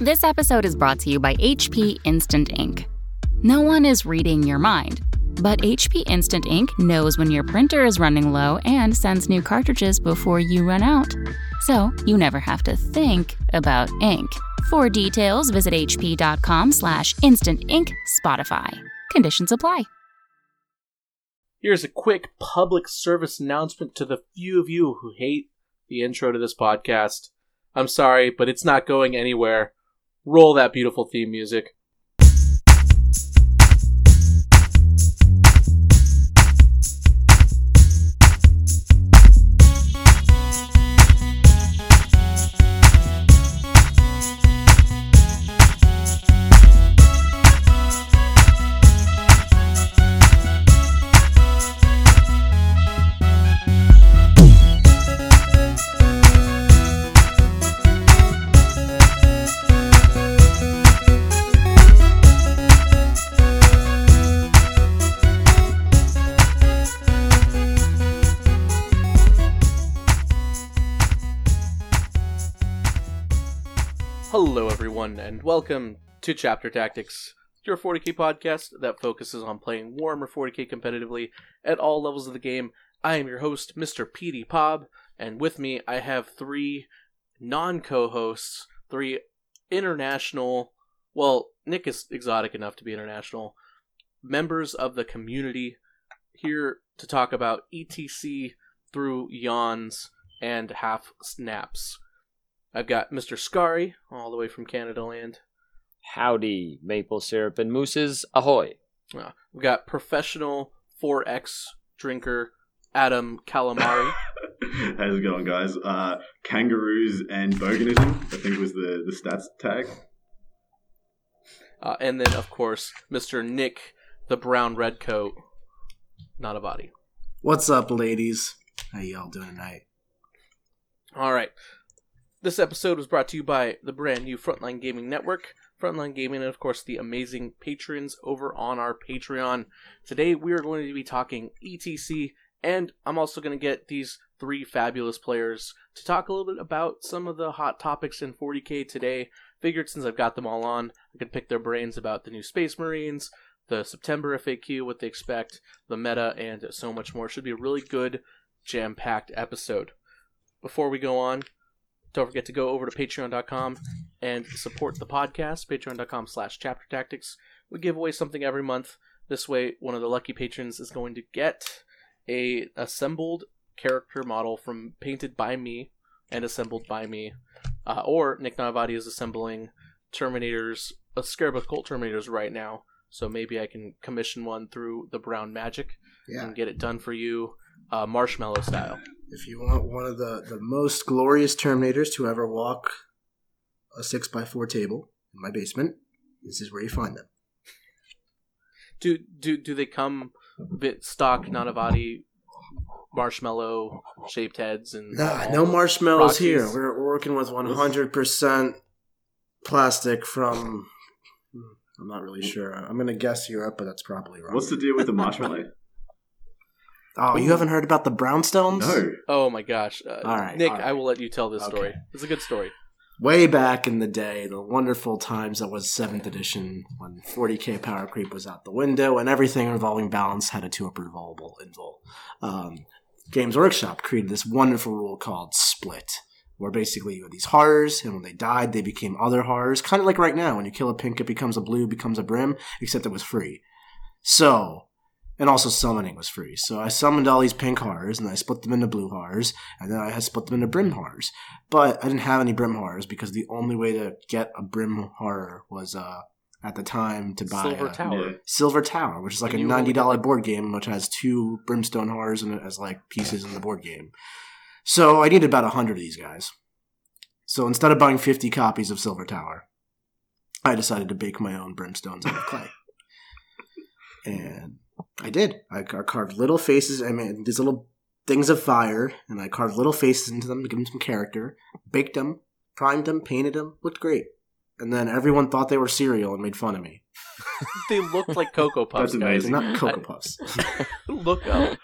This episode is brought to you by HP Instant Ink. No one is reading your mind, but HP Instant Ink knows when your printer is running low and sends new cartridges before you run out. So you never have to think about ink. For details, visit hp.com slash instant ink Spotify. Conditions apply. Here's a quick public service announcement to the few of you who hate the intro to this podcast. I'm sorry, but it's not going anywhere. Roll that beautiful theme music. And welcome to Chapter Tactics, your 40k podcast that focuses on playing Warhammer 40k competitively at all levels of the game. I am your host, Mr. PD Pob, and with me I have three non co hosts, three international, well, Nick is exotic enough to be international, members of the community here to talk about ETC through yawns and half snaps. I've got Mr. Scary, all the way from Canada land. Howdy, maple syrup and mooses, ahoy! Uh, we've got professional 4X drinker Adam Calamari. How's it going, guys? Uh, kangaroos and boganism, I think was the, the stats tag. Uh, and then, of course, Mr. Nick, the brown red coat, not a body. What's up, ladies? How y'all doing tonight? All right. This episode was brought to you by the brand new Frontline Gaming Network, Frontline Gaming, and of course the amazing patrons over on our Patreon. Today we are going to be talking ETC, and I'm also going to get these three fabulous players to talk a little bit about some of the hot topics in 40k today. Figured since I've got them all on, I could pick their brains about the new Space Marines, the September FAQ, what they expect, the meta, and so much more. Should be a really good, jam packed episode. Before we go on, don't forget to go over to patreon.com and support the podcast patreon.com slash chapter tactics. We give away something every month. This way one of the lucky patrons is going to get a assembled character model from painted by me and assembled by me. Uh, or nick Nanavati is assembling terminators a Scarab Occult terminators right now. So maybe i can commission one through the brown magic Yeah. and get it done for you uh, marshmallow style If you want one of the, the most glorious Terminators to ever walk a 6x4 table in my basement, this is where you find them. Do do do they come a bit stock Nanavati marshmallow shaped heads and Nah, no marshmallows Rockies? here. We're, we're working with 100% plastic from. hmm, I'm not really sure. I'm going to guess Europe, but that's probably wrong. What's the deal with the marshmallow? oh, you haven't heard about the brownstones? no. Oh my gosh! Uh, All right, Nick, all right. I will let you tell this Okay. story. It's a good story. way back in the day, the wonderful times that was 7th edition, when 40k power creep was out the window and everything involving balance had a two up rerollable invul. Um, Games Workshop created this wonderful rule called split, where basically you had these horrors, and when they died, they became other horrors. Kind of like right now, when you kill a pink, it becomes a blue, becomes a brim, except it was free. So, and also summoning was free. So I summoned all these pink horrors, and I split them into blue horrors, and then I had split them into brim horrors. But I didn't have any brim horrors because the only way to get a brim horror was uh, at the time to buy Silver a Tower. Silver Tower, which is like And a ninety dollar board game, which has two brimstone horrors in it as like pieces in the board game. So I needed about a hundred of these guys. So instead of buying fifty copies of Silver Tower, I decided to bake my own brimstones out of clay, and I did. I ca- carved little faces. I mean, these little things of fire, and I carved little faces into them to give them some character. Baked them, primed them, painted them. Looked great. And then everyone thought they were cereal and made fun of me. they looked like Cocoa Puffs, That's guys. They're amazing. not Cocoa Puffs. look up.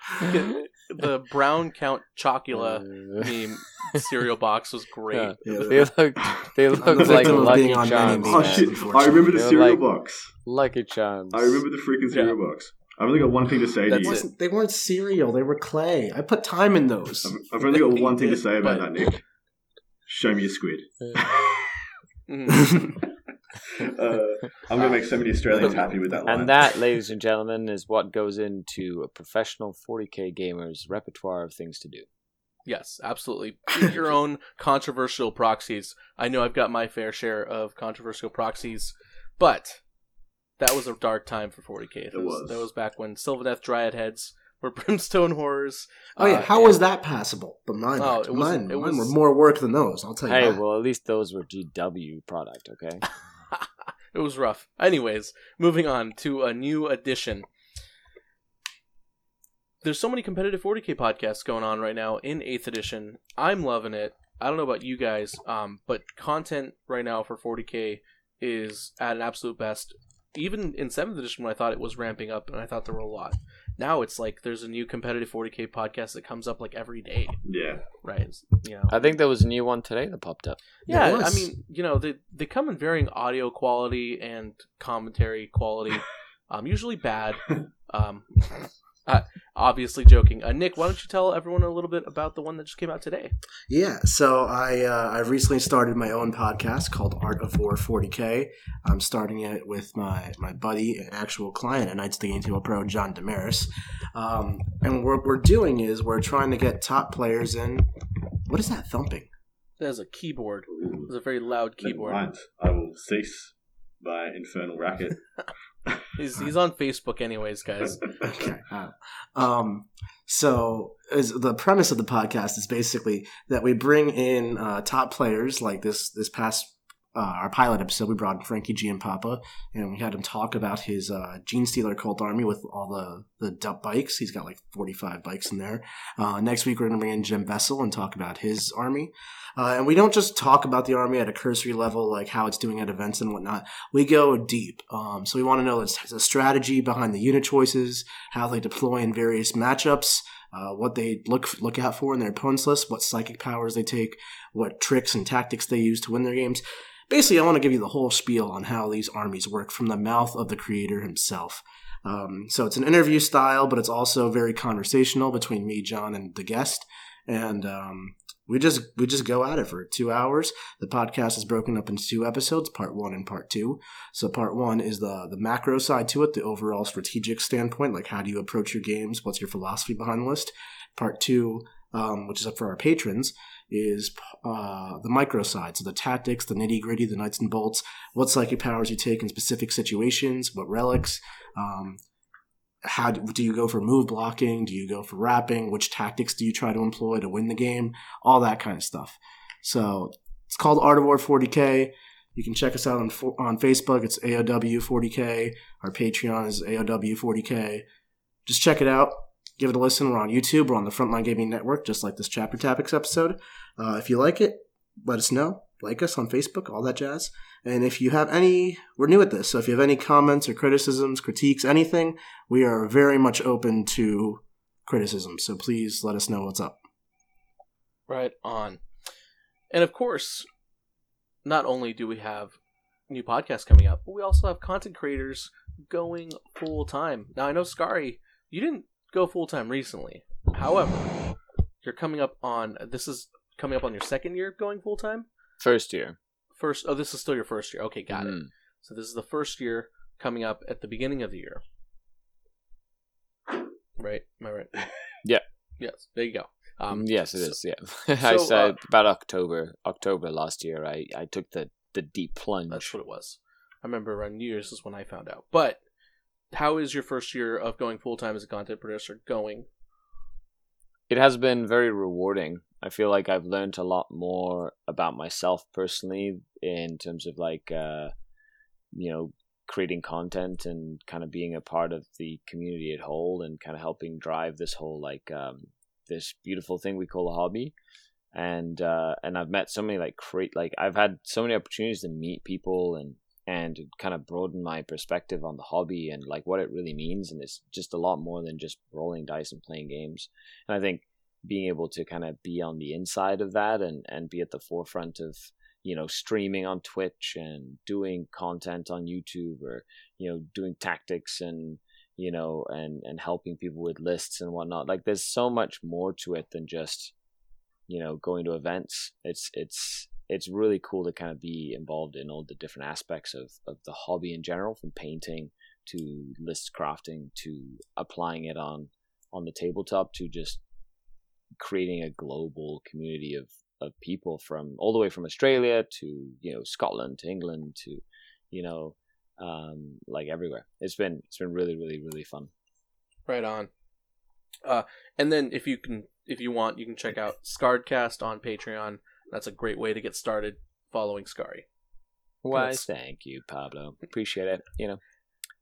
the brown Count Chocula meme cereal box was great. yeah. Yeah, They looked they I'm look the like victim of Lucky being on many Charms. Oh shit! I remember the They're cereal like- box. Lucky Charms. I remember the freaking cereal box. I've only got one thing to say That's to you. it. They weren't cereal. They were clay. I put time in those. I've, I've only got one thing to say about that, Nick. Show me a squid. Mhm. Uh, I'm gonna make so many Australians happy with that line. And that, ladies and gentlemen, is what goes into a professional 40k gamer's repertoire of things to do. Yes, absolutely. Create your own controversial proxies. I know I've got my fair share of controversial proxies, but that was a dark time for 40k. That It was. was. That was back when Sylvaneth Dryad heads were brimstone horrors. oh yeah, Uh, how and- was that passable? But mine, Oh, it wasn't- mine, it mine was- were more work than those. I'll tell you Hey, that. well, at least those were GW product, okay? It was rough. Anyways, moving on to a new edition. There's so many competitive 40k podcasts going on right now in 8th edition. I'm loving it. I don't know about you guys, um, but content right now for 40k is at an absolute best. Even in 7th edition, when I thought it was ramping up and I thought there were a lot. Now it's like there's a new competitive 40k podcast that comes up like every day, yeah, right? It's, You know, I think there was a new one today that popped up. yeah, There I mean, you know, they they come in varying audio quality and commentary quality. Um, usually bad. Um, uh, obviously joking. Uh, Nick, why don't you tell everyone a little bit about the one that just came out today? Yeah, so I uh, I recently started my own podcast called Art of War 40k. I'm starting it with my my buddy and actual client at Knights of the Game Table Pro, John Damaris. Um, and what we're doing is we're trying to get top players in. What is that thumping? That is a keyboard. It's a very loud keyboard. I will cease my infernal racket. He's he's on Facebook, anyways, guys. okay. Uh, um, so as the premise of the podcast is basically that we bring in uh, top players like this this past uh, our pilot episode we brought in Frankie Giampapa and we had him talk about his uh, Genestealer cult army with all the the dump bikes he's got like 45 bikes in there uh, next week we're going to bring in Jim Vesal and talk about his army uh, and we don't just talk about the army at a cursory level like how it's doing at events and whatnot we go deep. Um, so we want to know the the strategy behind the unit choices, how they deploy in various matchups, uh, what they look look out for in their opponent's list, what psychic powers they take, what tricks and tactics they use to win their games. Basically, I want to give you the whole spiel on how these armies work from the mouth of the creator himself. Um, so it's an interview style, but it's also very conversational between me, John, and the guest. And um, we just we just go at it for two hours. The podcast is broken up into two episodes, part one and part two. So part one is the the macro side to it, the overall strategic standpoint, like how do you approach your games, what's your philosophy behind the list. Part two, um, which is up for our patrons, is uh, the micro side, so the tactics, the nitty gritty, the nuts and bolts, what psychic powers you take in specific situations, what relics. Um, how do, do you go for move blocking? Do you go for wrapping? Which tactics do you try to employ to win the game? All that kind of stuff. So it's called Art of War 40k. You can check us out on on Facebook. It's AOW 40k. Our Patreon is AOW 40k. Just check it out. Give it a listen. We're on YouTube. We're on the Frontline Gaming Network, just like this Chapter Tactics episode. Uh, if you like it, let us know. Like us on Facebook, all that jazz. And if you have any, we're new at this, so if you have any comments or criticisms, critiques, anything, we are very much open to criticism. So please let us know what's up. Right on. And of course, not only do we have new podcasts coming up, but we also have content creators going full time. Now I know Scary, you didn't go full time recently. However, you're coming up on this is coming up on your second year going full time. First year. First, oh, this is still your first year. Okay, got it. Mm. So this is the first year coming up at the beginning of the year. Right? Am I right? Yeah. Yes. There you go. Um, yes, it so- is. Yeah, I said uh, about October. October last year, I I took the the deep plunge. That's what it was. I remember around New Year's is when I found out. But how is your first year of going full time as a content producer going? it has been very rewarding. I feel like I've learned a lot more about myself personally in terms of like uh you know creating content and kind of being a part of the community at whole and kind of helping drive this whole like um this beautiful thing we call a hobby and uh and I've met so many like great like I've had so many opportunities to meet people and and kind of broaden my perspective on the hobby and like what it really means. And it's just a lot more than just rolling dice and playing games. And I think being able to kind of be on the inside of that and, and be at the forefront of, you know, streaming on Twitch and doing content on YouTube or, you know, doing tactics and, you know, and, and helping people with lists and whatnot. Like there's so much more to it than just, you know, going to events. It's, it's, it's really cool to kind of be involved in all the different aspects of, of the hobby in general, from painting to list crafting to applying it on on the tabletop to just creating a global community of, of people from all the way from Australia to you know Scotland to England to you know um, like everywhere. It's been it's been really really really fun. Right on. Uh, and then if you can if you want, you can check out Scardcast on Patreon that's a great way to get started following Scary. Why, thank you, Pablo. Appreciate it. You know.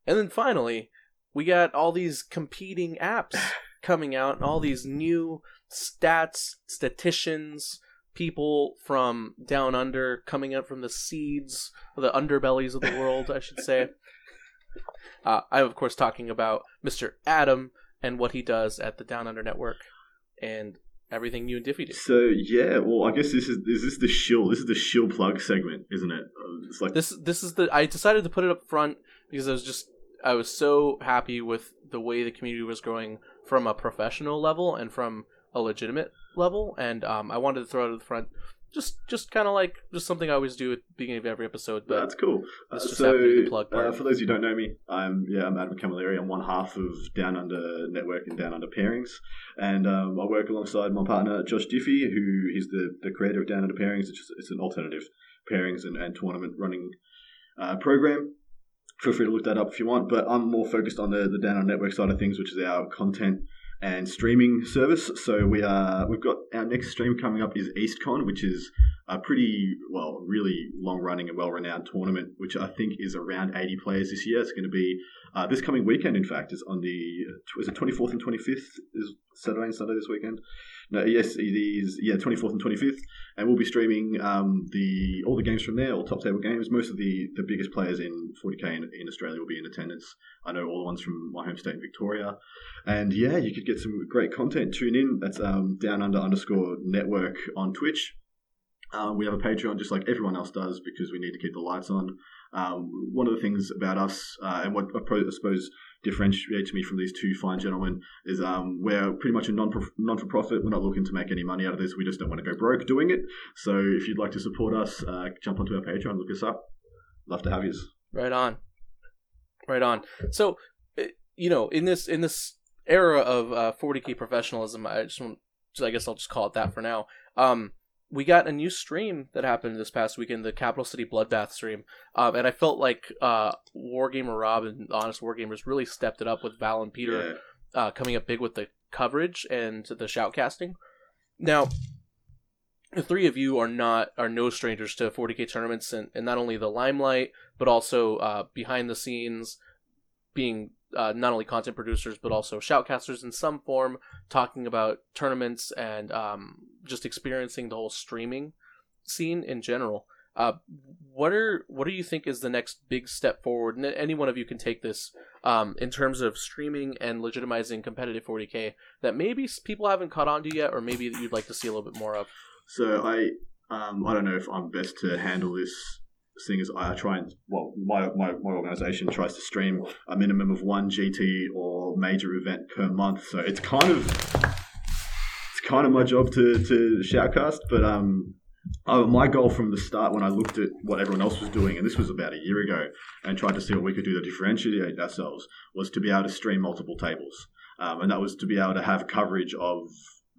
And then finally, we got all these competing apps coming out and all these new stats, statisticians, people from down under coming up from the seeds, the underbellies of the world, I should say. Uh, I'm, of course, talking about Mr. Adam and what he does at the Down Under Network. And everything you and Diffy do. So yeah, well, I guess this is is this the shill? This is the shill plug segment, isn't it? Uh, it's like this. This is the. I decided to put it up front because I was just I was so happy with the way the community was growing from a professional level and from a legitimate level, and um, I wanted to throw it at the front just just kind of like just something I always do at the beginning of every episode. But that's cool. Uh, so, uh, for those who don't know me, I'm yeah, I'm Adam Camilleri. I'm one half of Down Under Network and Down Under Pairings, and um, I work alongside my partner Josh Diffy, who is the the creator of Down Under Pairings. It's just it's an alternative pairings and, and tournament running uh, program. Feel free to look that up if you want, but I'm more focused on the the Down Under Network side of things, which is our content and streaming service. So we are we've got our next stream coming up is EastCon, which is a pretty well, really long running and well renowned tournament, which I think is around 80 players this year. It's going to be uh, this coming weekend. In fact, is on the is it 24th and 25th is Saturday and Sunday this weekend. No, yes, it is. Yeah, 24th and 25th, and we'll be streaming um, the all the games from there, all top table games. Most of the, the biggest players in 40k in, in Australia will be in attendance. I know all the ones from my home state in Victoria, and yeah, you could get some great content. Tune in. That's um, down under underscore network on Twitch. Um, we have a Patreon just like everyone else does because we need to keep the lights on. Um, one of the things about us, uh, and what I suppose differentiates me from these two fine gentlemen is um, we're pretty much a non non for profit. We're not looking to make any money out of this. We just don't want to go broke doing it. So if you'd like to support us, uh, jump onto our Patreon, look us up. Love to have you. Right on, right on. So eh, you know, in this in this era of uh, 40k professionalism, I just want, I guess I'll just call it that for now. Um, we got a new stream that happened this past weekend, the Capital City Bloodbath stream, um, and I felt like uh, Wargamer Rob and Honest Wargamers really stepped it up with Val and Peter yeah. uh, coming up big with the coverage and the shoutcasting. Now, the three of you are not are no strangers to 40k tournaments and, and not only the limelight but also uh, behind the scenes being uh, not only content producers but also shoutcasters in some form, talking about tournaments and um, just experiencing the whole streaming scene in general. Uh, what are what do you think is the next big step forward? And any one of you can take this um, in terms of streaming and legitimizing competitive 40k that maybe people haven't caught on to yet, or maybe that you'd like to see a little bit more of. So I um, I don't know if I'm best to handle this seeing as I try and well, my, my, my organization tries to stream a minimum of one GT or major event per month, so it's kind of it's kind of my job to to shoutcast. But um, uh, my goal from the start when I looked at what everyone else was doing, and this was about a year ago, and tried to see what we could do to differentiate ourselves, was to be able to stream multiple tables, um, and that was to be able to have coverage of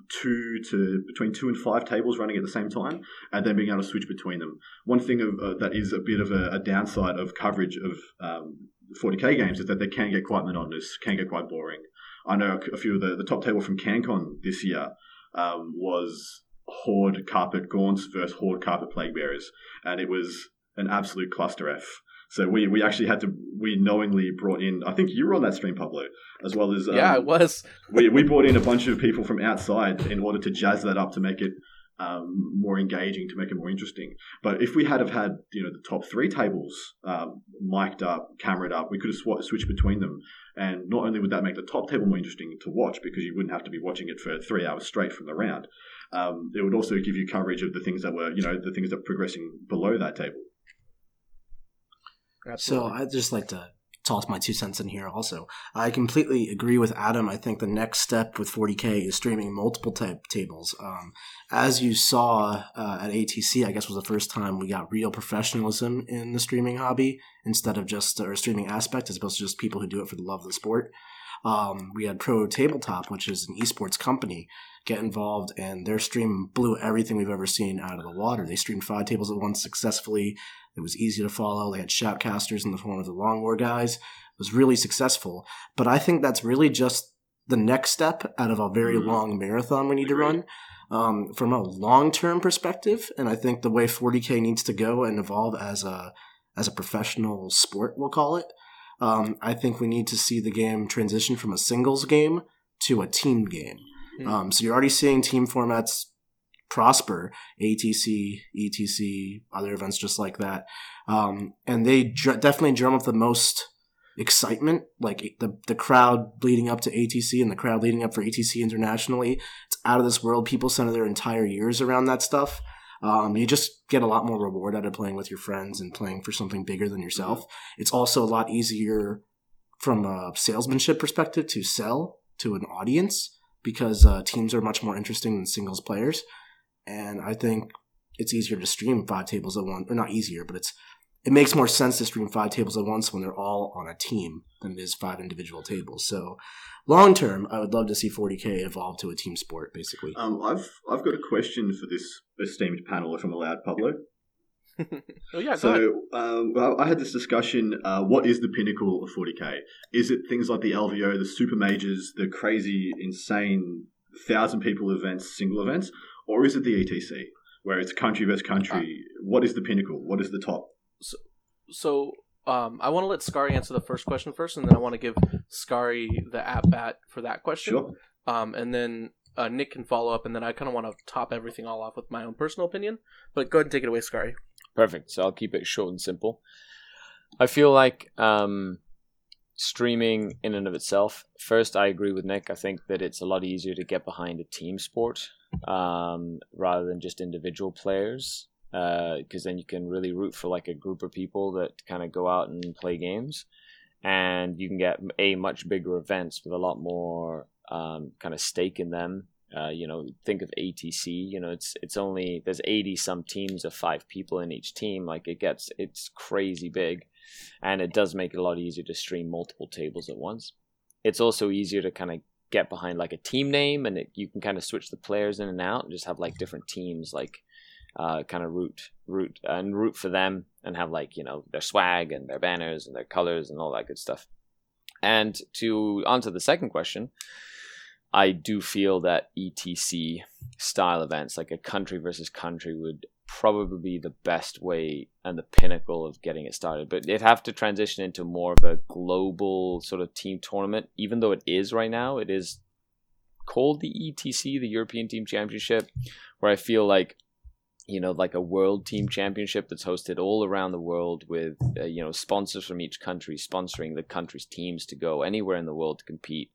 two to between two and five tables running at the same time, and then being able to switch between them. One thing of, uh, that is a bit of a, a downside of coverage of um, 40k games is that they can get quite monotonous, can get quite boring. I know a few of the, the top table from CanCon this year um, was Horde Carpet Gaunts versus Horde Carpet Plague Bearers, and it was an absolute cluster F. So we, we actually had to we knowingly brought in I think you were on that stream Pablo as well as um, yeah it was we we brought in a bunch of people from outside in order to jazz that up to make it um, more engaging to make it more interesting. But if we had have had you know the top three tables um, mic'd up, cameraed up, we could have sw- switched between them, and not only would that make the top table more interesting to watch because you wouldn't have to be watching it for three hours straight from the round. Um, it would also give you coverage of the things that were you know the things that are progressing below that table. Absolutely. So I'd just like to toss my two cents in here also. I completely agree with Adam. I think the next step with 40K is streaming multiple type tables. Um, as you saw uh, at ATC, I guess was the first time we got real professionalism in the streaming hobby instead of just a streaming aspect, as opposed to just people who do it for the love of the sport. Um, we had Pro Tabletop, which is an esports company, get involved, and their stream blew everything we've ever seen out of the water. They streamed five tables at once successfully. It was easy to follow. They had shoutcasters in the form of the Long War guys. It was really successful. But I think that's really just the next step out of a very mm-hmm. long marathon we need to run. Um, from a long term perspective, and I think the way 40k needs to go and evolve as a as a professional sport, we'll call it. Um, I think we need to see the game transition from a singles game to a team game. Mm-hmm. Um, so you're already seeing team formats prosper atc etc other events just like that. Um, and they dr- definitely drum up the most excitement like the, the crowd leading up to atc and the crowd leading up for atc internationally. It's out of this world. People center their entire years around that stuff. Um, you just get a lot more reward out of playing with your friends and playing for something bigger than yourself. It's also a lot easier from a salesmanship perspective to sell to an audience because uh, teams are much more interesting than singles players and I think it's easier to stream five tables at once, or not easier, but it's it makes more sense to stream five tables at once when they're all on a team than it is five individual tables. So, long term, I would love to see 40k evolve to a team sport, basically. Um, I've I've got a question for this esteemed panel, if I'm allowed, Pablo. oh yeah. So um, well, I had this discussion. Uh, what is the pinnacle of 40k? Is it things like the LVO, the super majors, the crazy, insane thousand people events, single events, or is it the ETC where it's country versus country? Uh, what is the pinnacle? What is the top? So, so um, I want to let Scary answer the first question first, and then I want to give Scary the at bat for that question. Sure. Um, and then uh, Nick can follow up, and then I kind of want to top everything all off with my own personal opinion. But go ahead and take it away, Scary. Perfect. So I'll keep it short and simple. I feel like um, streaming in and of itself. First, I agree with Nick. I think that it's a lot easier to get behind a team sport um, rather than just individual players because uh, then you can really root for like a group of people that kind of go out and play games and you can get a much bigger events with a lot more um, kind of stake in them uh, you know think of atc you know it's it's only there's 80 some teams of five people in each team like it gets it's crazy big and it does make it a lot easier to stream multiple tables at once. It's also easier to kind of get behind like a team name and it, you can kind of switch the players in and out and just have like different teams like uh, kind of root root and root for them and have like you know their swag and their banners and their colors and all that good stuff. And to answer the second question i do feel that etc style events like a country versus country would probably the best way and the pinnacle of getting it started. But it'd have to transition into more of a global sort of team tournament, even though it is right now. It is called the ETC, the European Team Championship, where I feel like you know like a world team championship that's hosted all around the world with uh, you know sponsors from each country sponsoring the country's teams to go anywhere in the world to compete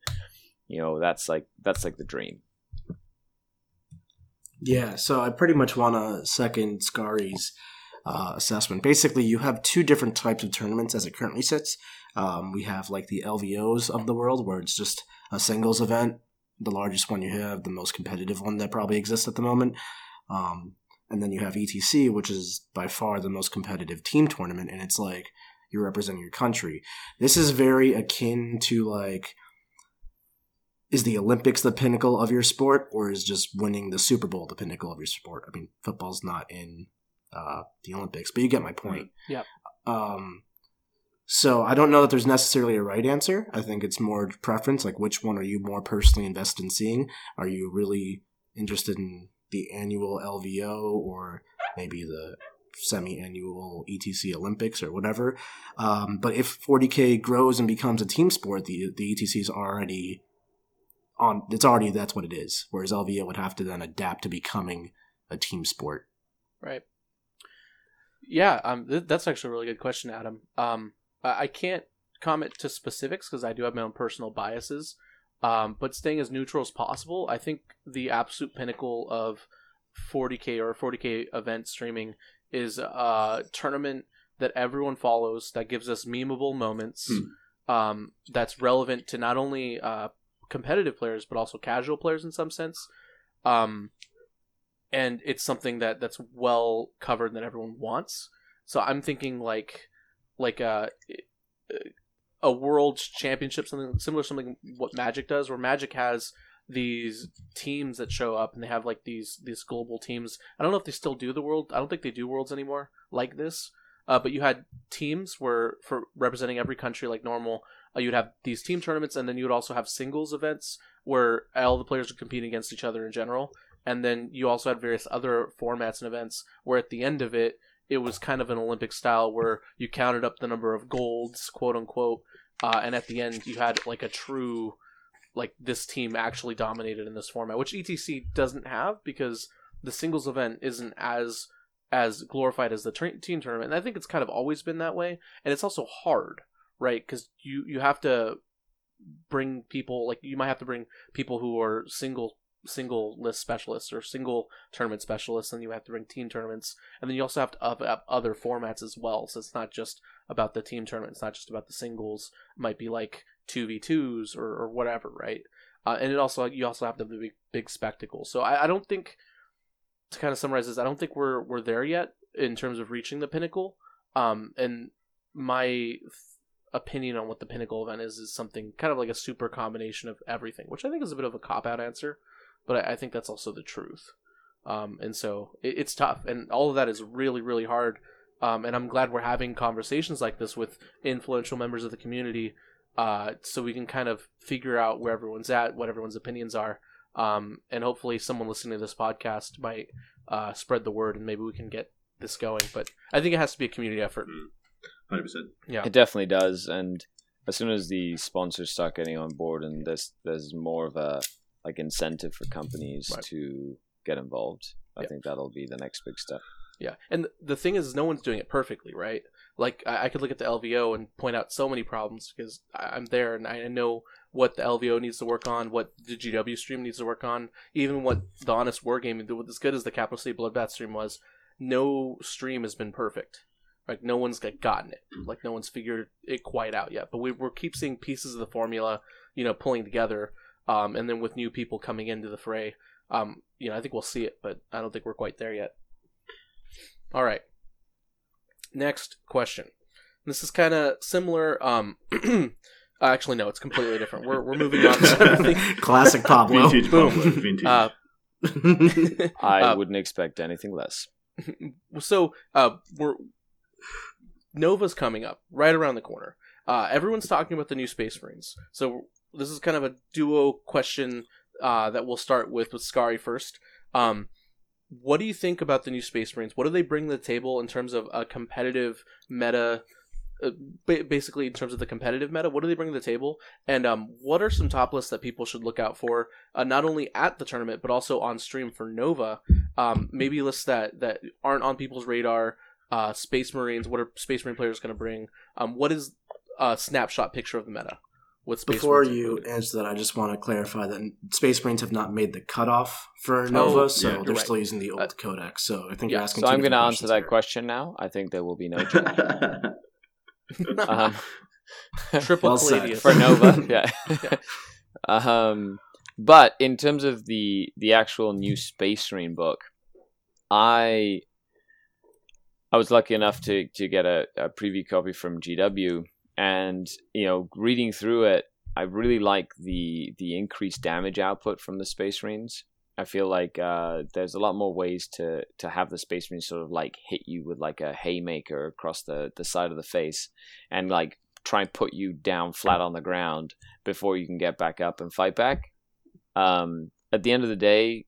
you know that's like that's like the dream yeah, so I pretty much want to second Scary's uh, assessment. Basically, you have two different types of tournaments as it currently sits. Um, we have like the LVOs of the world, where it's just a singles event, the largest one you have, the most competitive one that probably exists at the moment. Um, and then you have ETC, which is by far the most competitive team tournament, and it's like you're representing your country. This is very akin to like is the Olympics the pinnacle of your sport, or is just winning the Super Bowl the pinnacle of your sport? I mean, football's not in uh, the Olympics, but you get my point. Yeah. Um, so I don't know that there's necessarily a right answer. I think it's more preference. Like, which one are you more personally invested in seeing? Are you really interested in the annual LVO or maybe the semi-annual ETC Olympics or whatever? Um, but if 40k grows and becomes a team sport, the the ETC is already on it's already that's what it is. Whereas LVO would have to then adapt to becoming a team sport. Right. Yeah, um, th- that's actually a really good question, Adam. Um, I, I can't comment to specifics because I do have my own personal biases. Um, but staying as neutral as possible, I think the absolute pinnacle of 40k or 40k event streaming is a tournament that everyone follows that gives us memeable moments. Hmm. Um, that's relevant to not only uh, competitive players but also casual players in some sense. Um, and it's something that that's well covered that everyone wants. So I'm thinking like like a uh, a world championship, something similar, to something what Magic does, where Magic has these teams that show up and they have like these these global teams. I don't know if they still do the world. I don't think they do worlds anymore like this. Uh, but you had teams where for representing every country like normal. Uh, you'd have these team tournaments, and then you would also have singles events where all the players would compete against each other in general. And then you also had various other formats and events where at the end of it, it was kind of an Olympic style where you counted up the number of golds, quote unquote, uh, and at the end you had like a true, like this team actually dominated in this format, which ETC doesn't have because the singles event isn't as as glorified as the team tournament. And I think it's kind of always been that way, and it's also hard, right? Because you you have to bring people like you might have to bring people who are single single list specialists or single tournament specialists, and you have to bring team tournaments, and then you also have to have other formats as well. So it's not just about the team tournament; it's not just about the singles. It might be like two v twos or, or whatever, right? Uh, and it also you also have the big big spectacle. So I, I don't think to kind of summarize this, I don't think we're we're there yet in terms of reaching the pinnacle. Um, and my opinion on what the pinnacle event is is something kind of like a super combination of everything, which I think is a bit of a cop out answer, but I, I, think that's also the truth. Um, and so it, it's tough, and all of that is really, really hard. Um, and I'm glad we're having conversations like this with influential members of the community, uh, so we can kind of figure out where everyone's at, what everyone's opinions are, um, and hopefully someone listening to this podcast might uh, spread the word, and maybe we can get this going. But I think it has to be a community effort. Mm-hmm. 100%. Yeah. It definitely does. And as soon as the sponsors start getting on board and there's, there's more of a like incentive for companies right. to get involved, I yeah. think that'll be the next big step. Yeah. And the thing is, no one's doing it perfectly, right? Like, I, I could look at the LVO and point out so many problems because I, I'm there and I know what the LVO needs to work on, what the GW stream needs to work on, even what the Honest Wargaming, as good as the Capital City Bloodbath stream was, no stream has been perfect. Like no one's gotten it. Like no one's figured it quite out yet. But we, we keep seeing pieces of the formula, you know, pulling together um, and then with new people coming into the fray, um, you know, I think we'll see it, but I don't think we're quite there yet. All right. Next question. This is kind of similar. Um, actually, no, it's completely different. We're, we're moving on. To Classic Pablo. Vintage Boom. Pablo. Vintage. Uh, I uh, wouldn't expect anything less. So uh, we're Nova's coming up right around the corner. Uh, everyone's talking about the new Space Marines. So this is kind of a duo question uh, that we'll start with with Scary first. Um, what do you think about the new Space Marines? What do they bring to the table in terms of a competitive meta? Uh, basically, in terms of the competitive meta, what do they bring to the table? And um, what are some top lists that people should look out for, uh, not only at the tournament but also on stream for Nova? Um, maybe lists that that aren't on people's radar. Uh, Space Marines. What are Space Marine players going to bring? Um, what is a snapshot picture of the meta? with Space Before Marines you answer that, I just want to clarify that Space Marines have not made the cutoff for Nova, oh, so yeah, they're right. still using the old uh, codex. So I think yeah. you're asking. So I'm going to answer that here. question now. I think there will be no change. um, Triple well for Nova, yeah. yeah. um, but in terms of the the actual new Space Marine book, I I was lucky enough to to get a, a preview copy from GW and you know reading through it i really like the the increased damage output from the space marines. I feel like uh, there's a lot more ways to to have the space marines sort of like hit you with like a haymaker across the the side of the face and like try and put you down flat on the ground before you can get back up and fight back. Um, at the end of the day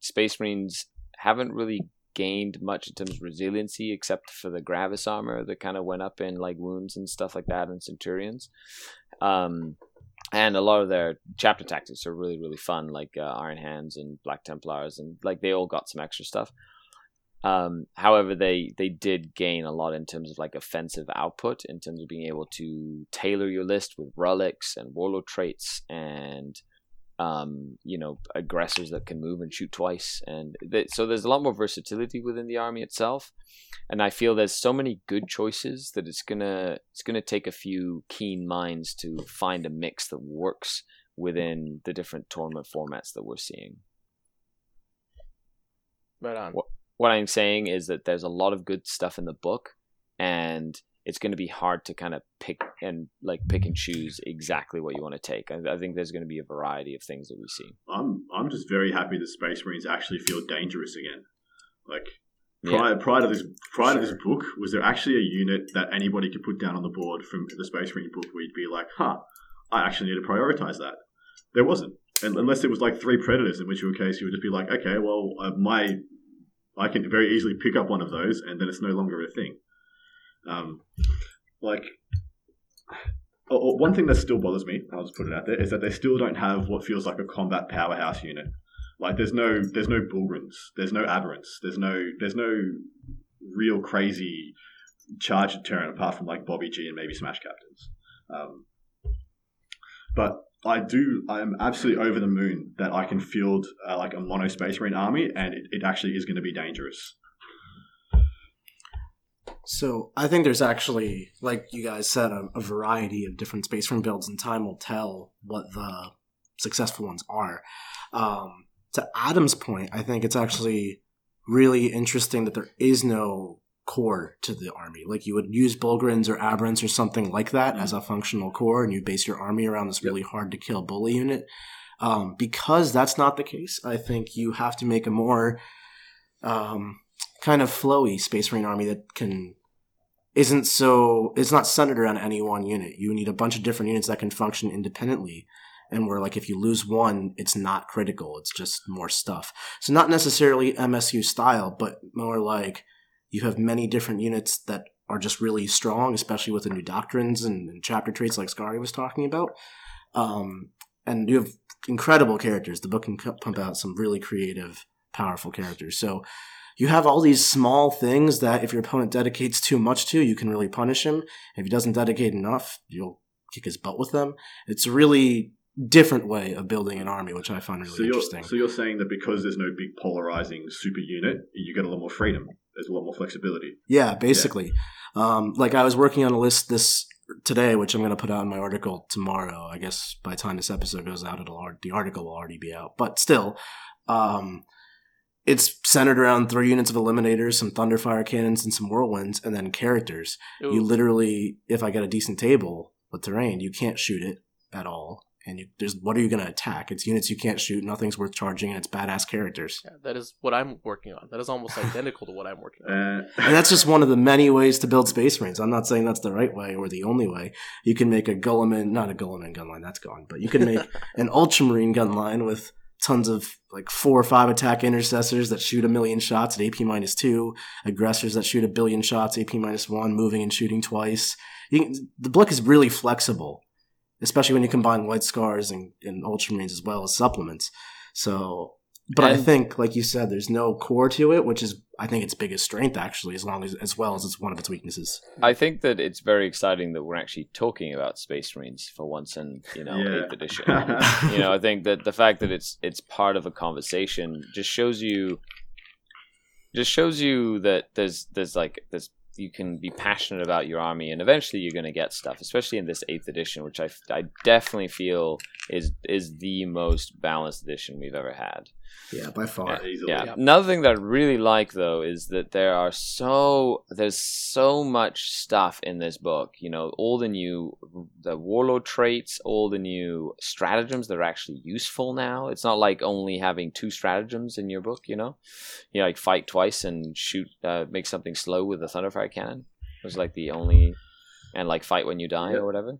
space marines haven't really gained much in terms of resiliency, except for the Gravis armor that kind of went up in like wounds and stuff like that, and Centurions. Um, and a lot of their chapter tactics are really really fun, like uh, Iron Hands and Black Templars, and like they all got some extra stuff. Um, however, they they did gain a lot in terms of like offensive output, in terms of being able to tailor your list with relics and warlord traits and um, you know aggressors that can move and shoot twice, and th- so there's a lot more versatility within the army itself. And I feel there's so many good choices that it's gonna it's gonna take a few keen minds to find a mix that works within the different tournament formats that we're seeing. Right on. What, what I'm saying is that there's a lot of good stuff in the book, and it's going to be hard to kind of pick and like pick and choose exactly what you want to take. I, I, think there's going to be a variety of things that we see. I'm I'm just very happy the Space Marines actually feel dangerous again. Like prior yeah. prior to this prior sure. to this book, was there actually a unit that anybody could put down on the board from the Space Marine book where you'd be like, huh, I actually need to prioritize that. There wasn't. And unless it was like three predators, in which case you would just be like, okay, well, uh, my I can very easily pick up one of those, and then it's no longer a thing. Um, like, oh, one thing that still bothers me, I'll just put it out there, is that they still don't have what feels like a combat powerhouse unit. Like, there's no, there's no Bullgryns, there's no Aberrants, there's no, there's no real crazy charge deterrent apart from like Bobby G and maybe Smash Captains. Um, but I do. I am absolutely over the moon that I can field uh, like a mono space marine army, and it, it actually is going to be dangerous. So I think there's actually, like you guys said, a, a variety of different space marine builds, and time will tell what the successful ones are. Um, to Adam's point, I think it's actually really interesting that there is no core to the army. Like you would use Bullgryns or Aberrants or something like that mm-hmm. as a functional core, and you base your army around this really hard to kill bully unit. Um, because that's not the case, I think you have to make a more um, kind of flowy Space Marine army that can isn't so it's not centered around any one unit. You need a bunch of different units that can function independently. And where like if you lose one, it's not critical. It's just more stuff. So not necessarily MSU style, but more like you have many different units that are just really strong, especially with the new doctrines and, and chapter traits like Scary was talking about. Um, and you have incredible characters. The book can pump out some really creative, powerful characters. So you have all these small things that if your opponent dedicates too much to, you can really punish him. If he doesn't dedicate enough, you'll kick his butt with them. It's a really different way of building an army, which I find really so interesting. So you're saying that because there's no big polarizing super unit, you get a lot more freedom there's a lot more flexibility. Yeah, basically. Yeah. Um, like I was working on a list this today, which I'm going to put out in my article tomorrow. I guess by the time this episode goes out, it'll the article will already be out. But still, um, it's centered around three units of eliminators, some thunderfire cannons, and some whirlwinds, and then characters. Ooh. You literally, if I get a decent table with terrain, you can't shoot it at all and you, there's what are you going to attack? It's units you can't shoot, nothing's worth charging, and it's badass characters. Yeah, that is what I'm working on. That is almost identical to what I'm working on. Uh, and that's just one of the many ways to build Space Marines. I'm not saying that's the right way or the only way. You can make a Guilliman, not a Guilliman gunline, that's gone, but you can make an Ultramarine gunline with tons of like four or five attack intercessors that shoot a million shots at AP minus two, aggressors that shoot a billion shots, AP minus one, moving and shooting twice. Can, the book is really flexible especially when you combine white scars and, and ultramarines as well as supplements. So, but and, I think, like you said, there's no core to it, which is I think its biggest strength actually, as long as as well as it's one of its weaknesses. I think that it's very exciting that we're actually talking about Space Marines for once in you know eighth edition. you know, I think that the fact that it's it's part of a conversation just shows you just shows you that there's there's like there's you can be passionate about your army, and eventually you're going to get stuff. Especially in this eighth edition, which I, I definitely feel is is the most balanced edition we've ever had. Yeah, by far. Yeah. yeah. yeah. Another thing that I really like though is that there are so there's so much stuff in this book. You know, all the new the warlord traits, all the new stratagems that are actually useful now. It's not like only having two stratagems in your book. You know, you know, like fight twice and shoot, uh, make something slow with a thunderfire cannon. It was like the only, and like fight when you die or whatever.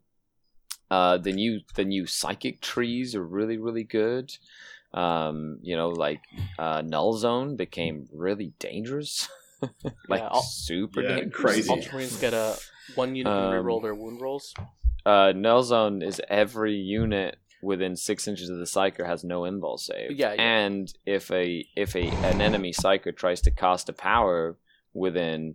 Uh, the new the new psychic trees are really really good um, you know, like uh, Null Zone became really dangerous. like yeah, super yeah, dangerous. Crazy. Ultramarines get a one unit um, reroll their wound rolls. uh, null zone is every unit within six inches of the psyker has no invul save. Yeah, yeah. And if a if a an enemy psyker tries to cast a power within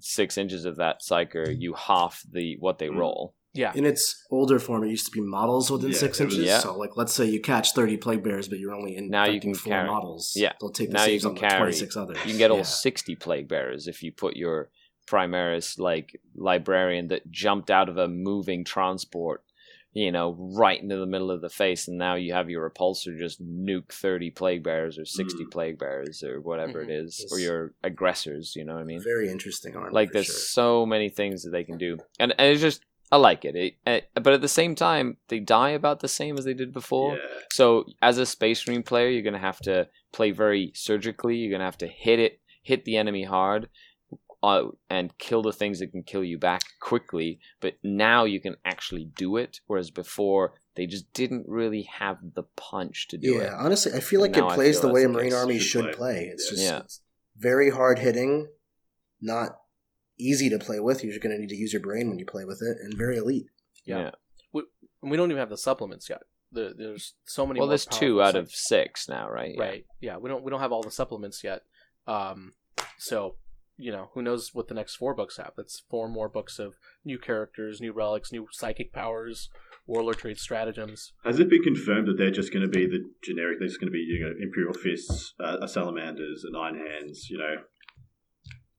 six inches of that psyker, you half the what they Mm. roll. Yeah. In its older form, it used to be models within Yeah, six inches. Yeah. So, like, let's say you catch thirty plague bears, but you're only in Now you can four carry. models. Yeah. they'll take the Now you saves can on the carry. twenty-six others. You can get all Yeah. sixty plague bearers if you put your Primaris like librarian that jumped out of a moving transport, you know, right into the middle of the face, and now you have your repulsor just nuke thirty plague bearers or sixty Mm. plague bearers or whatever Mhm. it is, or your aggressors. You know what I mean? Very interesting armor. like for there's sure. so many things that they can do and, and it's just i like it. It, it but at the same time they die about the same as they did before Yeah. so as a space marine player you're going to have to play very surgically you're going to have to hit it hit the enemy hard uh, and kill the things that can kill you back quickly but now you can actually do it whereas before they just didn't really have the punch to do yeah, it Yeah, honestly, I feel And like it plays the way a Marine. Army Should should play. play. It's just Yeah. it's very hard hitting, not easy to play with. You're just going to need to use your brain when you play with it, and very elite. Yeah. And we don't even have the supplements yet. The, there's so many. well there's two out of six now right Yeah. Right. Yeah. We don't we don't have all the supplements yet. Um. So you know who knows what the next four books have? That's four more books of new characters, new relics, new psychic powers, warlord trait stratagems. Has it been confirmed that they're just going to be the generic? They're just going to be you know Imperial Fists, uh, salamanders, and Iron Hands. You know,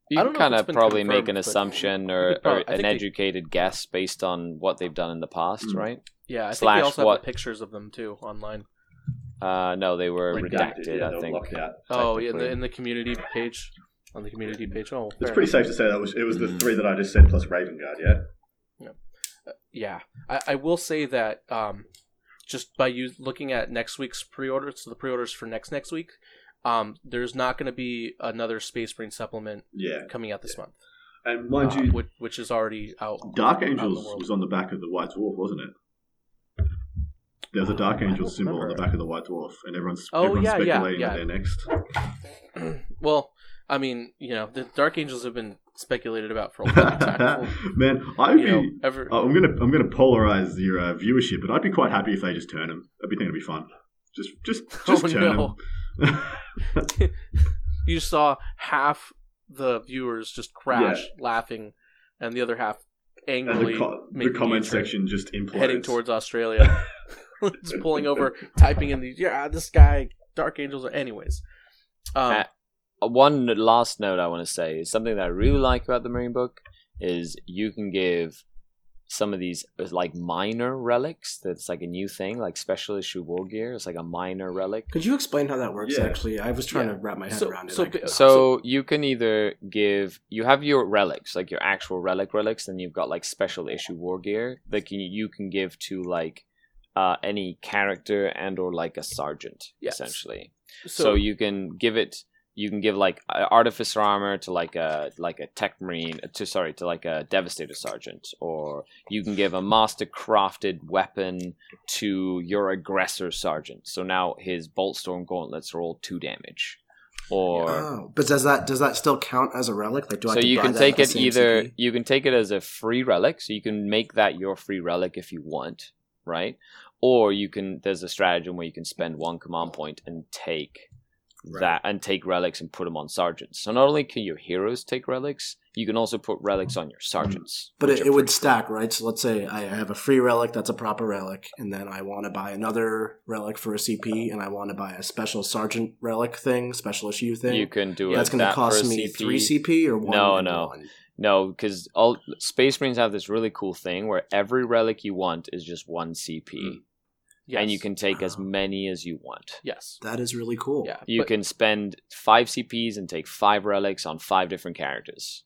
You I can don't know kind of probably make an assumption or, could or an think they- educated guess based on what they've done in the past, Mm. right? Yeah. I think Slash they also what- have the pictures of them too online. Uh, no, they were Like redacted. yeah, I think. blocked out. Oh, yeah, in the in the community page, on the community page. Oh, It's pretty safe to say that was it was the Mm. three that I just said plus Raven Guard. Yeah. yeah I, I will say that um just by you looking at next week's pre-orders so the pre-orders for next next week um there's not going to be another space marine supplement Yeah. coming out this month And mind uh, you, which, which is already out Dark out Angels world. was on the back of the White Dwarf, wasn't it? There's a Dark Angel symbol on the back of the White Dwarf, and everyone's Oh, everyone's yeah, yeah, speculating yeah. that they're next. well i mean you know the dark angels have been speculated about for a long time Man, I'd be. Know, ever... oh, I'm gonna I'm gonna polarize your uh, viewership, but I'd be quite happy if they just turn them. I'd be thinking it'd be fun. Just just just Oh, turn no. them. you saw half the viewers just crash laughing and the other half and angrily the, co- the comment section just implodes. heading towards Australia, just pulling over, typing in the yeah, this guy, Dark Angels. Are, anyways, um, Uh, One last note I want to say is something that I really like about the Marine book is you can give some of these like minor relics. That's like a new thing, like special issue war gear. It's like a minor relic. Could you explain how that works? Yeah. Actually, I was trying Yeah. to wrap my head So- around it. so I could ba- not. So you can either give you have your relics, like your actual relic relics, and you've got like special issue war gear that can, you can give to like uh, any character and or like a sergeant, Yes. essentially. so, So, you can give it. You can give like uh, artificer armor to like a like a tech marine to sorry to like a devastator sergeant, or you can give a master crafted weapon to your aggressor sergeant. So now his boltstorm gauntlets are all two damage. Or Oh, but does that does that still count as a relic? Like, do I? so have you can take it either CP? you can take it as a free relic so you can make that your free relic if you want right or you can there's a stratagem where you can spend one command point and take Right. that and take relics and put them on sergeants so not only can your heroes take relics you can also put relics on your sergeants But it, it would stack, right? So let's say I have a free relic that's a proper relic, and then I want to buy another relic for a CP, and I want to buy a special sergeant relic thing, special issue thing. you can do it. that's going to that cost me CP. three CP or one. No, no. one? no because all space marines have this really cool thing where every relic you want is just one cp Mm. Yes. and you can take as many as you want yes, That is really cool. yeah, You but- can spend five CPs and take five relics on five different characters.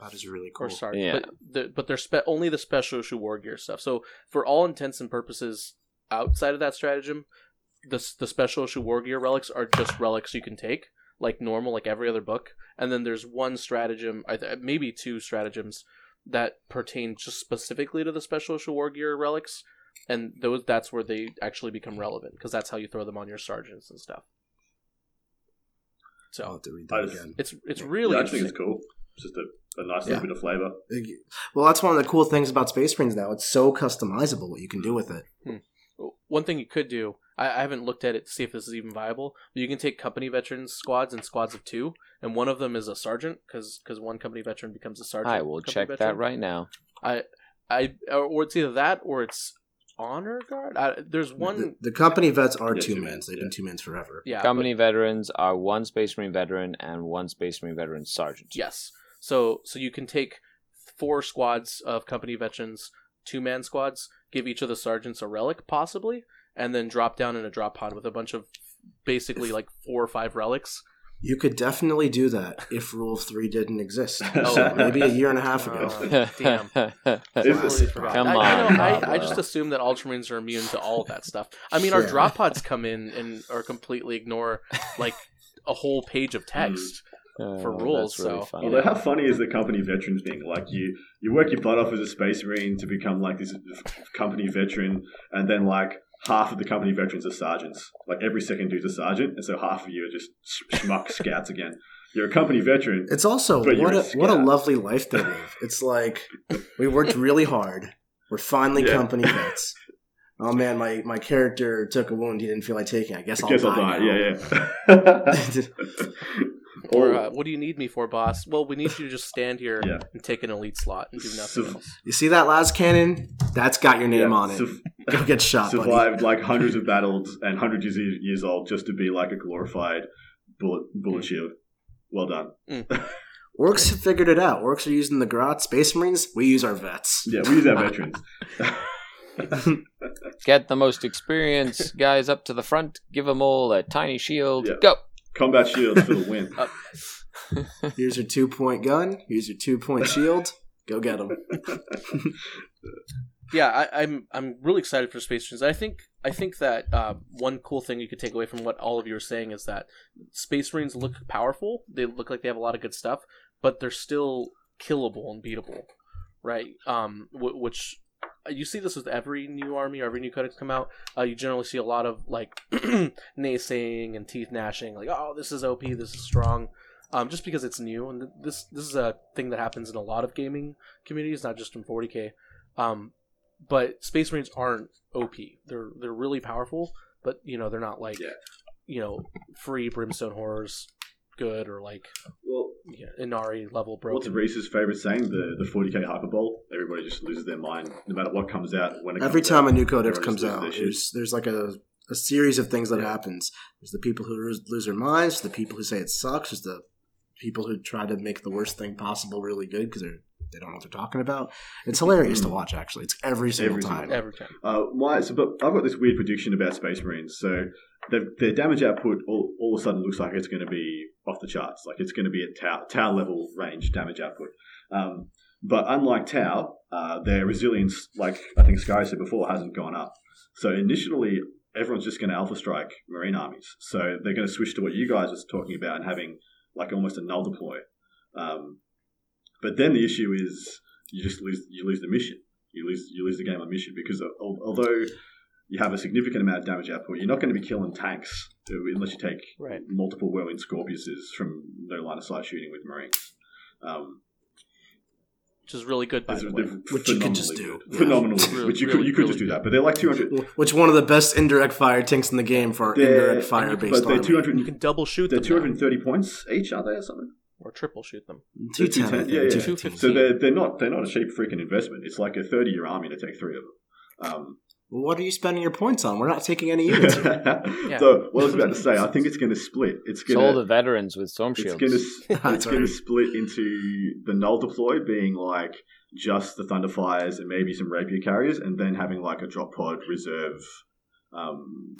that is really or cool. sorry, Yeah. but the, but they're spe- only the special issue war gear stuff. So for all intents and purposes, outside of that stratagem, the the special issue war gear relics are just relics you can take like normal, like every other book. And then there's one stratagem, maybe two stratagems that pertain just specifically to the special issue war gear relics, and those that's where they actually become relevant because that's how you throw them on your sergeants and stuff. So I'll have to read that just- again. it's it's really yeah, I think it's cool. just a, a nice little bit of flavor. Well, that's one of the cool things about Space Marines now. It's so customizable what you can do with it. Hmm. One thing you could do, I, I, haven't looked at it to see if this is even viable, but you can take company veterans squads and squads of two, and one of them is a sergeant because because one company veteran becomes a sergeant. I will check veteran. that right now. I I or it's either that or it's honor guard. I, there's one. The, the, company vets are two mans. They've been two mans forever. Yeah. Company but, veterans are one Space Marine veteran and one Space Marine veteran sergeant. Yes. So so you can take four squads of company veterans, two man squads, give each of the sergeants a relic possibly, and then drop down in a drop pod with a bunch of basically like four or five relics you could definitely do that if Rule Three didn't exist. Oh, maybe a year and a half ago. Uh, damn, Come I, on, I, know, I, I, just assume that Ultramarines are immune to all of that stuff. I mean, our drop pods come in and are completely ignore like a whole page of text. Uh, for rules, really so funny. although how funny is the company veteran thing? Like you, you work your butt off as a space marine to become like this company veteran, and then like half of the company veterans are sergeants. Like every second dude's a sergeant, and so half of you are just schmuck scouts again. You're a company veteran. It's also what a, a what a lovely life they live. It's like we worked really hard. We're finally yeah. company vets. Oh man, my, my character took a wound he didn't feel like taking. I guess, I guess I'll, die. I'll die. Yeah, yeah. Or uh, what do you need me for, boss? Well, we need you to just stand here yeah. and take an elite slot and do nothing else. You see that las cannon? That's got your name yeah, on it. Su- Go get shot. Survived buddy. like hundreds of battles and hundreds of years old just to be like a glorified bullet bullet shield. Well done. Mm. Orks have figured it out. Orks are using the Grot. Space Marines, we use our vets. Yeah, we use our veterans. Get the most experienced guys up to the front. Give them all a tiny shield. Yeah. Go. Combat shields for the win. Here's your two point gun. Here's your two point shield. Go get them. Yeah, I, am I'm, I'm really excited for Space Marines. I think I think that uh, one cool thing you could take away from what all of you are saying is that Space Marines look powerful. They look like they have a lot of good stuff, but they're still killable and beatable, right? Um, w- which you see this with every new army or every new codex come out. Uh, you generally see a lot of like naysaying and teeth gnashing, like "Oh, this is OP, this is strong," um, just because it's new. And this this is a thing that happens in a lot of gaming communities, not just in 40k. Um, but Space Marines aren't OP. They're they're really powerful, but you know they're not like yeah. you know free brimstone horrors good or like well yeah, Ynnari level broken. What's Reese's favorite saying? The the 40k hyperbole. Everybody just loses their mind no matter what comes out. When every time out, a new codex comes out, there's there's like a a series of things that yeah. happens. There's the people who lose, lose their minds. The people who say it sucks. There's the people who try to make the worst thing possible really good because they're they don't know what they're talking about. It's hilarious to watch. Actually, it's every single every time. Every time. Uh, my, so, but I've got this weird prediction about Space Marines. So their damage output all, all of a sudden looks like it's going to be off the charts. Like it's going to be at Tau, Tau level range damage output. Um, but unlike Tau, uh, their resilience, like I think Sky said before, hasn't gone up. So initially, everyone's just going to alpha strike marine armies. So they're going to switch to what you guys are talking about and having like almost a null deploy. Um, but then the issue is you just lose you lose the mission. You lose you lose the game on mission because although you have a significant amount of damage output. You're not going to be killing tanks unless you take right. multiple Whirlwind Scorpiuses from no line of sight shooting with Marines. Um, which is really good, by the way. Which you could just do. Yeah. Phenomenal. Really, which you really, could you could really just do that. But they're like 200. Which one of the best indirect fire tanks in the game for indirect fire based But they're 200. You can double shoot They're 230 now. points each, are they, or something? Or triple shoot them. 210. Yeah, yeah. So they're, they're, not, they're not a cheap freaking investment. It's like a 30 year army to take three of them. Um, well, what are you spending your points on? We're not taking any units. yeah. So, what I was about to say, I think it's going to split. It's going to all the veterans with storm shields. It's going to it's going to split into the null deploy being like just the Thunderfires and maybe some rapier carriers, and then having like a drop pod reserve. Um,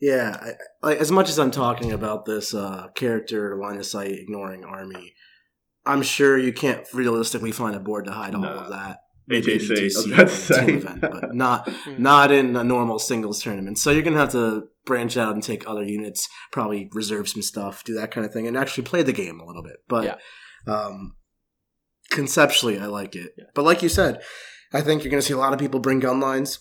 yeah, I, I, as much as I'm talking about this uh, character line of sight ignoring army, I'm sure you can't realistically find a board to hide all of that. ATC, ATC event, but not hmm. not in a normal singles tournament. So you're gonna have to branch out and take other units, probably reserve some stuff, do that kind of thing, and actually play the game a little bit. But yeah. um, conceptually, I like it. Yeah. But like you said, I think you're gonna see a lot of people bring gun lines.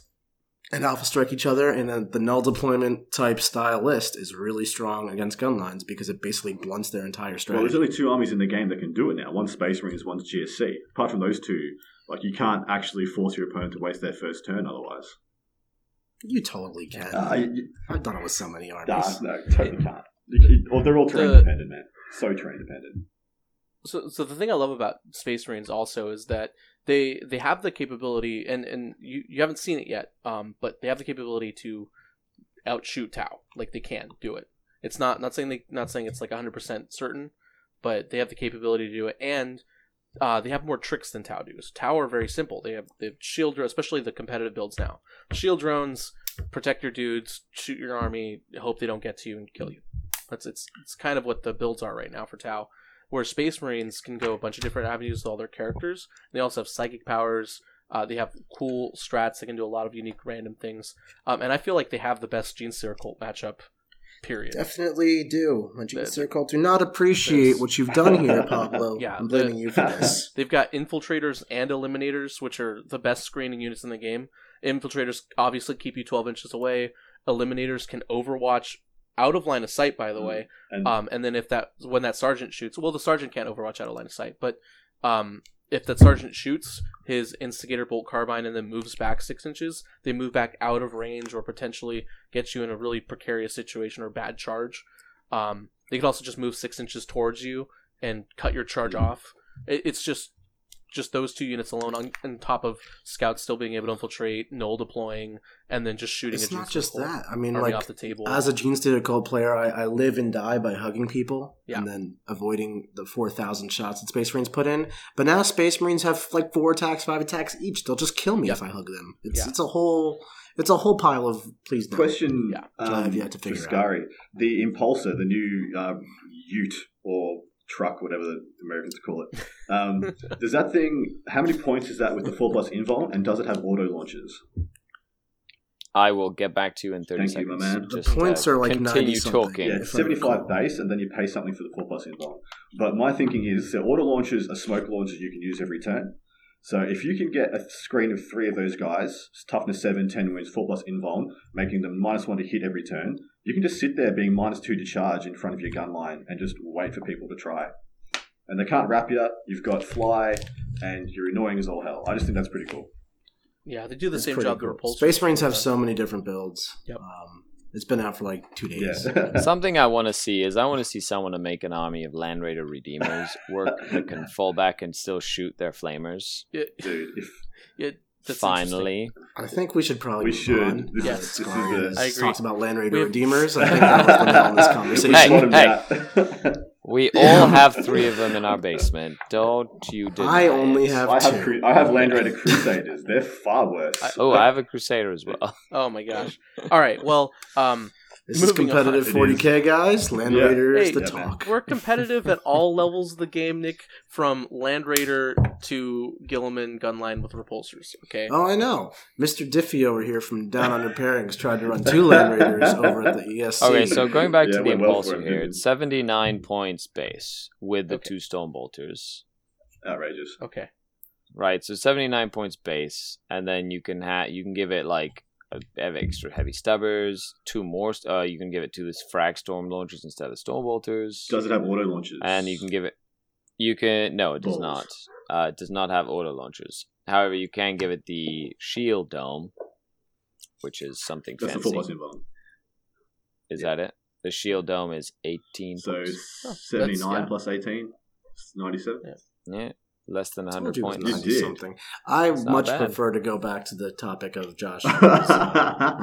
And alpha strike each other, and then the null deployment type style list is really strong against gun lines because it basically blunts their entire strategy. Well, there's only two armies in the game that can do it now. One's Space Marines, one's GSC. Apart from those two, like you can't actually force your opponent to waste their first turn otherwise. You totally can. Uh, you, I've done it with so many nah, armies. no, totally can't. You- you- they're all terrain The- dependent, man. So terrain dependent. so so the thing I love about Space Marines also is that they they have the capability and and you you haven't seen it yet um but they have the capability to outshoot Tau like they can do it. It's not not saying they not saying it's like 100% certain, but they have the capability to do it and uh, they have more tricks than Tau do. So Tau are very simple. They have the shield drones, especially the competitive builds now. Shield drones protect your dudes, shoot your army, hope they don't get to you and kill you. That's it's it's kind of what the builds are right now for Tau where Space Marines can go a bunch of different avenues with all their characters. They also have psychic powers. Uh, they have cool strats. They can do a lot of unique random things. Um, and I feel like they have the best Gene Cult matchup. Period. Definitely do. My The- Gene Circle do not appreciate This- what you've done here, Pablo. Yeah, I'm the- blaming you for this. They've got infiltrators and eliminators, which are the best screening units in the game. Infiltrators obviously keep you 12 inches away. Eliminators can overwatch out of line of sight, by the Mm. way. And Um, and then if that when that sergeant shoots, well, the sergeant can't overwatch out of line of sight, but um, if that sergeant shoots his instigator bolt carbine and then moves back six inches, they move back out of range or potentially get you in a really precarious situation or bad charge. Um, they could also just move six inches towards you and cut your charge Mhm. off. It, it's just just those two units alone on, on top of scouts still being able to infiltrate, null deploying, and then just shooting. It's a Gene not just that. I mean, army like off the table. as a Gene Stated Cold player, I, I live and die by hugging people Yeah. and then avoiding the 4,000 shots that Space Marines put in. But now Space Marines have like four attacks, five attacks each. They'll just kill me Yeah. if I hug them. It's, Yeah. it's a whole it's a whole pile of please no. question Yeah. That I um, have yet to for figure out. The Impulsor, the new um, Ute or truck, whatever the Americans call it. Um, does that thing, how many points is that with the 4 plus invul, and does it have auto launches? I will get back to you in 30 Thank you, my seconds. man. The points are like continue 90 something. talking. Yeah, if it's I 75 base, and then you pay something for the 4 plus invul. But my thinking is, so auto launches are smoke launches you can use every turn. So if you can get a screen of three of those guys, toughness 7, 10 wins, 4 plus invuln, making them minus 1 to hit every turn, you can just sit there being minus 2 to charge in front of your gun line and just wait for people to try. And they can't wrap you up, you've got fly, and you're annoying as all hell. I just think that's pretty cool. yeah, they do the It's same pretty job the cool. repulsors. Space Marines have so many different builds. Yep. Um, it's been out for like two days. Yeah. Something I want to see is I want to see someone to make an army of Land Raider Redeemers work that can fall back and still shoot their flamers. Yeah, Dude, if yeah, that's. Finally, I think we should probably We move should. on. This Yes. is, this is I agree. talked about Land Raider We have- Redeemers. I think that was the nail in this conversation. Hey, hey. we all have three of them in our basement. Don't you deny I only it. have I have two. cru- I have Land Raider Crusaders. They're far worse. I- Oh, I have a Crusader as well. Oh my gosh! All right, well, um, This is Moving on. competitive It 40k, guys. Land Yeah. Raider is Hey, the yeah, man. talk. we're competitive at all levels of the game, Nick, from Land Raider to Guilliman Gunline with repulsors. Okay, Oh, I know. Mr. Diffie over here from Down Under Pairings tried to run two Land Raiders over at the ETC. Okay, so going back Yeah, to the went well for Impulsor him, here, it's 79 points base with the Okay. two Storm Bolters. Outrageous. okay, Right, so 79 points base, and then you can have you can give it like a, have extra heavy stubbers, two more. Uh, you can give it two this frag storm launchers instead of storm bolters, Does it have auto launchers? and you can give it. You can no, it does Balls. not. Uh, it does not have auto launchers. However, you can give it the shield dome, which is something That's the fancy. four plus invuln. Is that it? The shield dome is 18 So points. Oh, 79 that's- yeah. plus 18, it's 97. Yeah, less than I 100 you points. You something. I It's much prefer to go back to the topic of Josh uh,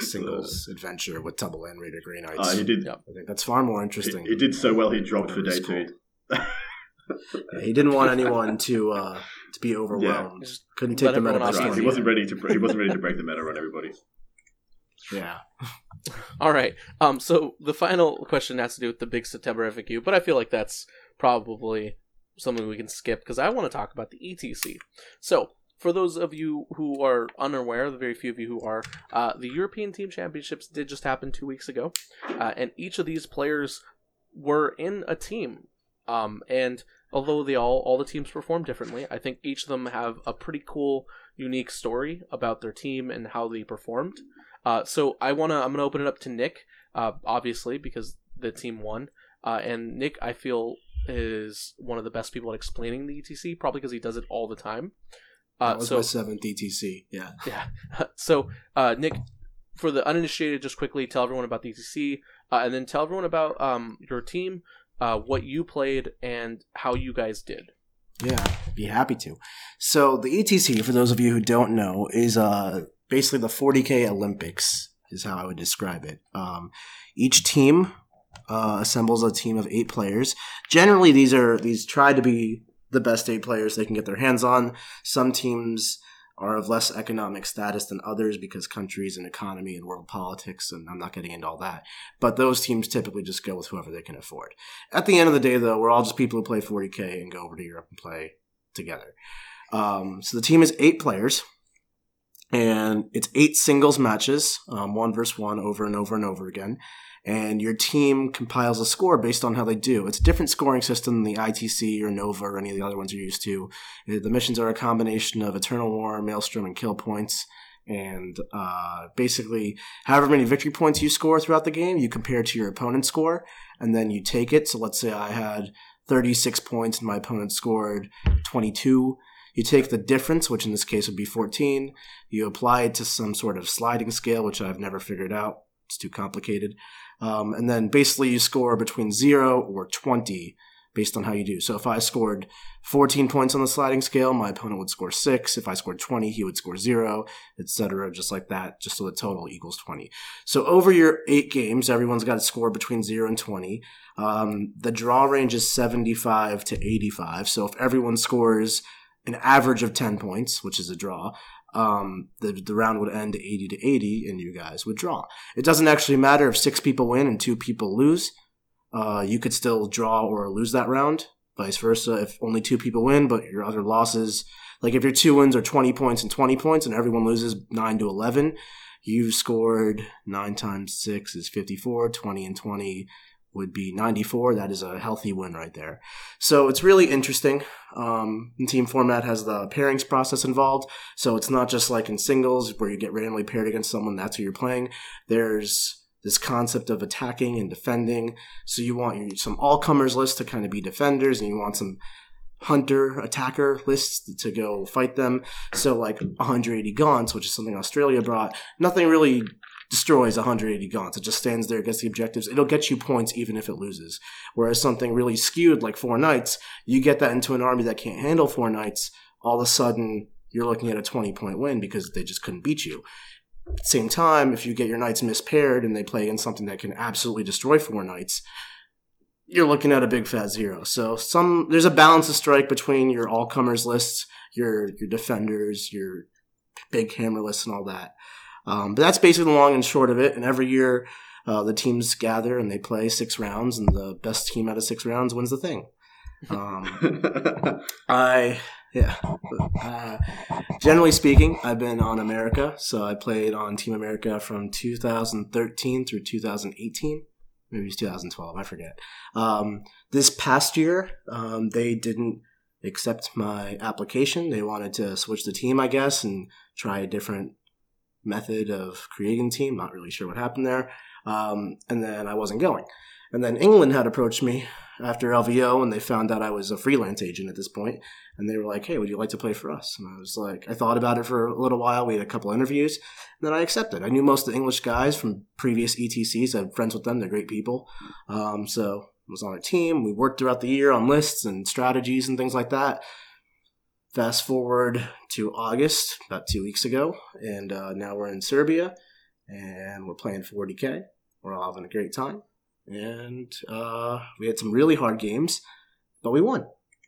singles adventure with Double Land Raider Grey Knights. Uh, he did. Yep. I think that's far more interesting. he did so well. He dropped for day two. Yeah, he didn't want anyone to uh, to be overwhelmed. Just Couldn't let take the meta everyone by off Right, he wasn't ready to. He wasn't ready to break the meta on everybody. Yeah. All right. Um. So the final question has to do with the big September FAQ, but I feel like that's probably something we can skip because I want to talk about the ETC. So for those of you who are unaware, the very few of you who are, uh, the European Team Championships did just happen two weeks ago, uh, and each of these players were in a team. Um, and although they all all the teams perform differently, I think each of them have a pretty cool, unique story about their team and how they performed. Uh, so I wanna I'm gonna open it up to Nick, uh, obviously because the team won, uh, and Nick I feel is one of the best people at explaining the ETC, probably because he does it all the time. Uh, that was so, my seventh ETC. Yeah. Yeah. so uh, Nick, for the uninitiated, just quickly tell everyone about the ETC, uh, and then tell everyone about um, your team, uh, what you played, and how you guys did. Yeah, be happy to. So the ETC, for those of you who don't know, is uh, basically the 40k Olympics, is how I would describe it. Um, each team uh, assembles a team of eight players. Generally, these are these try to be the best eight players they can get their hands on. Some teams are of less economic status than others because countries and economy and world politics, and I'm not getting into all that. But those teams typically just go with whoever they can afford. At the end of the day, though, we're all just people who play 40K and go over to Europe and play together. Um, so the team is eight players, and it's eight singles matches, um, one versus one, over and over and over again and your team compiles a score based on how they do. It's a different scoring system than the ITC or Nova or any of the other ones you're used to. The missions are a combination of Eternal War, Maelstrom, and kill points. And uh, basically, however many victory points you score throughout the game, you compare to your opponent's score, and then you take it. So let's say I had 36 points and my opponent scored 22. You take the difference, which in this case would be 14. You apply it to some sort of sliding scale, which I've never figured out. It's too complicated. Um, and then basically you score between 0 or 20 based on how you do. So if I scored 14 points on the sliding scale, my opponent would score 6. If I scored 20, he would score 0, etc., just like that, just so the total equals 20. So over your 8 games, everyone's got to score between 0 and 20. Um, the draw range is 75 to 85. So if everyone scores an average of 10 points, which is a draw, um, the, the round would end 80 to 80 and you guys would draw. It doesn't actually matter if six people win and two people lose. Uh, you could still draw or lose that round. Vice versa, if only two people win, but your other losses, like if your two wins are 20 points and 20 points and everyone loses 9 to 11, you've scored 9 times 6 is 54, 20 and 20 would be 94. That is a healthy win right there. So it's really interesting. Um, team format has the pairings process involved. So it's not just like in singles where you get randomly paired against someone, that's who you're playing. There's this concept of attacking and defending. So you want some all comers list to kind of be defenders, and you want some hunter attacker lists to go fight them. So like 180 gaunts, which is something Australia brought. Nothing really destroys 180 gaunts. It just stands there, gets the objectives. It'll get you points even if it loses. Whereas something really skewed like four knights, you get that into an army that can't handle four knights, all of a sudden you're looking at a 20 point win because they just couldn't beat you. Same time, if you get your knights mispaired and they play against something that can absolutely destroy four knights, you're looking at a big fat zero. So some there's a balance to strike between your all comers lists, your your defenders, your big hammer lists, and all that. Um, but that's basically the long and short of it. And every year, uh, the teams gather and they play six rounds, and the best team out of six rounds wins the thing. Um, I yeah. Uh, generally speaking, I've been on America, so I played on Team America from 2013 through 2018. Maybe it's 2012, I forget. Um, this past year, um, they didn't accept my application. They wanted to switch the team, I guess, and try a different method of creating team. Not really sure what happened there. Um, and then I wasn't going. And then England had approached me after LVO, and they found out I was a freelance agent at this point, and they were like, "Hey, would you like to play for us?" And I was like, I thought about it for a little while. We had a couple interviews, and then I accepted. I knew most of the English guys from previous ETCs. I had friends with them; they're great people. Um, so I was on a team. We worked throughout the year on lists and strategies and things like that. Fast forward to August, about two weeks ago, and uh, now we're in Serbia, and we're playing 40k. We're all having a great time, and uh, we had some really hard games, but we won.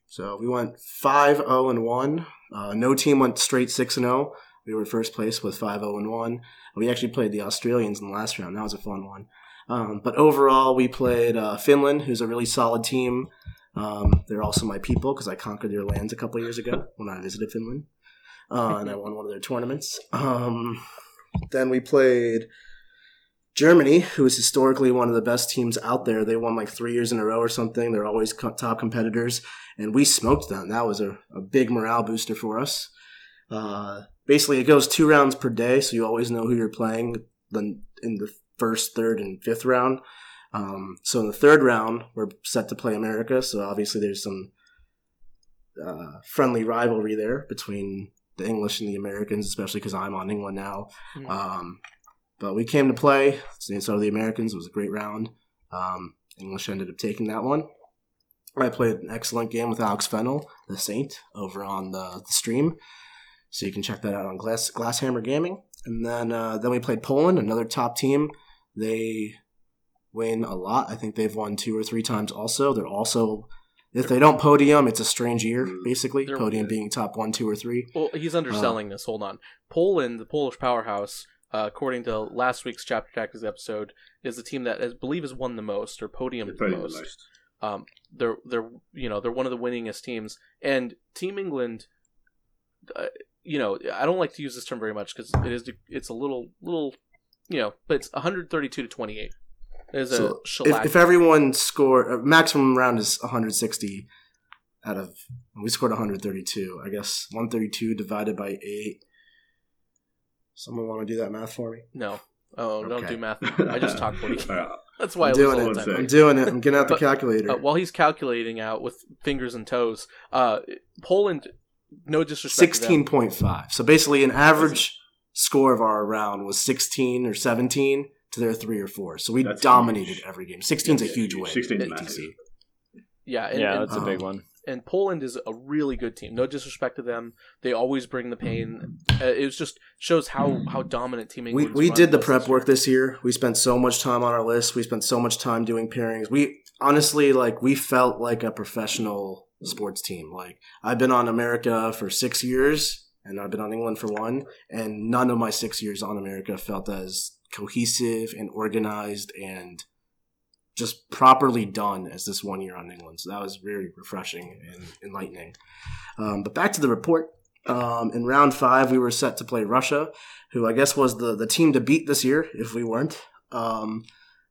So we went 5-0 and one. Uh, no team went straight six and zero. We were first place with 5-0 and one. We actually played the Australians in the last round. That was a fun one. Um, but overall, we played uh, Finland, who's a really solid team. Um, they're also my people because I conquered their lands a couple years ago when I visited Finland, uh, and I won one of their tournaments. Um, then we played Germany, who is historically one of the best teams out there. They won like three years in a row or something. They're always co- top competitors, and we smoked them. That was a, a big morale booster for us. Uh, basically, it goes two rounds per day, so you always know who you're playing in the first, third, and fifth round. Um, so in the third round, we're set to play America. So obviously, there's some uh, friendly rivalry there between the English and the Americans, especially because I'm on England now. Mm-hmm. Um, but we came to play. So the Americans. It was a great round. Um, English ended up taking that one. I played an excellent game with Alex Fennel, the Saint, over on the, the stream. So you can check that out on Glass Glasshammer Gaming. And then uh, then we played Poland, another top team. They win a lot. I think they've won two or three times. Also, they're also if they don't podium, it's a strange year. Mm. Basically, they're, podium being top one, two, or three. Well, he's underselling uh, this. Hold on, Poland, the Polish powerhouse, uh, according to last week's Chapter Tactics episode, is the team that I believe has won the most or podiumed the most. The most. Um, they're they're you know they're one of the winningest teams, and Team England. Uh, you know, I don't like to use this term very much because it is it's a little little, you know, but it's 132 to 28. There's so if, if, everyone scored uh, maximum round is 160 out of we scored 132. I guess 132 divided by eight. Someone want to do that math for me? No. Oh, okay. don't do math. I just talk for you. That's why I'm doing it. I'm doing it. I'm getting out the calculator. Uh, while he's calculating out with fingers and toes, uh, Poland no disrespect. Sixteen point five. So basically, an average score of our round was sixteen or seventeen to their three or four. So we that's dominated huge. every game. Sixteen is a huge win. Sixteen massive. Yeah, and, yeah, that's and, a big um, one. And Poland is a really good team. No disrespect to them, they always bring the pain. Uh, it just shows how how dominant team England. We we did the prep work this year. We spent so much time on our list. We spent so much time doing pairings. We honestly like we felt like a professional sports team. Like I've been on America for six years, and I've been on England for one, and none of my six years on America felt as cohesive and organized and just properly done as this one year on England. So that was very refreshing and enlightening. Um, but back to the report. Um, in round five, we were set to play Russia, who I guess was the, the team to beat this year if we weren't. Um,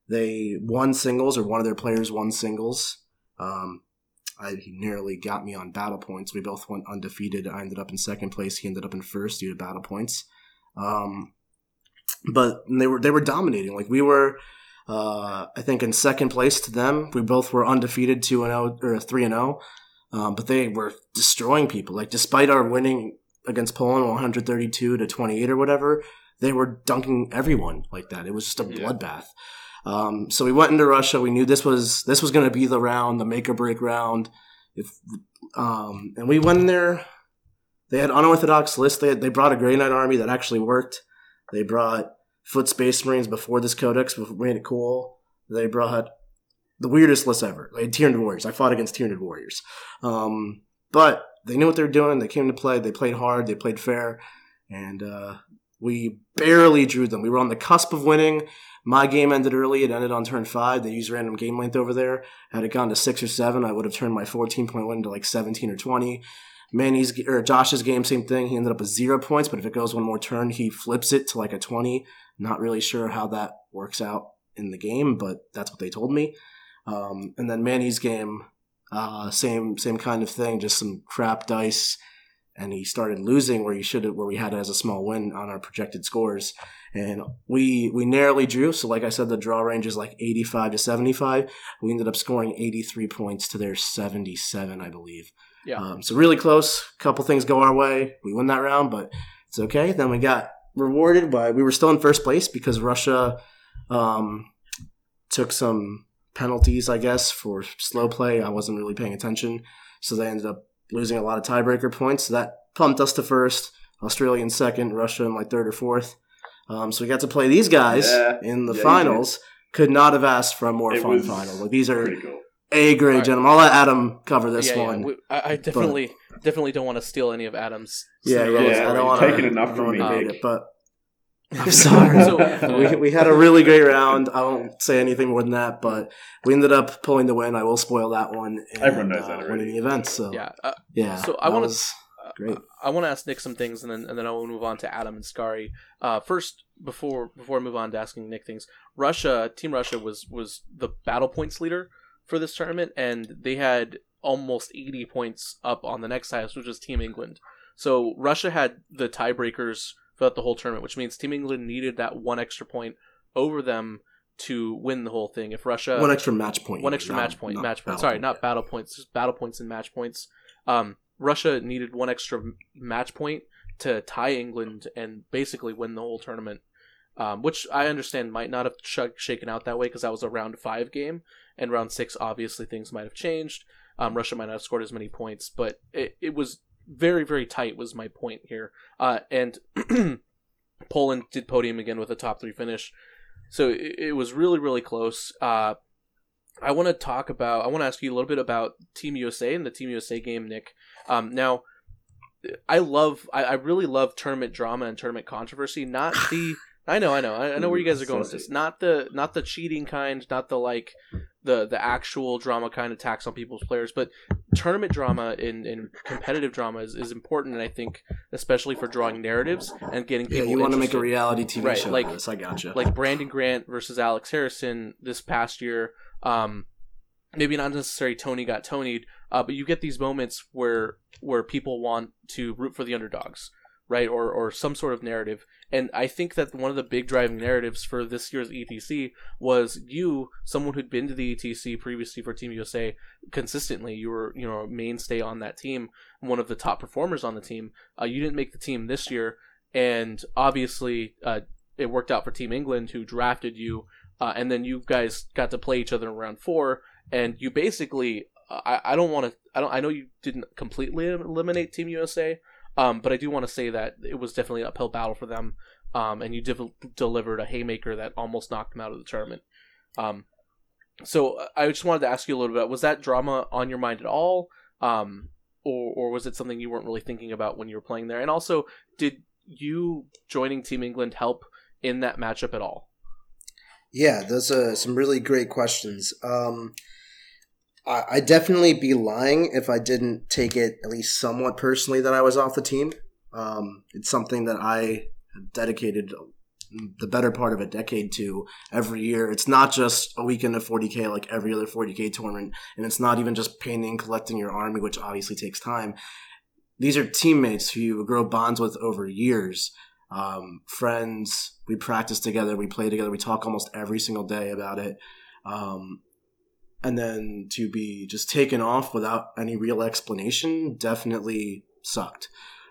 they won singles, or one of their players won singles. Um, I, he nearly got me on battle points. We both went undefeated. I ended up in second place. He ended up in first due to battle points. Um, but they were they were dominating. Like we were, uh, I think, in second place to them. We both were undefeated, two and zero oh, or three and zero. Oh. Um, but they were destroying people. Like despite our winning against Poland, 132 to 28 or whatever, they were dunking everyone like that. It was just a yeah. bloodbath. Um, so we went into Russia. We knew this was this was going to be the round, the make or break round. If um, and we went in there. They had unorthodox lists. They had, they brought a Grey Knight army that actually worked. They brought foot space marines before this codex, made it cool. They brought the weirdest list ever. They had Tyranid warriors. I fought against Tyranid warriors, um, but they knew what they were doing. They came to play. They played hard. They played fair, and uh, we barely drew them. We were on the cusp of winning. My game ended early. It ended on turn five. They used random game length over there. Had it gone to six or seven, I would have turned my 14 point win to like 17 or 20. Manny's or Josh's game, same thing. He ended up with zero points, but if it goes one more turn, he flips it to like a 20. Not really sure how that works out in the game, but that's what they told me. Um, and then Manny's game, uh, same same kind of thing, just some crap dice and he started losing where he should where we had it as a small win on our projected scores. And we we narrowly drew. So like I said, the draw range is like 85 to 75. We ended up scoring 83 points to their 77, I believe. Yeah. Um, so really close. A couple things go our way. We win that round, but it's okay. Then we got rewarded by we were still in first place because Russia um, took some penalties, I guess, for slow play. I wasn't really paying attention, so they ended up losing a lot of tiebreaker points. So that pumped us to first, Australia in second, Russia in like third or fourth. Um, so we got to play these guys yeah. in the yeah, finals. Could not have asked for a more it fun final. Like these are cool. A great right. gentlemen. I'll let Adam cover this yeah, one. We, I, I, definitely but, definitely don't want to steal any of Adam's. Yeah, yeah, yeah. I don't want to take it enough from me, it, but. I'm sorry. so, we, we had a really great round. I won't say anything more than that, but we ended up pulling the win. I will spoil that one. And, Everyone knows uh, that already. Winning the event. So yeah, uh, yeah. So I want to Great. I want to ask Nick some things, and then and then I will move on to Adam and Scary. Uh, first, before before I move on to asking Nick things, Russia, Team Russia was was the battle points leader for this tournament, and they had almost 80 points up on the next highest, which was Team England. So Russia had the tiebreakers throughout the whole tournament, which means Team England needed that one extra point over them to win the whole thing. If Russia one extra match point, one extra match point, match point. Sorry, point, not battle points, just battle points and match points. Um, Russia needed one extra match point to tie England and basically win the whole tournament. Um, which I understand might not have sh- shaken out that way because that was a round five game, and round six obviously things might have changed. Um, Russia might not have scored as many points, but it, it was very very tight. Was my point here, uh, and Poland did podium again with a top three finish, so it, it was really really close. Uh, I want to talk about. I want to ask you a little bit about Team USA and the Team USA game, Nick. Um, now, I love. I, I really love tournament drama and tournament controversy. Not the. I know, I know, I know where you guys are going with this. Not the, not the cheating kind, not the like, the the actual drama kind of attacks on people's players, but tournament drama in, in competitive drama is, is important, and I think especially for drawing narratives and getting people. Yeah, you want to make a reality TV right, show. Like, this, I gotcha. Like Brandon Grant versus Alex Harrison this past year um, maybe not necessarily Tony got Tonyed, uh, but you get these moments where where people want to root for the underdogs, right? Or or some sort of narrative. And I think that one of the big driving narratives for this year's ETC was you, someone who'd been to the ETC previously for Team USA consistently. You were you know a mainstay on that team, one of the top performers on the team. Uh, you didn't make the team this year, and obviously uh, it worked out for Team England, who drafted you uh, and then you guys got to play each other in round four, and you basically, I, I don't want to, I don't, I know you didn't completely eliminate Team USA, um, but I do want to say that it was definitely an uphill battle for them, um, and you delivered a haymaker that almost knocked them out of the tournament. Um, so I just wanted to ask you a little bit: was that drama on your mind at all, um, or or was it something you weren't really thinking about when you were playing there? And also, did you joining Team England help in that matchup at all? Yeah, those are some really great questions. Um, I, I'd definitely be lying if I didn't take it at least somewhat personally that I was off the team. Um, it's something that I dedicated the better part of a decade to every year. It's not just a weekend of 40K like every other 40K tournament, and it's not even just painting, collecting your army, which obviously takes time. These are teammates who you grow bonds with over years um, friends. We practice together, we play together, we talk almost every single day about it. Um, and then to be just taken off without any real explanation definitely sucked.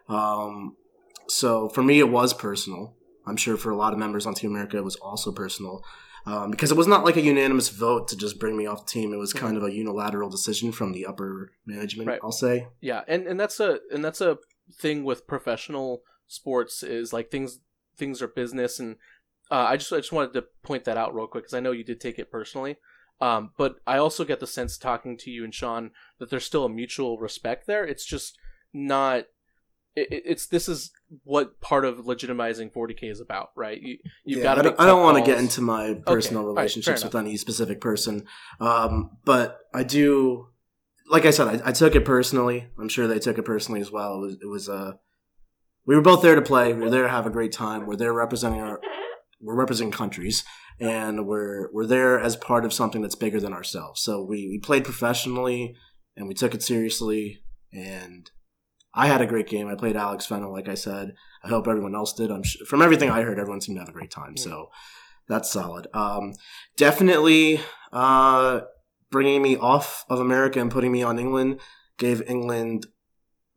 Um, so for me, it was personal. I'm sure for a lot of members on Team America, it was also personal. Um, because it was not like a unanimous vote to just bring me off the team. It was kind of a unilateral decision from the upper management. Right. I'll say. Yeah, and and that's a and that's a thing with professional sports is like things things are business and uh, I just I just wanted to point that out real quick because I know you did take it personally. Um, but I also get the sense talking to you and Sean that there's still a mutual respect there. It's just not. It, it's this is what part of legitimizing 40k is about, right? You you've yeah, got. To. I don't, want to get into my personal okay. relationships right, with any specific person, um, but I do. Like I said, I, I, took it personally. I'm sure they took it personally as well. It was it was uh, we were both there to play. We were there to have a great time. We're there representing our we're representing countries and we're we're there as part of something that's bigger than ourselves. So we, we played professionally and we took it seriously and I had a great game. I played Alex Fennel, like I said. I hope everyone else did. I'm sure, from everything I heard, everyone seemed to have a great time. So that's solid. Um, definitely uh, bringing me off of America and putting me on England gave England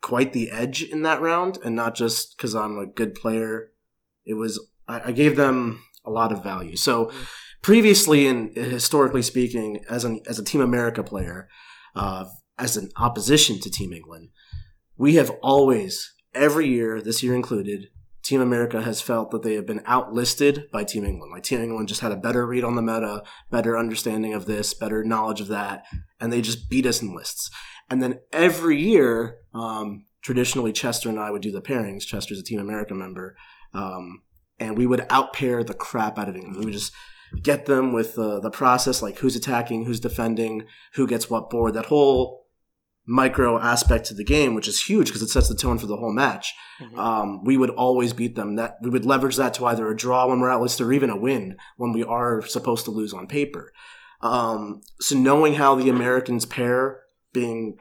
quite the edge in that round, and not just because I'm a good player. It was I, I, gave them a lot of value. So previously, and historically speaking, as an as a Team America player, uh, as an opposition to Team England, we have always every year, this year included, Team America has felt that they have been outlisted by Team England. Like Team England just had a better read on the meta, better understanding of this, better knowledge of that, and they just beat us in lists. And then every year, um, traditionally Chester and I would do the pairings. Chester's a Team America member. Um, and we would outpair the crap out of England. We would just get them with uh, the process, like who's attacking, who's defending, who gets what board. That whole micro aspect to the game, which is huge because it sets the tone for the whole match. Mm-hmm. Um, we would always beat them. That we would leverage that to either a draw when we're at least or even a win when we are supposed to lose on paper. Um, so knowing how the Americans pair, being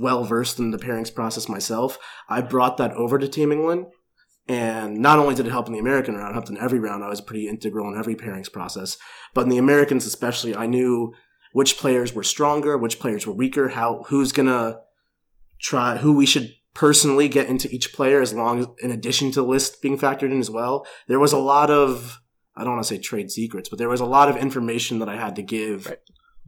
well versed in the pairings process myself, I brought that over to Team England. And not only did it help in the American round, it helped in every round. I was pretty integral in every pairings process. But in the Americans especially, I knew which players were stronger, which players were weaker, how who's gonna try who we should personally get into each player as long as in addition to the list being factored in as well. There was a lot of I don't want to say trade secrets, but there was a lot of information that I had to give right.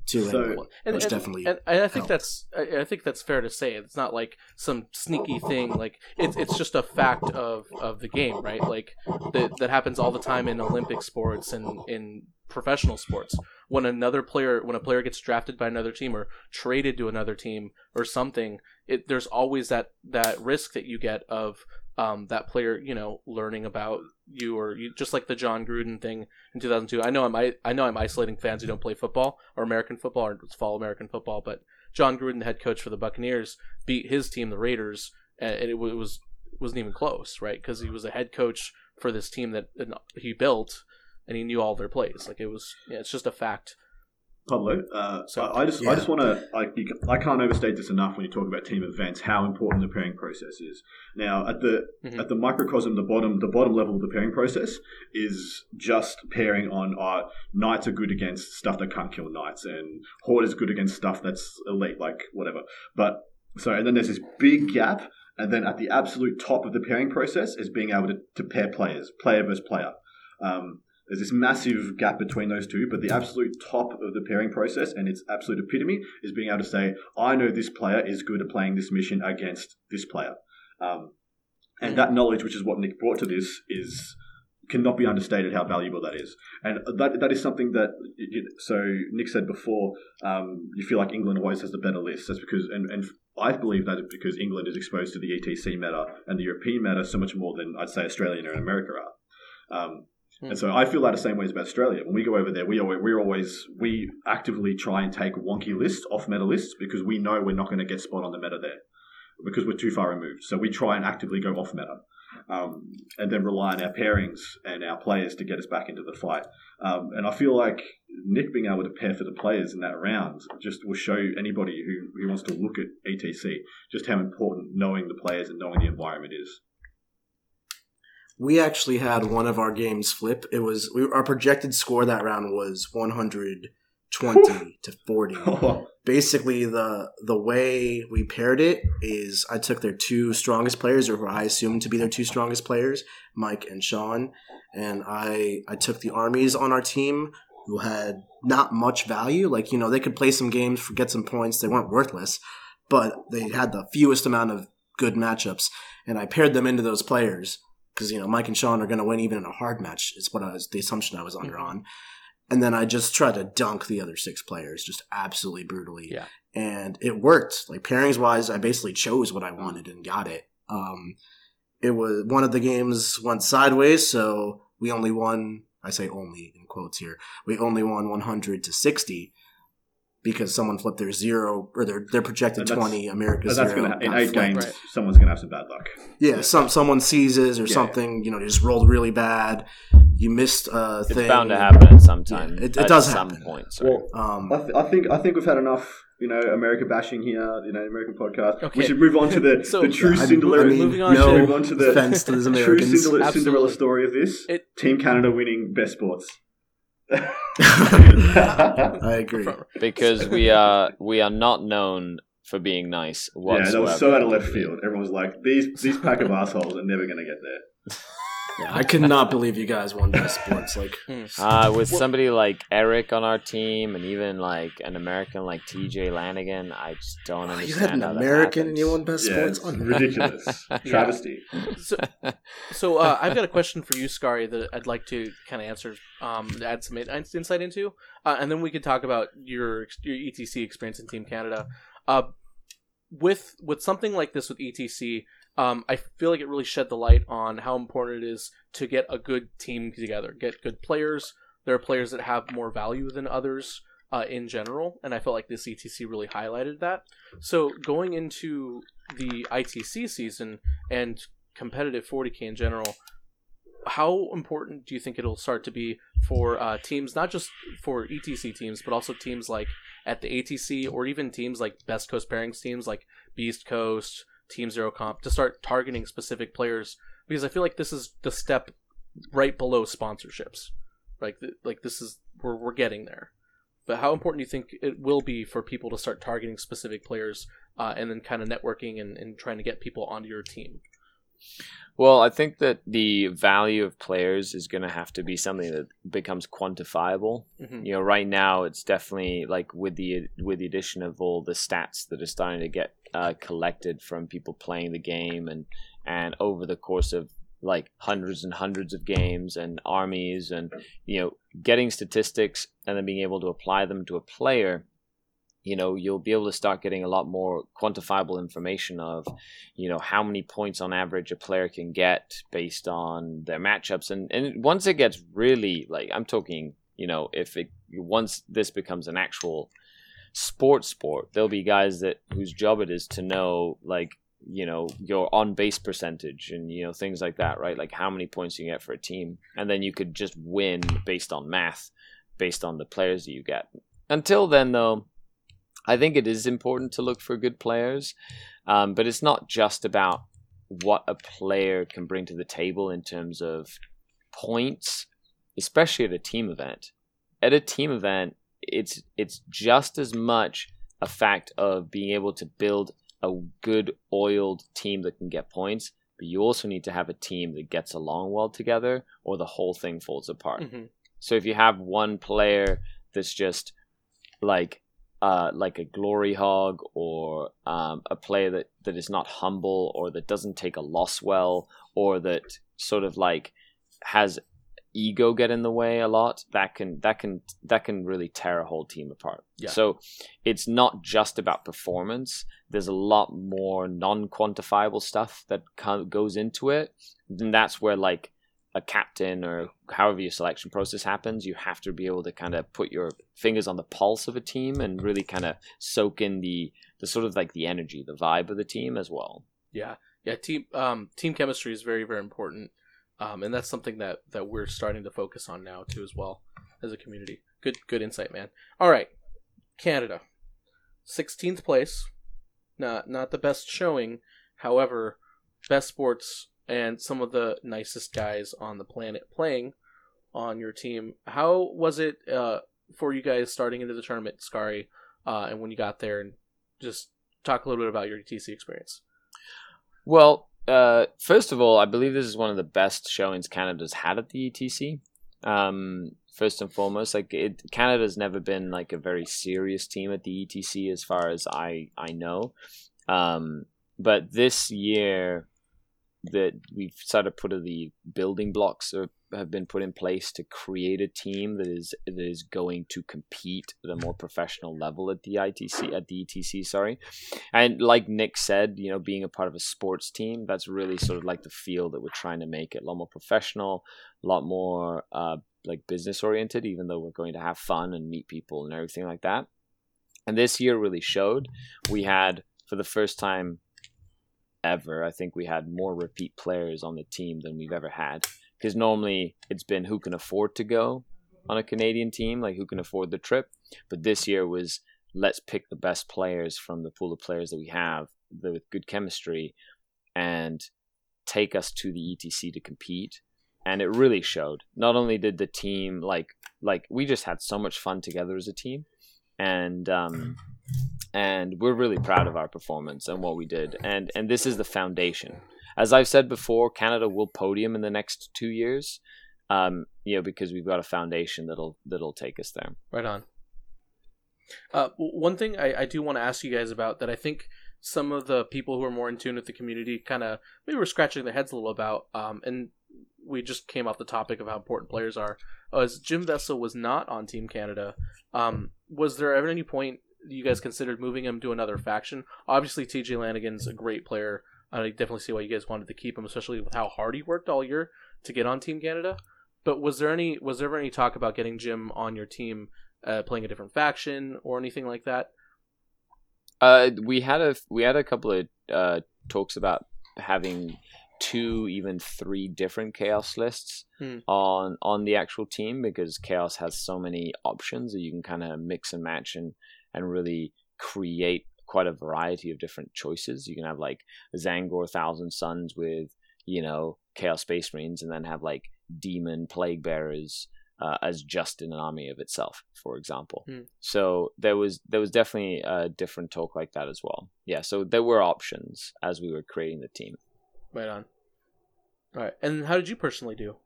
To so, anyone, and, and, definitely. And, and I think helped. that's I, I think that's fair to say. It's not like some sneaky thing. Like it's it's just a fact of of the game, right? Like that that happens all the time in Olympic sports and in professional sports when another player when a player gets drafted by another team or traded to another team or something it, there's always that that risk that you get of um, that player you know learning about you or you, just like the Jon Gruden thing in 2002 I know I'm I, I know I'm isolating fans who don't play football or American football or follow American football but Jon Gruden the head coach for the Buccaneers beat his team the Raiders and it, it was wasn't even close right because he was a head coach for this team that he built and he knew all their plays. Like it was, yeah, it's just a fact. Pablo, uh, so I just, yeah. I just want to, I, I can't overstate this enough when you talk about team events. How important the pairing process is. Now, at the mm-hmm. at the microcosm, the bottom, the bottom level of the pairing process is just pairing on. Uh, knights are good against stuff that can't kill knights, and horde is good against stuff that's elite, like whatever. But so, and then there's this big gap, and then at the absolute top of the pairing process is being able to, to pair players, player versus player. Um, there's this massive gap between those two, but the absolute top of the pairing process and its absolute epitome is being able to say, I know this player is good at playing this mission against this player. Um, and that knowledge, which is what Nick brought to this, is cannot be understated how valuable that is. And that that is something that so Nick said before. Um, you feel like England always has the better list. That's because and and I believe that is because England is exposed to the ETC meta and the European meta so much more than I'd say Australia and America are. Um, and so I feel that the same way as about Australia. When we go over there, we always, we're always we actively try and take wonky lists off meta lists because we know we're not going to get spot on the meta there because we're too far removed. So we try and actively go off meta. Um, and then rely on our pairings and our players to get us back into the fight. Um, and I feel like Nick being able to pair for the players in that round just will show anybody who, who wants to look at ETC just how important knowing the players and knowing the environment is we actually had one of our games flip. It was we, our projected score that round was 120 to 40. Basically, the the way we paired it is I took their two strongest players, or who I assumed to be their two strongest players, Mike and Sean, and I I took the armies on our team who had not much value. Like you know, they could play some games, for get some points. They weren't worthless, but they had the fewest amount of good matchups, and I paired them into those players because you know Mike and Sean are going to win even in a hard match. Is what I was the assumption I was under mm-hmm. on. And then I just tried to dunk the other six players just absolutely brutally. Yeah. And it worked. Like pairings wise, I basically chose what I wanted and got it. Um, it was one of the games went sideways, so we only won. I say only in quotes here. We only won 100 to 60 because someone flipped their zero or their their projected twenty. America's that's zero. Gonna, in eight flipped. games, right. someone's gonna have some bad luck. Yeah, yeah. some someone seizes or yeah, something. You know, just rolled really bad. You missed a it's thing. It's bound to happen at some time. Yeah, it, it does some happen. point. Well, um, I, th- I think I think we've had enough you know, America bashing here, you know, American podcast. Okay. We should move on to the, so, the true Cinderella. I mean, moving on no to, move on to the, the true Cinderella, Cinderella, story of this. It, Team Canada winning best sports. I agree because we are we are not known for being nice. Whatsoever. Yeah, that was so out of left field. Everyone was like, "These these pack of assholes are never going to get there." Yeah, I could not believe you guys won best sports. Like, hmm. uh, with somebody like Eric on our team, and even like an American like T.J. Lanigan, I just don't understand. You had an American and you won best yeah, sports. ridiculous, travesty. So, so uh, I've got a question for you, Scary, that I'd like to kind of answer, um, add some insight into, uh, and then we could talk about your your ETC experience in Team Canada. Uh, with with something like this with ETC, um, I feel like it really shed the light on how important it is to get a good team together, get good players. There are players that have more value than others. uh, in general, and I felt like this ETC really highlighted that. So going into the ITC season and competitive 40k in general, how important do you think it'll start to be for uh, teams, not just for ETC teams, but also teams like at the ATC or even teams like Best Coast Pairings teams like Beast Coast, Team Zero Comp to start targeting specific players? Because I feel like this is the step right below sponsorships. Like, like this is we're we're getting there. But how important do you think it will be for people to start targeting specific players uh, and then kind of networking and, and trying to get people onto your team? Well, I think that the value of players is going to have to be something that becomes quantifiable. Mm-hmm. You know, right now it's definitely like with the with the addition of all the stats that are starting to get uh, collected from people playing the game and and over the course of like hundreds and hundreds of games and armies and you know getting statistics and then being able to apply them to a player you know you'll be able to start getting a lot more quantifiable information of you know how many points on average a player can get based on their matchups. And and once it gets really like i'm talking you know if it once this becomes an actual sports sport there'll be guys that whose job it is to know like you know your on base percentage and you know things like that right? Like how many points you get for a team. And then you could just win based on math based on the players that you get. Until then though I think it is important to look for good players, um, but it's not just about what a player can bring to the table in terms of points, especially at a team event. At a team event, it's it's just as much a fact of being able to build a good oiled team that can get points, but you also need to have a team that gets along well together or the whole thing falls apart. Mm-hmm. So if you have one player that's just like uh, like a glory hog or um, a player that, that is not humble or that doesn't take a loss well or that sort of like has ego get in the way a lot that can that can that can really tear a whole team apart yeah. so it's not just about performance there's a lot more non-quantifiable stuff that goes into it and that's where like a captain or however your selection process happens, you have to be able to kind of put your fingers on the pulse of a team and really kind of soak in the the sort of like the energy, the vibe of the team as well. Yeah, yeah. Team um, team chemistry is very very important, um, and that's something that that we're starting to focus on now too as well as a community. Good good insight, man. All right, Canada, sixteenth place, not not the best showing. However, best sports and some of the nicest guys on the planet playing on your team. How was it uh, for you guys starting into the tournament, Scary, uh, and when you got there, and just talk a little bit about your ETC experience? Well, uh, first of all, I believe this is one of the best showings Canada's had at the ETC. Um, first and foremost, like it, Canada's never been like a very serious team at the ETC, as far as I I know. Um, but this year, that we've sort of put the building blocks are, have been put in place to create a team that is that is going to compete at a more professional level at the ITC at the ETC. Sorry, and like Nick said, you know, being a part of a sports team, that's really sort of like the feel that we're trying to make it a lot more professional, a lot more uh, like business oriented. Even though we're going to have fun and meet people and everything like that. And this year really showed. We had for the first time ever. I think we had more repeat players on the team than we've ever had. Because normally it's been who can afford to go on a Canadian team, like who can afford the trip. But this year was let's pick the best players from the pool of players that we have with good chemistry and take us to the ETC to compete. And it really showed. Not only did the team like like we just had so much fun together as a team, and um, and we're really proud of our performance and what we did. And and this is the foundation. As I've said before, Canada will podium in the next two years. Um, you know, because we've got a foundation that'll that'll take us there. Right on. Uh, one thing I, I do want to ask you guys about that I think some of the people who are more in tune with the community kind of maybe were scratching their heads a little about, um, and we just came off the topic of how important players are. As Jim Vesal was not on Team Canada, um, was there ever any point you guys considered moving him to another faction? Obviously, TJ Lanigan's a great player. I definitely see why you guys wanted to keep him, especially with how hard he worked all year to get on Team Canada. But was there any was there ever any talk about getting Jim on your team uh, playing a different faction or anything like that? Uh, we had a we had a couple of uh, talks about having two, even three different chaos lists Hmm. on on the actual team because chaos has so many options that you can kind of mix and match and and really create quite a variety of different choices. You can have like Tzaangor Thousand Sons with you know Chaos Space Marines, and then have like Demon Plague Bearers uh, as just an army of itself, for example. Hmm. So there was there was definitely a different talk like that as well. Yeah, so there were options as we were creating the team. Right on. All right. And how did you personally do?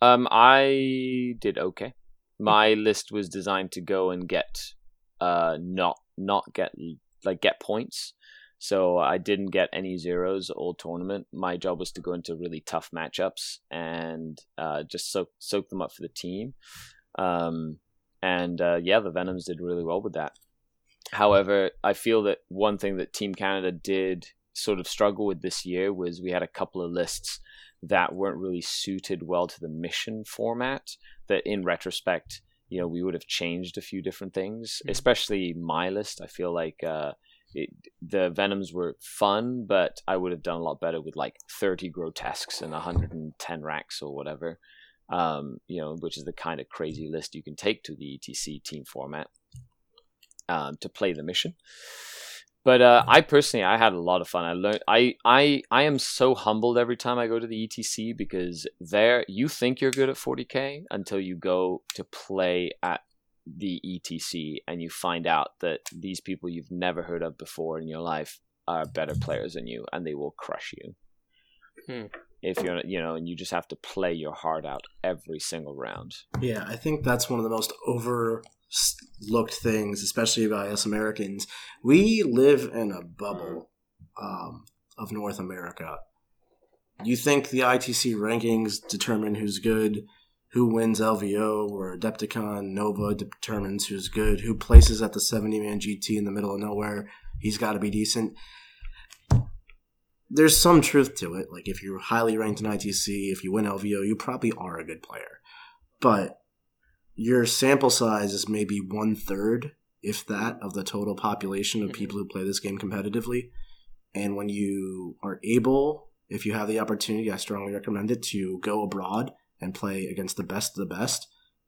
Um, I did okay. My list was designed to go and get, uh, not not get like get points. So I didn't get any zeros all tournament. My job was to go into really tough matchups and uh, just soak soak them up for the team. Um, and uh, yeah, the Venoms did really well with that. However, I feel that one thing that Team Canada did sort of struggle with this year was we had a couple of lists that weren't really suited well to the mission format. That in retrospect, you know, we would have changed a few different things, Mhm. especially my list. I feel like uh, it, the Venoms were fun, but I would have done a lot better with like 30 grotesques and 110 Wracks or whatever. Um, you know, which is the kind of crazy list you can take to the ETC team format um, to play the mission. But uh, I personally, I had a lot of fun. I learned. I, I, I am so humbled every time I go to the ETC because there, you think you're good at 40k until you go to play at the ETC and you find out that these people you've never heard of before in your life are better players than you, and they will crush you. Hmm. If you're, you know, and you just have to play your heart out every single round. Yeah, I think that's one of the most overlooked things, especially by us Americans. We live in a bubble um, of North America. You think the ITC rankings determine who's good, who wins LVO or Adepticon, Nova determines who's good, who places at the 70 man GT in the middle of nowhere, he's got to be decent. There's some truth to it. Like, if you're highly ranked in ITC, if you win LVO, you probably are a good player. But your sample size is maybe one third, if that, of the total population of Mhm. people who play this game competitively. And when you are able, if you have the opportunity, I strongly recommend it to go abroad and play against the best of the best.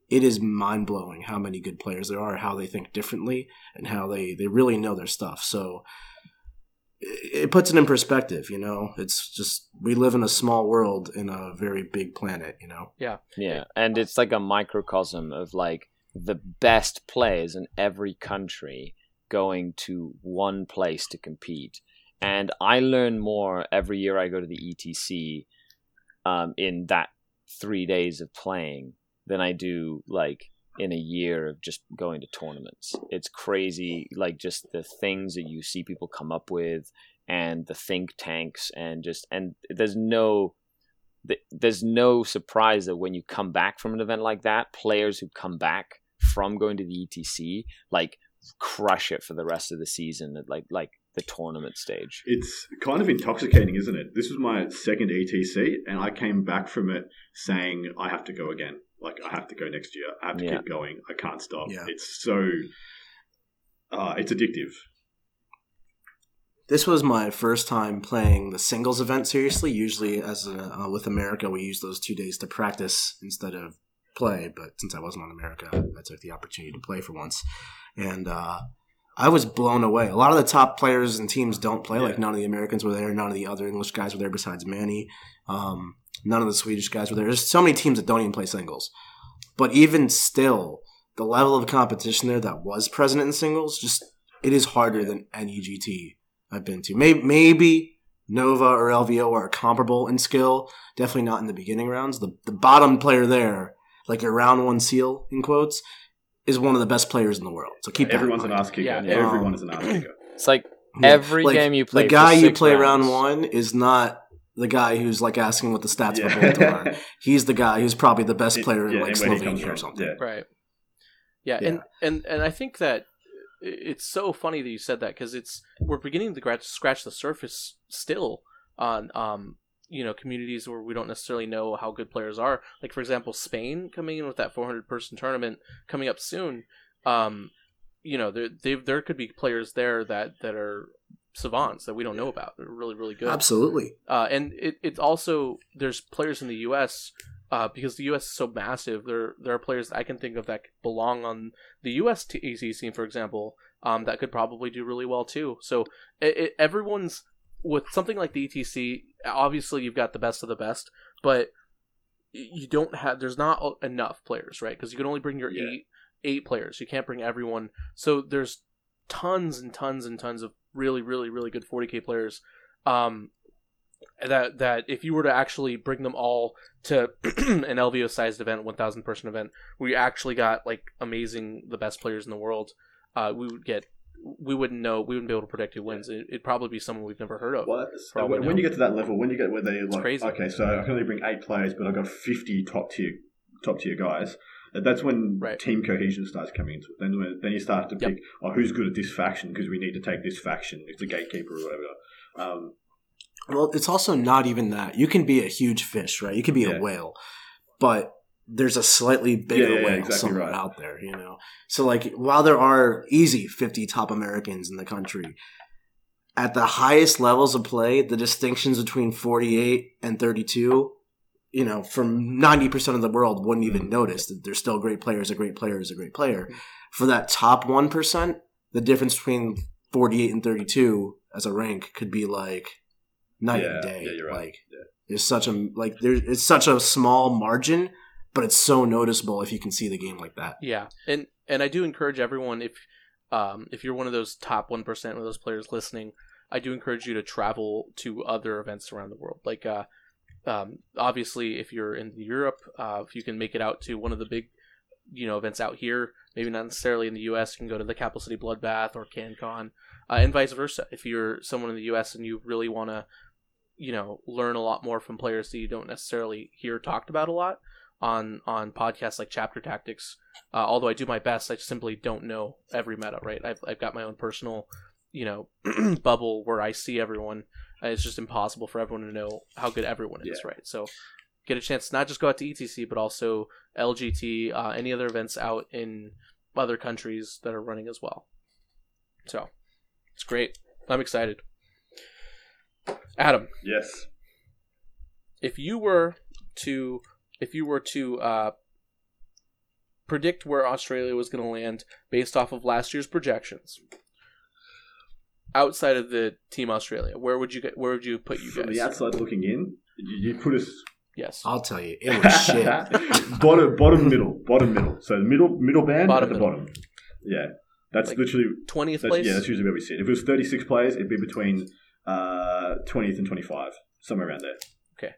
It is mind blowing how many good players there are, how they think differently, and how they, they really know their stuff. So it it puts it in perspective, you know? It's just, we live in a small world in a very big planet, you know? Yeah. Yeah, and it's like a microcosm of like the best players in every country going to one place to compete. And I learn more every year I go to the ETC um, in that three days of playing than I do like in a year of just going to tournaments. It's crazy, like just the things that you see people come up with and the think tanks and just and there's no there's no surprise that when you come back from an event like that, players who come back from going to the ETC like crush it for the rest of the season at like like the tournament stage. It's kind of intoxicating, isn't it? This was my second ETC, and I came back from it saying I have to go again. Like I have to go next year. I have to Yeah. keep going. I can't stop. Yeah. It's so. Uh, it's addictive. This was my first time playing the singles event seriously. Usually, as a, uh, with America, we use those two days to practice instead of play. But since I wasn't on America, I took the opportunity to play for once, and uh, I was blown away. A lot of the top players and teams don't play. Like none of the Americans were there. None of the other English guys were there besides Manny. Um, none of the Swedish guys were there. There's so many teams that don't even play singles. But even still, the level of competition there that was present in singles just it is harder than any GT I've been to. Maybe, maybe Nova or LVO are comparable in skill. Definitely not in the beginning rounds. The the bottom player there, like your round one seal in quotes, is one of the best players in the world. So keep that Everyone's an mind. ass. Yeah. Everyone Um, is an ass kicker. It's like every Like, game you play. The for guy you play rounds, round one is not the guy who's like asking what the stats Yeah. for Baltimore. He's the guy who's probably the best player in Yeah, like and where he comes Slovenia or something. Yeah. Right. Yeah, Yeah. and and and I think that it's so funny that you said that because it's we're beginning to scratch scratch the surface still on um you know communities where we don't necessarily know how good players are. Like for example, Spain coming in with that 400 person tournament coming up soon. Um, you know, there there could be players there that that are savants that we don't know about. They're really really good. Absolutely. Uh, and it it's also there's players in the U.S. Uh, because the U.S. is so massive. There there are players I can think of that belong on the U.S. TEC scene, for example, um, that could probably do really well too. So it, it, everyone's with something like the ETC. Obviously, you've got the best of the best, but you don't have. There's not enough players, right? Because you can only bring your yeah. eight eight players. You can't bring everyone. So there's tons and tons and tons of really, really, really good 40k players. Um, that that if you were to actually bring them all to an LVO sized event, 1,000 person event, where you actually got like amazing, the best players in the world, uh, we would get. We wouldn't know. We wouldn't be able to predict who wins. It, would probably be someone we've never heard of. What? When, when, you get to that level, when you get where they like, crazy. okay, so I can only bring eight players, but I've got fifty top tier top tier guys. That's when right. team cohesion starts coming into it. Then, when, then you start to pick, oh, who's good at this faction because we need to take this faction. It's a gatekeeper or whatever. Um, well, it's also not even that. You can be a huge fish, right? You can be yeah. a whale, but there's a slightly bigger yeah, yeah, whale exactly somewhere right. out there, you know. So, like, while there are easy 50 top Americans in the country, at the highest levels of play, the distinctions between 48 and 32 you know, from 90% of the world wouldn't even notice that there's still great players. A great player is a great player. For that top 1%, the difference between 48 and 32 as a rank could be like night yeah, and day. Yeah, you're right. Like, yeah. there's such a, like, there's, it's such a small margin, but it's so noticeable if you can see the game like that. Yeah. And, and I do encourage everyone, if, um, if you're one of those top 1% of those players listening, I do encourage you to travel to other events around the world. Like, uh, um, obviously, if you're in Europe, uh, if you can make it out to one of the big, you know, events out here, maybe not necessarily in the U.S., you can go to the Capital City Bloodbath or CanCon, uh, and vice versa. If you're someone in the U.S. and you really want to, you know, learn a lot more from players that you don't necessarily hear talked about a lot on on podcasts like Chapter Tactics, uh, although I do my best, I simply don't know every meta. Right, I've I've got my own personal, you know, bubble where I see everyone it's just impossible for everyone to know how good everyone is, yeah. right? So get a chance to not just go out to ETC, but also LGT, uh, any other events out in other countries that are running as well. So it's great. I'm excited. Adam. Yes. If you were to, if you were to uh, predict where Australia was going to land based off of last year's projections, outside of the team Australia, where would you get? Where would you put you guys? From the outside looking in, you put us. Yes, I'll tell you, it was shit. bottom, bottom, middle, bottom, middle. So middle, middle band bottom, at the middle. bottom. Yeah, that's like literally twentieth place. Yeah, that's usually where we sit. If it was thirty-six players, it'd be between uh, twentieth and twenty-five, somewhere around there. Okay.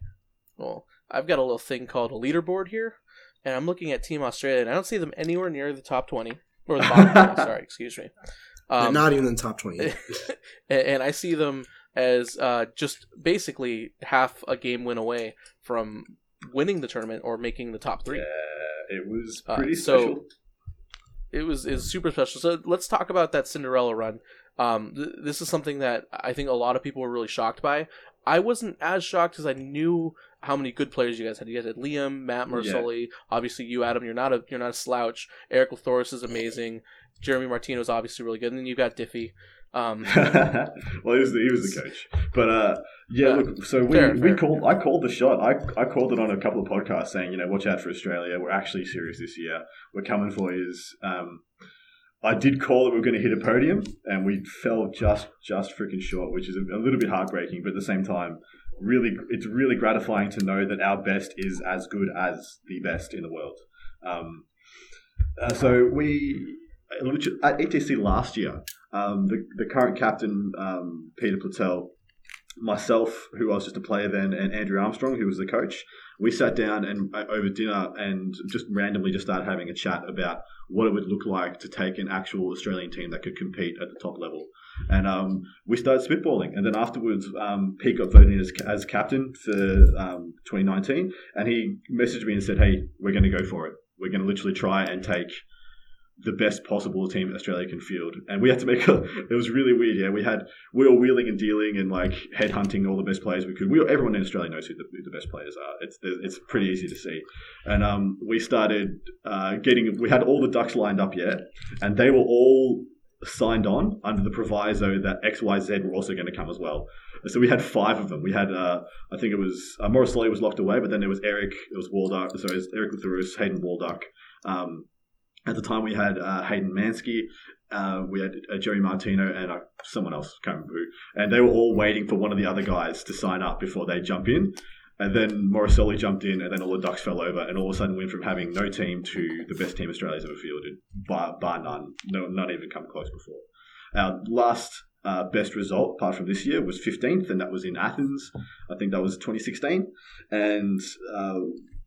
Well, I've got a little thing called a leaderboard here, and I'm looking at Team Australia, and I don't see them anywhere near the top twenty or the bottom. 20, sorry, excuse me. Um, not even in the top 20. and I see them as uh, just basically half a game win away from winning the tournament or making the top three. Yeah, it was uh, pretty uh, so special. It was is super special. So let's talk about that Cinderella run. Um, th- this is something that I think a lot of people were really shocked by. I wasn't as shocked as I knew how many good players you guys had. You guys had Liam, Matt Mersoli, yeah. obviously you, Adam. You're not a you're not a slouch. Eric Lathoris is amazing. Jeremy Martino is obviously really good, and then you've got Diffie. Um, well, he was the, he was the coach, but uh, yeah. Uh, look, so we, fair, we fair. called. I called the shot. I I called it on a couple of podcasts, saying you know watch out for Australia. We're actually serious this year. We're coming for you. Um, I did call that we were going to hit a podium, and we fell just just freaking short, which is a, a little bit heartbreaking. But at the same time, really, it's really gratifying to know that our best is as good as the best in the world. Um, uh, so we at ETC last year, um, the, the current captain, um, Peter Platel, myself, who I was just a player then, and Andrew Armstrong, who was the coach, we sat down and uh, over dinner and just randomly just started having a chat about what it would look like to take an actual Australian team that could compete at the top level. And um, we started spitballing. And then afterwards, um, Pete got voted in as, as captain for um, 2019. And he messaged me and said, hey, we're going to go for it. We're going to literally try and take the best possible team Australia can field. And we had to make a, it was really weird. Yeah, we had, we were wheeling and dealing and like headhunting all the best players we could. We, everyone in Australia knows who the, who the best players are. It's, it's pretty easy to see. And um, we started uh, getting, we had all the ducks lined up yet, and they were all signed on under the proviso that XYZ were also going to come as well. So we had five of them. We had, uh, I think it was, uh, Morris was locked away, but then there was Eric, it was Walduck, sorry, it was Eric Lutherus, Hayden Walduck, um, at the time, we had uh, Hayden Mansky, uh, we had uh, Jerry Martino, and uh, someone else, can't remember who. And they were all waiting for one of the other guys to sign up before they jump in. And then Morrisoli jumped in, and then all the ducks fell over, and all of a sudden went from having no team to the best team Australia's ever fielded, bar, bar none. No, not even come close before. Our last uh, best result, apart from this year, was 15th, and that was in Athens. I think that was 2016. And uh,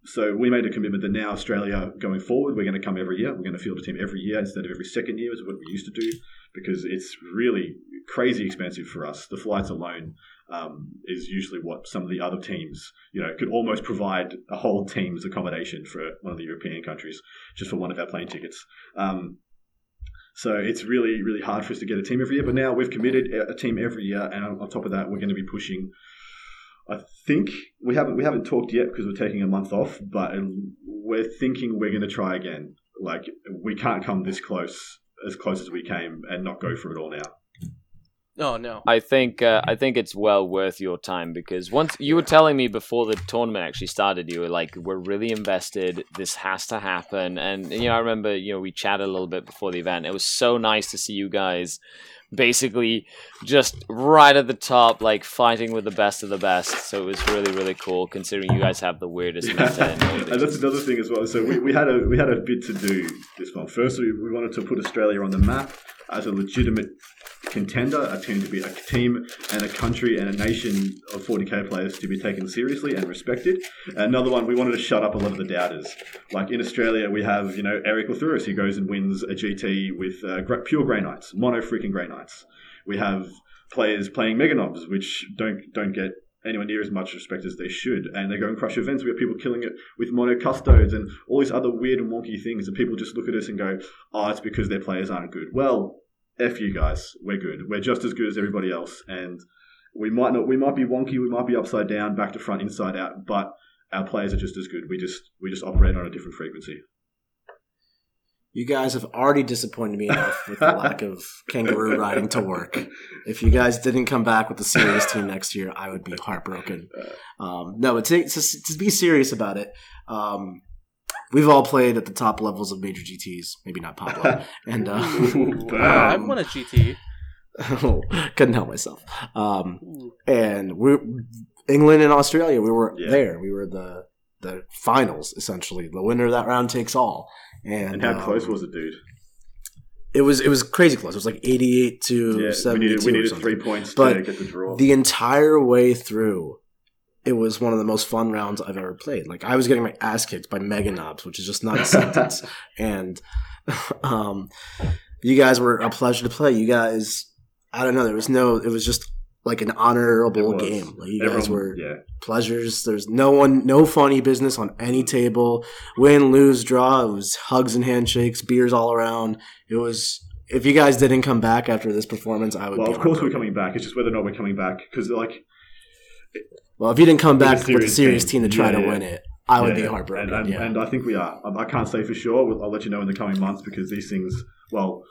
so we made a commitment that now Australia going forward, we're going to come every year. We're going to field a team every year instead of every second year, is what we used to do, because it's really crazy expensive for us. The flights alone um, is usually what some of the other teams, you know, could almost provide a whole team's accommodation for one of the European countries just for one of our plane tickets. Um, so it's really, really hard for us to get a team every year. But now we've committed a team every year, and on top of that, we're going to be pushing I think we haven't we haven't talked yet because we're taking a month off, but we're thinking we're going to try again. Like we can't come this close as close as we came and not go for it all now. Oh no! I think uh, I think it's well worth your time because once you were telling me before the tournament actually started, you were like, "We're really invested. This has to happen." And you know, I remember you know we chatted a little bit before the event. It was so nice to see you guys basically just right at the top, like fighting with the best of the best. So it was really, really cool considering you guys have the weirdest yeah. and that's another thing as well. So we, we had a we had a bit to do this one. First, we, we wanted to put Australia on the map as a legitimate contender, a team to be a team and a country and a nation of 40k players to be taken seriously and respected. Another one, we wanted to shut up a lot of the doubters. Like in Australia, we have you know Eric Lethurus who goes and wins a GT with uh, pure Grey Knights, mono freaking Grey Knights. We have players playing Mega Nobz, which don't don't get anywhere near as much respect as they should. And they go and crush events. We have people killing it with mono custodes and all these other weird and wonky things. And people just look at us and go, oh, it's because their players aren't good. Well, F you guys. We're good. We're just as good as everybody else. And we might not, we might be wonky, we might be upside down, back to front, inside out, but our players are just as good. We just, we just operate on a different frequency. You guys have already disappointed me enough with the lack of kangaroo riding to work. If you guys didn't come back with the serious team next year, I would be heartbroken. Um, no, but to, to, to, be serious about it, um, we've all played at the top levels of major GTS. Maybe not Pablo. and uh, um, I've won a GT. couldn't help myself. Um, and we, England and Australia, we were yeah. there. We were the the finals essentially. The winner of that round takes all. And, and how um, close was it, dude? It was it was crazy close. It was like eighty eight to yeah, seventy two. We needed, we needed three points but to get the draw. The entire way through, it was one of the most fun rounds I've ever played. Like I was getting my ass kicked by Mega Nobz, which is just not a sentence. And um, you guys were a pleasure to play. You guys, I don't know. There was no. It was just like an honorable game. Like you Everyone, guys were yeah. pleasures. There's no one, no funny business on any table. Win, lose, draw. It was hugs and handshakes, beers all around. It was. If you guys didn't come back after this performance, I would. Well, of course we're coming back. It's just whether or not we're coming back because like well, if you didn't come back with a serious team, team to try yeah, to win it, I would be heartbroken. And, and, yeah. and, I think we are. I can't say for sure. I'll let you know in the coming months because these things, well,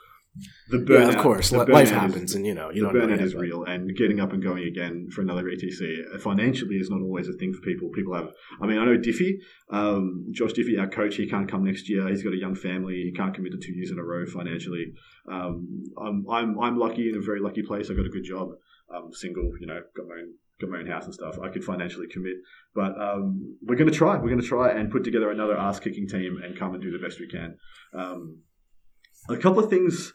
the burnout. Yeah, of course, life happens, is, and you know, you the burnout is real. And getting up and going again for another ETC financially is not always a thing for people. People have. I mean, I know Diffie, um, Josh Diffie, our coach. He can't come next year. He's got a young family. He can't commit to two years in a row financially. Um, I'm, I'm I'm lucky in a very lucky place. I've got a good job. I'm single. You know, got my own got my own house and stuff, I could financially commit. But um, we're going to try. We're going to try and put together another ass kicking team and come and do the best we can. Um, a couple of things.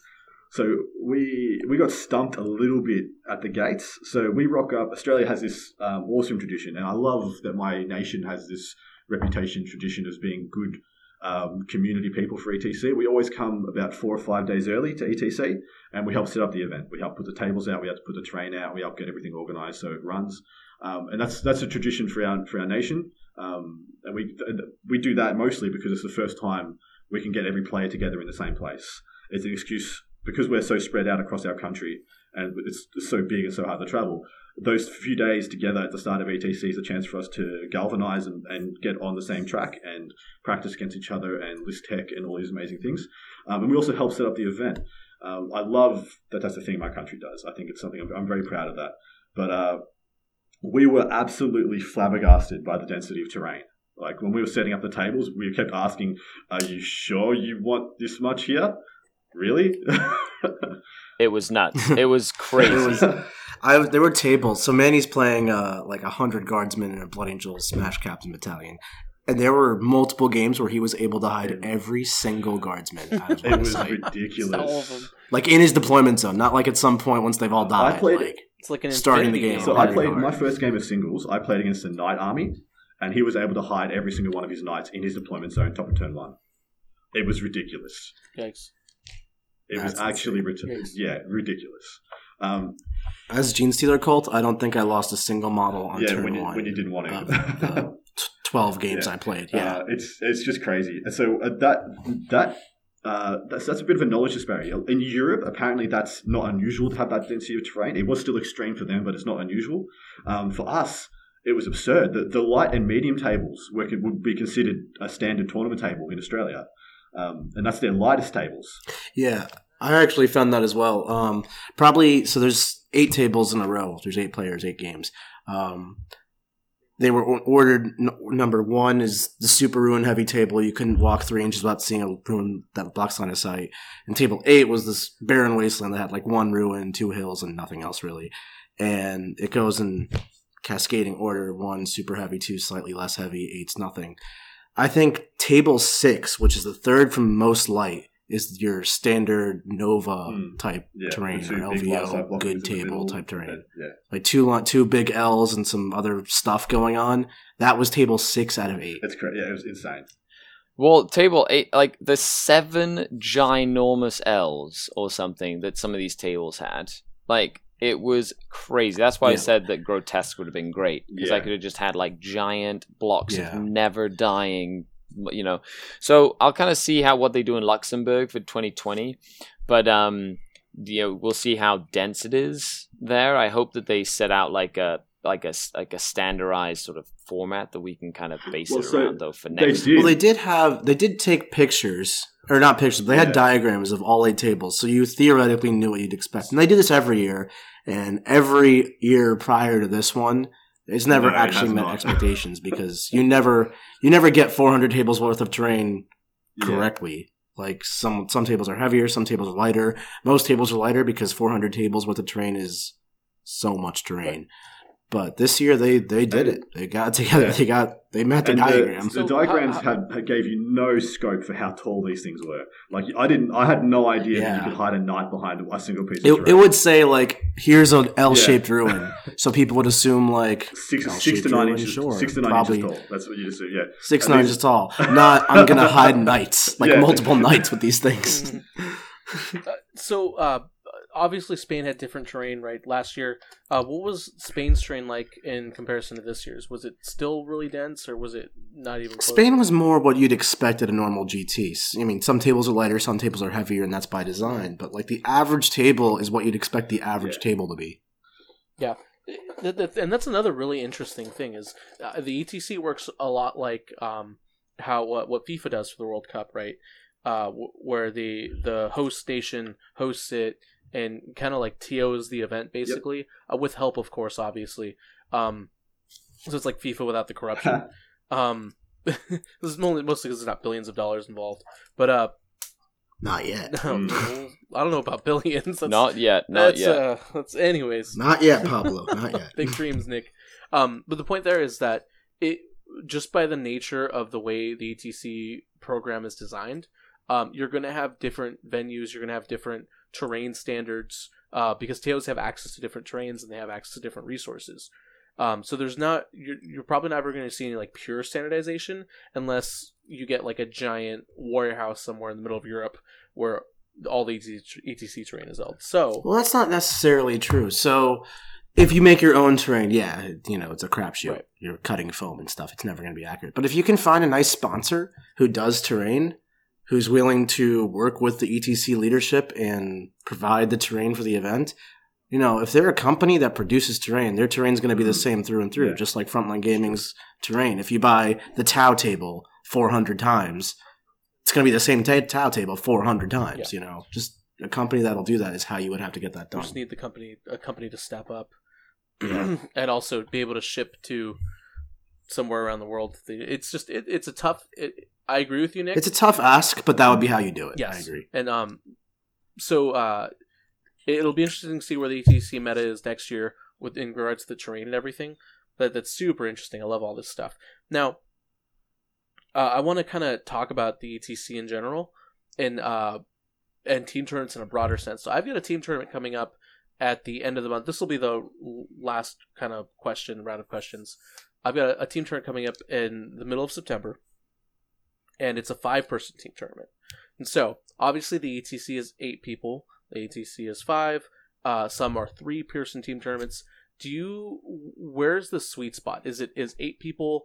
So we we got stumped a little bit at the gates. So we rock up. Australia has this um, awesome tradition, and I love that my nation has this reputation tradition as being good um, community people for ETC. We always come about four or five days early to ETC, and we help set up the event. We help put the tables out. We help put the train out. We help get everything organised so it runs. Um, and that's that's a tradition for our for our nation. Um, and we we do that mostly because it's the first time we can get every player together in the same place. It's an excuse because we're so spread out across our country and it's so big and so hard to travel. Those few days together at the start of ETC is a chance for us to galvanize and, and get on the same track and practice against each other and list tech and all these amazing things. Um, and we also help set up the event. Um, I love that that's the thing my country does. I think it's something I'm, I'm very proud of that. But uh, we were absolutely flabbergasted by the density of terrain. Like when we were setting up the tables, we kept asking, "Are you sure you want this much here? Really?" it was nuts. It was crazy. it was, I, there were tables. So Manny's playing uh, like a hundred guardsmen in a Blood Angel Smash Captain battalion, and there were multiple games where he was able to hide every single guardsman out of it was sight. ridiculous. Like in his deployment zone, not like at some point once they've all died. I played, like, it's like an starting the game. So I played my first game of singles. I played against the knight army, and he was able to hide every single one of his knights in his deployment zone, top of turn one. It was ridiculous. Yikes! It That's was actually ridiculous. Yeah, ridiculous. Um, As Genestealer Cult, I don't think I lost a single model on yeah, turn when you, one. when you didn't want to. the Twelve games yeah. I played. Yeah, uh, it's it's just crazy. So uh, that that uh, that's, that's a bit of a knowledge disparity. In Europe, apparently that's not unusual to have that density of terrain. It was still extreme for them, but it's not unusual. Um, for us, it was absurd. The, the light and medium tables were, would be considered a standard tournament table in Australia. Um, and that's their lightest tables. Yeah, I actually found that as well. Um, probably, so there's eight tables in a row. There's eight players, eight games. Um, they were ordered. number one is the super ruin heavy table. You couldn't walk three inches without seeing a ruin that blocks line of sight. And table eight was this barren wasteland that had like one ruin, two hills, and nothing else really. And it goes in cascading order: one super heavy, two slightly less heavy, eight's nothing. I think table six, which is the third from most light, is your standard Nova mm. type yeah, terrain or LVO good table type terrain. Yeah. Like two two big L's and some other stuff going on. That was table six out of eight. That's correct. Yeah, it was insane. Well, table eight, like the seven ginormous L's or something that some of these tables had, like it was crazy. That's why yeah. I said that grotesque would have been great because yeah. I could have just had like giant blocks of never dying you know. So I'll kind of see how what they do in Luxembourg for 2020, but um, you know, we'll see how dense it is there. I hope that they set out like a like a like a standardized sort of format that we can kind of base well, it so around though for next. Well, they did have they did take pictures or not pictures, but they yeah. had diagrams of all eight tables, so you theoretically knew what you'd expect. And they do this every year, and every year prior to this one, it's never no, actually met not. expectations because you never you never get 400 tables worth of terrain correctly. Yeah. Like some some tables are heavier, some tables are lighter. Most tables are lighter because 400 tables worth of terrain is so much terrain. But this year they they did it. They got together. Yeah. They got they met the diagrams. The, the diagrams had, had, gave you no scope for how tall these things were. Like I didn't, I had no idea yeah. that you could hide a knight behind a single piece. It, it would say like, "Here's an L-shaped yeah. ruin," so people would assume like six, six to nine inches. Sure, six to nine probably. inches tall. That's what you just assume. Yeah, six to nine inches tall. Not I'm gonna hide knights like multiple knights with these things. uh, so. uh obviously Spain had different terrain, right? Last year, uh, what was Spain's terrain like in comparison to this year's? Was it still really dense, or was it not even? Close? Spain was more what you'd expect at a normal GT. I mean, some tables are lighter, some tables are heavier, and that's by design. But like the average table is what you'd expect the average yeah. table to be. Yeah, and that's another really interesting thing is uh, the ETC works a lot like um, how what, what FIFA does for the World Cup, right? Uh, where the the host station hosts it and kind of like TOs the event basically, yep. uh, with help, of course, obviously. Um, so it's like FIFA without the corruption. um, this is mostly mostly because there's not billions of dollars involved, but uh, not yet. No, mm. I don't know about billions. That's, not yet. Not that's, yet. Uh, that's anyways. Not yet, Pablo. Not yet. Big dreams, Nick. Um, but the point there is that it just by the nature of the way the ETC program is designed, um, you're going to have different venues. You're going to have different terrain standards uh, because TOs have access to different terrains and they have access to different resources. Um, so there's not you're, you're probably never going to see any like pure standardization unless you get like a giant warrior house somewhere in the middle of Europe where all the ETC terrain is held. So well, that's not necessarily true. So if you make your own terrain, yeah, you know it's a crapshoot. Right. You're cutting foam and stuff. It's never going to be accurate. But if you can find a nice sponsor who does terrain, who's willing to work with the ETC leadership and provide the terrain for the event, you know, if they're a company that produces terrain, their terrain is going to be the mm-hmm. same through and through, yeah. just like Frontline Gaming's terrain. If you buy the Tau table 400 times, it's going to be the same t- Tau table 400 times, yeah. you know. Just a company that'll do that is how you would have to get that done. You just need the company a company to step up and also be able to ship to somewhere around the world. It's just it, it's a tough. It, I agree with you, Nick. It's a tough ask, but that would be how you do it. Yes, I agree. And um, so uh, it'll be interesting to see where the ETC meta is next year with in regards to the terrain and everything. But that's super interesting. I love all this stuff. Now, uh, I want to kind of talk about the ETC in general and uh, and team tournaments in a broader sense. So I've got a team tournament coming up at the end of the month. This will be the last kind of question round of questions. I've got a, a team tournament coming up in the middle of September, and it's a five person team tournament. And so obviously the ETC is eight people. The ATC is five. Uh, some are three Pearson team tournaments. Do you? Where's the sweet spot? Is it is eight people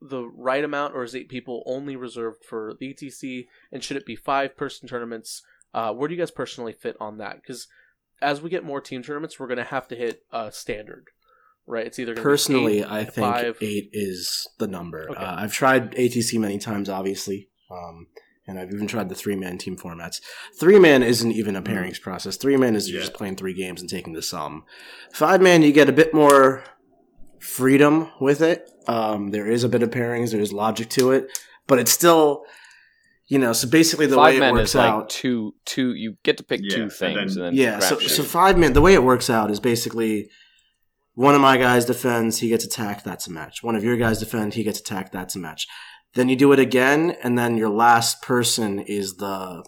the right amount, or is eight people only reserved for the ETC? And should it be five person tournaments? Uh, where do you guys personally fit on that? Because as we get more team tournaments, we're going to have to hit a standard, right? It's either personally, eight, I think five. eight is the number. Okay. Uh, I've tried ATC many times, obviously. Um, and I've even tried the three man team formats. Three man isn't even a mm-hmm. pairings process. Three man is yeah. just playing three games and taking the sum. Five man, you get a bit more freedom with it. Um, there is a bit of pairings. There's logic to it, but it's still, you know. So basically, the five way it works out, like two, two. You get to pick yeah, two things, and then, and then yeah. So, so five man, the way it works out is basically one of my guys defends, he gets attacked. That's a match. One of your guys defend, he gets attacked. That's a match. Then you do it again, and then your last person is the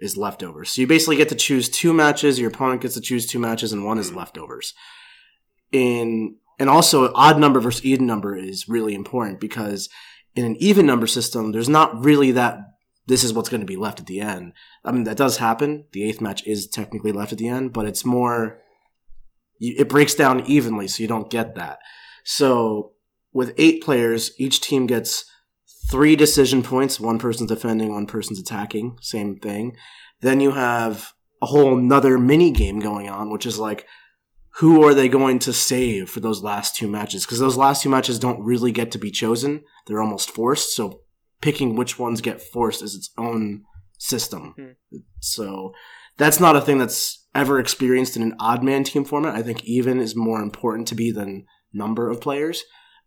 is leftovers. So you basically get to choose two matches. Your opponent gets to choose two matches, and one is mm-hmm. leftovers. In and also odd number versus even number is really important because in an even number system, there's not really that this is what's going to be left at the end. I mean, that does happen. The eighth match is technically left at the end, but it's more, it breaks down evenly, so you don't get that. So with eight players, each team gets three decision points. One person's defending, one person's attacking. Same thing. Then you have a whole another mini game going on, which is like, who are they going to save for those last two matches? Because those last two matches don't really get to be chosen. They're almost forced. So picking which ones get forced is its own system. Hmm. So that's not a thing that's ever experienced in an odd man team format. I think even is more important to be than number of players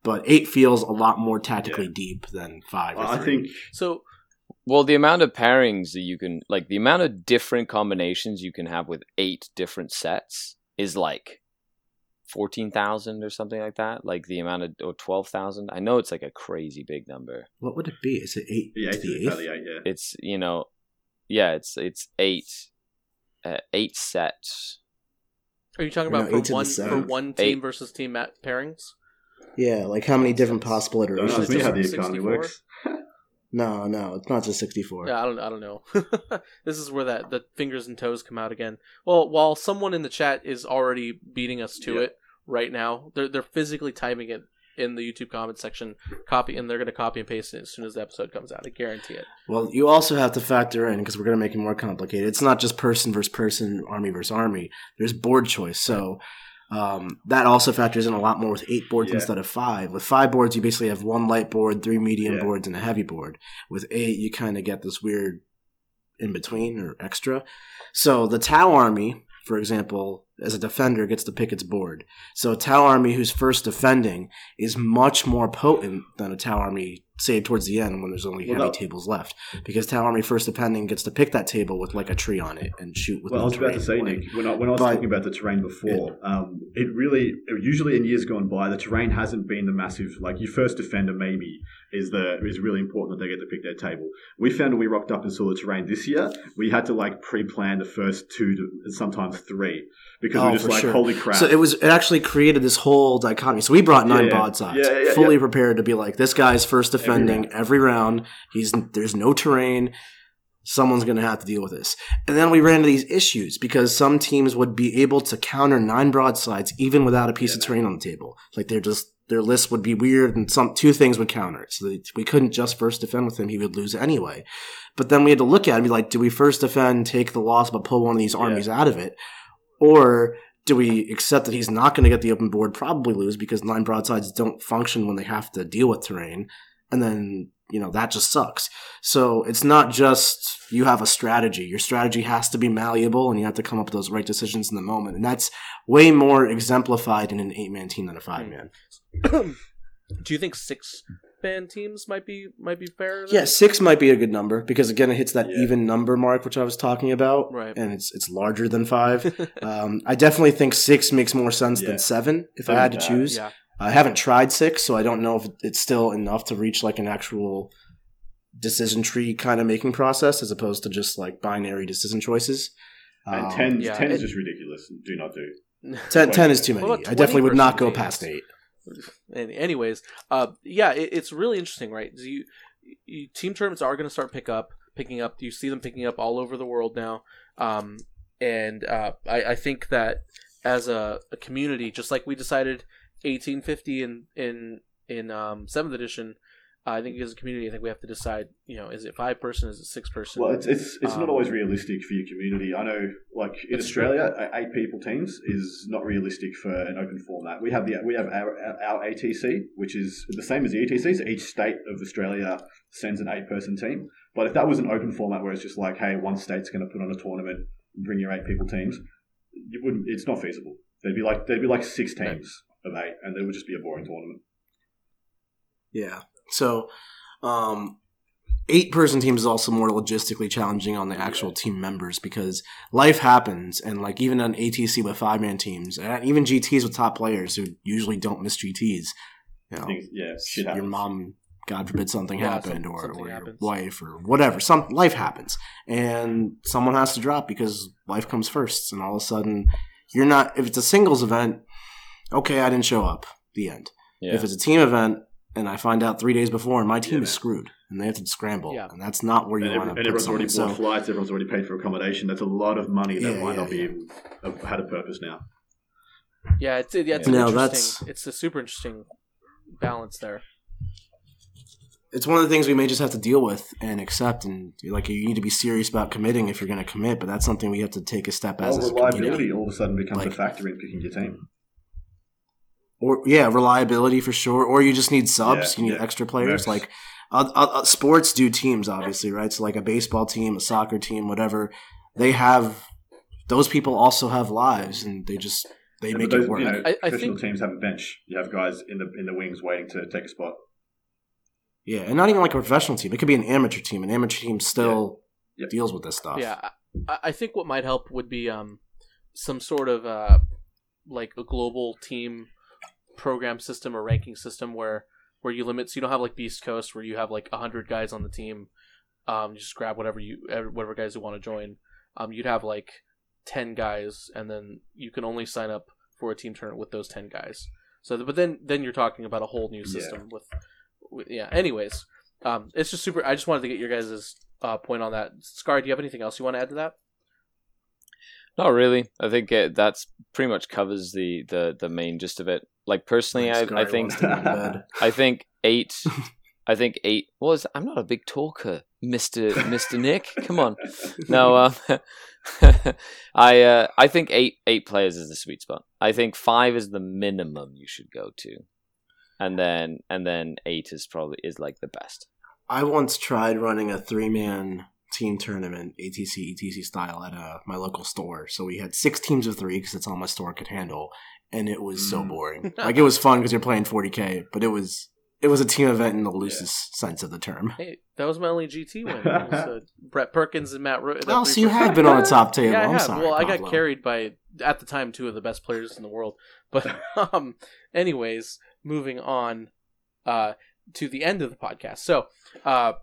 but eight feels a lot more tactically yeah. deep than five. Well, I think so. Well, the amount of pairings that you can, like, the amount of different combinations you can have with eight different sets is like fourteen thousand or something like that. Like the amount of or twelve thousand. I know it's like a crazy big number. What would it be? Is it eight? Yeah, to the eighth? Eight, yeah. It's you know, yeah, it's it's eight, uh, eight sets. Are you talking about no, for one for one team eight. versus team pairings? Yeah, like how many different possible iterations? Don't ask how the economy works. no, no, it's not just sixty four. Yeah, I don't, I don't know. this is where that the fingers and toes come out again. Well, while someone in the chat is already beating us to yeah. it right now, they're they're physically typing it in the YouTube comment section, copy, and they're going to copy and paste it as soon as the episode comes out. I guarantee it. Well, you also have to factor in because we're going to make it more complicated. It's not just person versus person, army versus army. There's board choice. So um, that also factors in a lot more with eight boards yeah. instead of five. With five boards, you basically have one light board, three medium yeah. boards, and a heavy board. With eight, you kind of get this weird in between or extra. So the Tau army, for example, as a defender, gets to pick its board. So a Tau army who's first defending is much more potent than a Tau army say towards the end when there's only well, heavy tables left because Tau Army first defending gets to pick that table with like a tree on it and shoot with. Well, I was about to say, Nick, when I, when I was but, talking about the terrain before, it, um, it really usually in years gone by the terrain hasn't been the massive like your first defender maybe is the is really important that they get to pick their table. We found when we rocked up and saw the terrain this year, we had to like pre-plan the first two to sometimes three because oh, we're just like sure. holy crap. So it was it actually created this whole dichotomy. So we brought nine yeah, broadsides, yeah, yeah, fully prepared to be like this guy's first defending every round. every round. He's there's no terrain. Someone's going to have to deal with this. And then we ran into these issues because some teams would be able to counter nine broadsides even without a piece of terrain on the table. Like they're just their list would be weird and some two things would counter it. So we couldn't just first defend with him; he would lose anyway. But then we had to look at it and be like, do we first defend, take the loss, but pull one of these armies yeah. out of it, or do we accept that he's not going to get the open board, probably lose because nine broadsides don't function when they have to deal with terrain, and then you know that just sucks. So it's not just you have a strategy. Your strategy has to be malleable, and you have to come up with those right decisions in the moment, and that's way more exemplified in an eight man team than a five man. Do you think six man teams might be might be fair? Yeah, six might be a good number because again, it hits that yeah. even number mark which I was talking about, right? And it's it's larger than five. um, I definitely think six makes more sense yeah. than seven if I had to choose. Yeah. I haven't tried six, so I don't know if it's still enough to reach like an actual decision tree kind of making process as opposed to just like binary decision choices. And um, 10, yeah, 10 is just ridiculous. Do not do. 10, 10 is too many. I definitely would not go past eight. Anyways, uh, yeah, it, it's really interesting, right? You, you, team tournaments are going to start pick up, picking up. You see them picking up all over the world now, um, and uh, I, I, think that as a, a, community, just like we decided 1850 in in in um, seventh edition, I think as a community, I think we have to decide. You know, is it five person? Is it six person? Well, it's it's, it's um, not always realistic for your community. I know, like in Australia, true. eight people teams is not realistic for an open format. We have the we have our, our ATC, which is the same as the ETC. So each state of Australia sends an eight person team. But if that was an open format where it's just like, hey, one state's going to put on a tournament, bring your eight people teams, you wouldn't. It's not feasible. There'd be like there'd be like six teams of eight, and it would just be a boring tournament. Yeah, so, um, eight person teams is also more logistically challenging on the actual team members because life happens and like even on ATC with five man teams and even GTs with top players who usually don't miss GTs, you know, Things, yeah, your happens. mom, God forbid something yeah, happened or, something or your wife or whatever, some life happens and someone has to drop because life comes first and all of a sudden you're not, if it's a singles event, okay, I didn't show up, the end. Yeah. If it's a team event, and I find out three days before, and my team yeah. is screwed, and they have to scramble, yeah. and that's not where you want to. And everyone's already bought so, flights, everyone's already paid for accommodation. That's a lot of money that yeah, might not be had a purpose now. Yeah, it's yeah, it's no, that's it's a super interesting balance there. It's one of the things we may just have to deal with and accept, and like you need to be serious about committing if you're going to commit. But that's something we have to take a step well, as. Reliability all of a sudden becomes like, a factor in picking your team or yeah, reliability for sure. Or you just need subs. Yeah, you need yeah. extra players. Like uh, uh, sports do teams, obviously, right? So like a baseball team, a soccer team, whatever. They have those people also have lives, and they just they yeah, make those, it work. You know, I, I professional think, teams have a bench. You have guys in the in the wings waiting to take a spot. Yeah, and not even like a professional team. It could be an amateur team. An amateur team still yep. deals with this stuff. Yeah, I, I think what might help would be um some sort of uh like a global team program system or ranking system where where you limit so you don't have like Beast Coast where you have like hundred guys on the team. Um, you just grab whatever you whatever guys you want to join. Um, you'd have like ten guys, and then you can only sign up for a team tournament with those ten guys. So, but then then you're talking about a whole new system yeah. With, with, yeah. Anyways, um, it's just super. I just wanted to get your guys' uh, point on that. Scar, do you have anything else you want to add to that? Not really. I think it, that's pretty much covers the, the, the main gist of it. Like personally, I, I think I think eight. I think eight was. I'm not a big talker, Mister Mister Nick. Come on, no. Um, I uh, I think eight eight players is the sweet spot. I think five is the minimum you should go to, and then and then eight is probably is like the best. I once tried running a three man team tournament, ATC, ETC style, at uh, my local store. So we had six teams of three because that's all my store could handle, and it was so mm. boring. like it was fun because you're playing 40k, but it was it was a team event in the loosest yeah. sense of the term. Hey, that was my only GT win. Was, uh, Brett Perkins and Matt. Ro- oh, so you have been on the top table. Yeah, I am sorry. Well, Pablo. I got carried by at the time two of the best players in the world. But um, anyways, moving on uh, to the end of the podcast. So, uh,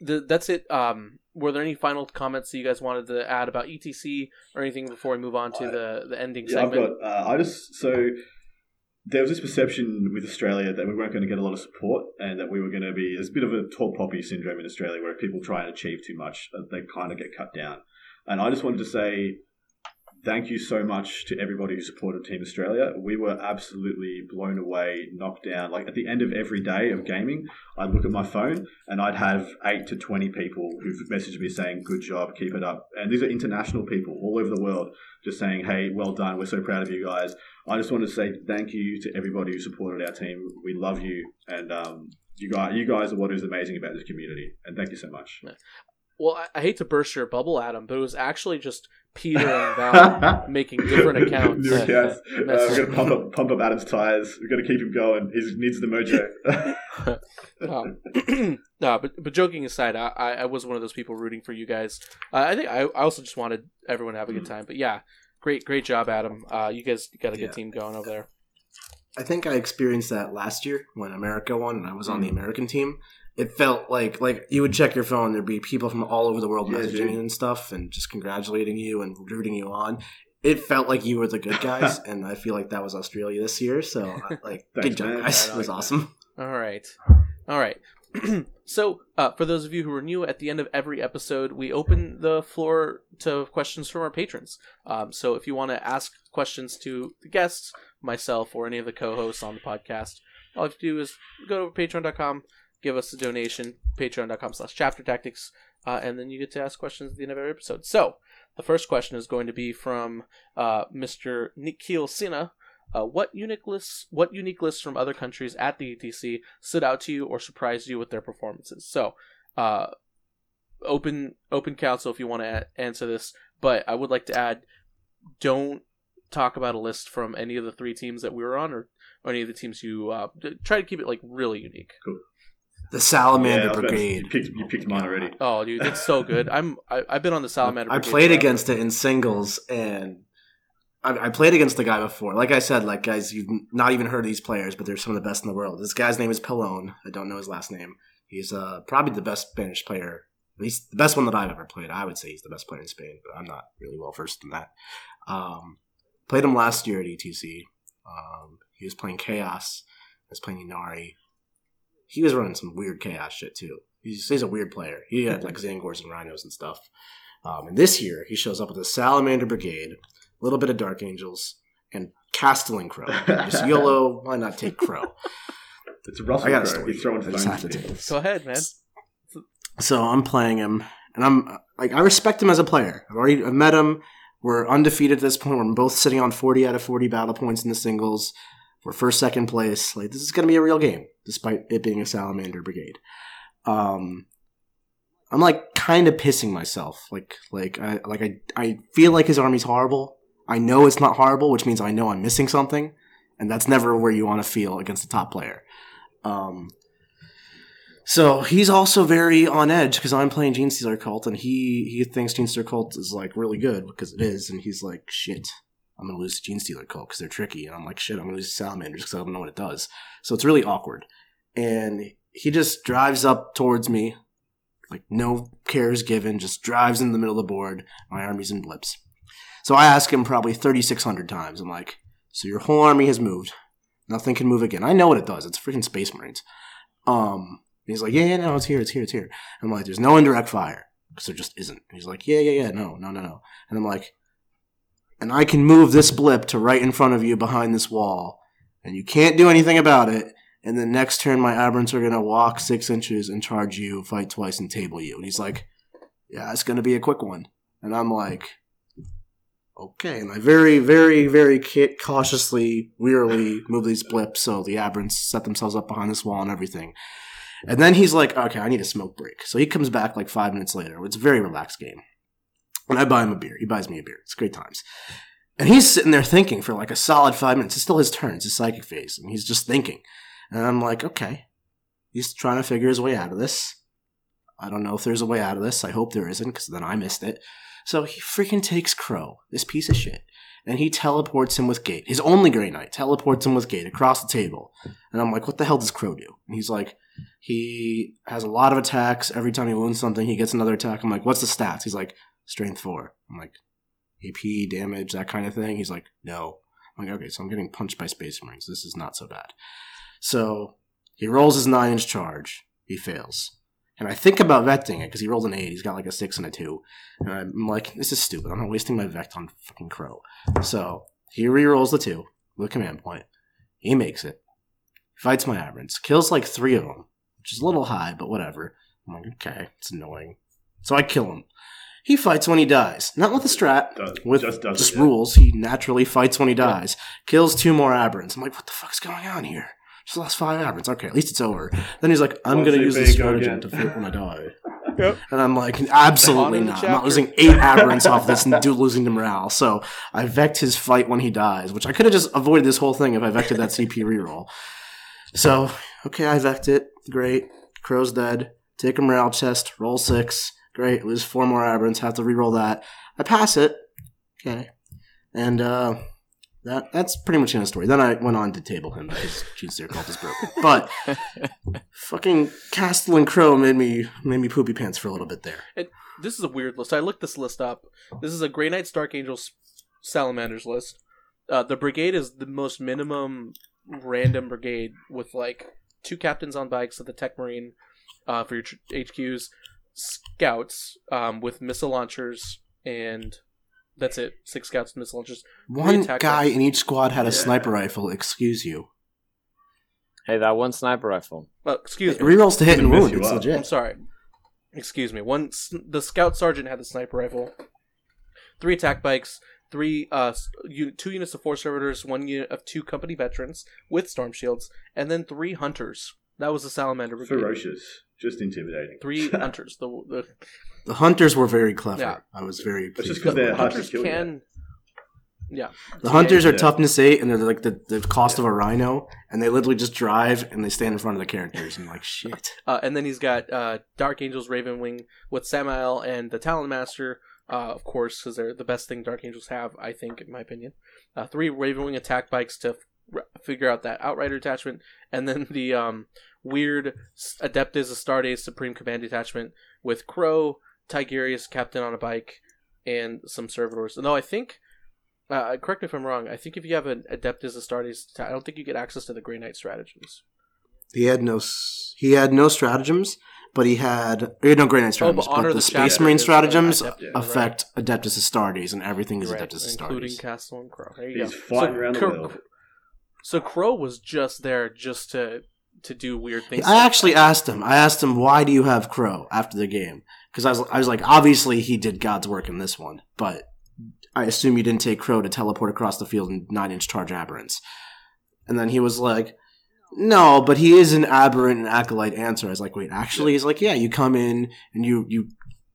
the, that's it. Um, were there any final comments that you guys wanted to add about ETC or anything before we move on to the the ending yeah, segment? I've got. Uh, I just so there was this perception with Australia that we weren't going to get a lot of support and that we were going to be there's a bit of a tall poppy syndrome in Australia where if people try and achieve too much, uh, they kind of get cut down. And I just wanted to say thank you so much to everybody who supported Team Australia. We were absolutely blown away, knocked down. Like at the end of every day of gaming, I'd look at my phone and I'd have eight to 20 people who've messaged me saying, good job, keep it up. And these are international people all over the world just saying, hey, well done. We're so proud of you guys. I just want to say thank you to everybody who supported our team. We love you. And, um, you guys, you guys are what is amazing about this community, and thank you so much. Well, I, I hate to burst your bubble, Adam, but it was actually just Peter and Val making different accounts. New accounts. Uh, we're going to pump up, pump up Adam's tires. We're going to keep him going. He needs the mojo. um, no, but but joking aside, I, I was one of those people rooting for you guys. Uh, I think I, I also just wanted everyone to have a good mm. time. But yeah, great great job, Adam. Uh, you guys got a good yeah. team going over there. I think I experienced that last year when America won and I was on the mm. American team it felt like like you would check your phone there'd be people from all over the world yeah, messaging you and stuff and just congratulating you and rooting you on. It felt like you were the good guys and i feel like that was australia this year so uh, like good job guys. It was awesome. All right. All right. So uh, for those of you who are new at the end of every episode we open the floor to questions from our patrons. Um, so if you want to ask questions to the guests myself or any of the co-hosts on the podcast all you have to do is go to patreon.com give us a donation, patreon.com slash chapter tactics, uh, and then you get to ask questions at the end of every episode. So, the first question is going to be from uh, Mr. Nikhil Sina. Uh, what unique lists, what unique lists from other countries at the ETC stood out to you or surprised you with their performances? So, uh, open open council if you want to a- answer this, but I would like to add, don't talk about a list from any of the three teams that we were on or, or any of the teams you uh, try to keep it like really unique. Cool. The Salamander yeah, Brigade. You picked, you picked, mine already. Oh, dude, it's so good. I'm I, have been on the Salamander. I played against it in singles, and I, I, played against the guy before. Like I said, like guys, you've not even heard of these players, but they're some of the best in the world. This guy's name is Pelone. I don't know his last name. He's uh, probably the best Spanish player, at least the best one that I've ever played. I would say he's the best player in Spain, but I'm not really well versed in that. Um, played him last year at ETC. Um, he was playing Chaos. I was playing Ynnari he was running some weird chaos shit too. He's, he's a weird player. He had like Tzaangors and Rhinos and stuff. Um, and this year, he shows up with a Salamander Brigade, a little bit of Dark Angels, and Castellan Crow. Just YOLO, why not take Crow? It's a Russell I got Crow. He's throwing flames. Go ahead, man. So I'm playing him, and I'm like, I respect him as a player. I've already I've met him. We're undefeated at this point. We're both sitting on 40 out of 40 battle points in the singles. We're first, second place. Like this is going to be a real game despite it being a salamander brigade. Um, I'm like kind of pissing myself. Like like I like I I feel like his army's horrible. I know it's not horrible, which means I know I'm missing something, and that's never where you want to feel against a top player. Um, so he's also very on edge because I'm playing Gene Genestealer Cult, and he he thinks Gene Genestealer Cult is like really good because it is, and he's like shit. I'm gonna lose to Genestealer Cult because they're tricky, and I'm like shit. I'm gonna lose to Salamanders because I don't know what it does. So it's really awkward and he just drives up towards me, like no cares given, just drives in the middle of the board. My army's in blips. So I ask him probably 3,600 times. I'm like, so your whole army has moved. Nothing can move again. I know what it does. It's freaking Space Marines. Um, he's like, yeah, yeah, no, it's here, it's here, it's here. I'm like, there's no indirect fire because there just isn't. He's like, yeah, yeah, yeah, no, no, no, no. And I'm like, and I can move this blip to right in front of you behind this wall, and you can't do anything about it and the next turn my aberrants are gonna walk six inches and charge you, fight twice, and table you. And he's like, "Yeah, it's gonna be a quick one." And I'm like, "Okay." And I very, very, very cautiously, wearily move these blips so the aberrants set themselves up behind this wall and everything. And then he's like, "Okay, I need a smoke break." So he comes back like five minutes later. It's a very relaxed game, and I buy him a beer. He buys me a beer. It's great times. And he's sitting there thinking for like a solid five minutes. It's still his turn. It's his psychic phase. And he's just thinking. And I'm like, okay, he's trying to figure his way out of this. I don't know if there's a way out of this. I hope there isn't, because then I missed it. So he freaking takes Crow, this piece of shit, and he teleports him with Gate. His only Grey Knight teleports him with Gate across the table. And I'm like, what the hell does Crow do? And he's like, he has a lot of attacks. Every time he wounds something, he gets another attack. I'm like, what's the stats? He's like, strength four. I'm like, AP, damage, that kind of thing. He's like, no. I'm like, okay, so I'm getting punched by Space Marines. This is not so bad. So he rolls his nine inch charge. He fails. And I think about vecting it because he rolled an eight. He's got like a six and a two. And I'm like, this is stupid. I'm not wasting my vect on fucking Crow. So he re-rolls the two with command point. He makes it. Fights my aberrants. Kills like three of them, which is a little high, but whatever. I'm like, okay, it's annoying. So I kill him. He fights when he dies. Not with a strat, Does- with just just, does it, yeah. rules. He naturally fights when he dies. Kills two more aberrants. I'm like, what the fuck's going on here? Just lost five aberrants. Okay, at least it's over. Then he's like, I'm going to use CP, this go stratagem to fit when I die. Yep. And I'm like, absolutely not. I'm not losing eight aberrants off this and do losing to morale. So I vect his fight when he dies, which I could have just avoided this whole thing if I vected that CP reroll. So, okay, I vect it. Great. Crow's dead. Take a morale chest. Roll six. Great. Lose four more aberrants. Have to reroll that. I pass it. Okay. And, uh, that that's pretty much the end of the story. Then I went on to table him because Genestealer cult is broken. But fucking Castellan Crow made me made me poopy pants for a little bit there. This is a weird list. I looked this list up. This is a Grey Knights, Dark Angels, Salamanders list. Uh, the brigade is the most minimum random brigade with like two captains on bikes of the Tech Marine uh, for your tr- HQs, scouts um, with missile launchers, and that's it. Six scouts with missile launchers. One guy dice. in each squad had a Yeah. sniper rifle. Excuse you. Hey, that one sniper rifle. Uh, excuse It me. rerolls to hit and Doesn't mess wound. It's up. legit. I'm sorry. Excuse me. One, the scout sergeant had the sniper rifle. Three attack bikes. Three, uh, s- u- two units of four servitors. One unit of two company veterans with storm shields, and then three hunters. That was the salamander brigade. Ferocious, just intimidating. Three hunters. The, the The hunters were very clever. Yeah. I was very That's just pleased. 'cause with they're that. hard to hunters kill, yeah. can. Yeah. The hunters are Yeah. toughness eight, and they're like the, the cost of a rhino, and they literally just drive and they stand in front of the characters and like shit. Uh, and then he's got uh, Dark Angels Ravenwing with Samael and the Talon Master, uh, of course, because they're the best thing Dark Angels have, I think, in my opinion. Uh, three Ravenwing attack bikes to f- figure out that Outrider attachment, and then the um, weird S- Adeptus Astartes Supreme Command detachment with Crow, Tigurius Captain on a bike, and some servitors. No, I think. Uh, correct me if I'm wrong. I think if you have an Adeptus Astartes, I don't think you get access to the Grey Knight stratagems. He had no he had no stratagems, but he had he had no Grey Knight stratagems. Oh, but but the the Space Marine is, uh, stratagems Adept- yeah, affect Adeptus Astartes, and everything is Right, Adeptus including Castellan Crow. There you He's go. fighting around the Crow- world. So Crow was just there just to to do weird things. I actually asked him. I asked him, "Why do you have Crow after the game?" Because I was, I was like, obviously he did God's work in this one, but I assume you didn't take Crow to teleport across the field in nine inch charge aberrants. And then he was like, "No, but he is an aberrant and acolyte answer." I was like, "Wait, actually?" He's like, "Yeah, you come in and you you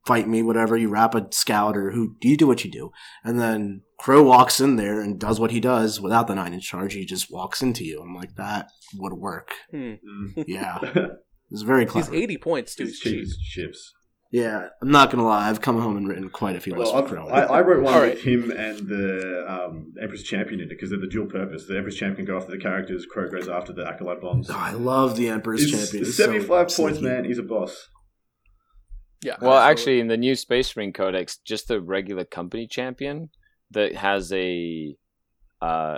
fight me, whatever. You wrap a scout or who you do what you do, and then Crow walks in there and does what he does without the nine inch charge. He just walks into you. I'm like, that would work. Hmm. Mm. Yeah, it's very clever. He's eighty points too. It's It's cheap cheap. chips. Yeah, I'm not gonna lie. I've come home and written quite a few lists Well, for I've, Crow. I, I wrote one All with right. him and the um, Emperor's Champion in it because they're the dual purpose. The Emperor's Champion can go after the characters, Crow goes after the Acolyte bombs. Oh, I love the Emperor's He's champion. He's so 75 points, sneaky. man. He's a boss. Yeah. Well, absolutely. actually, in the new Space Marine Codex, just the regular company champion that has a uh,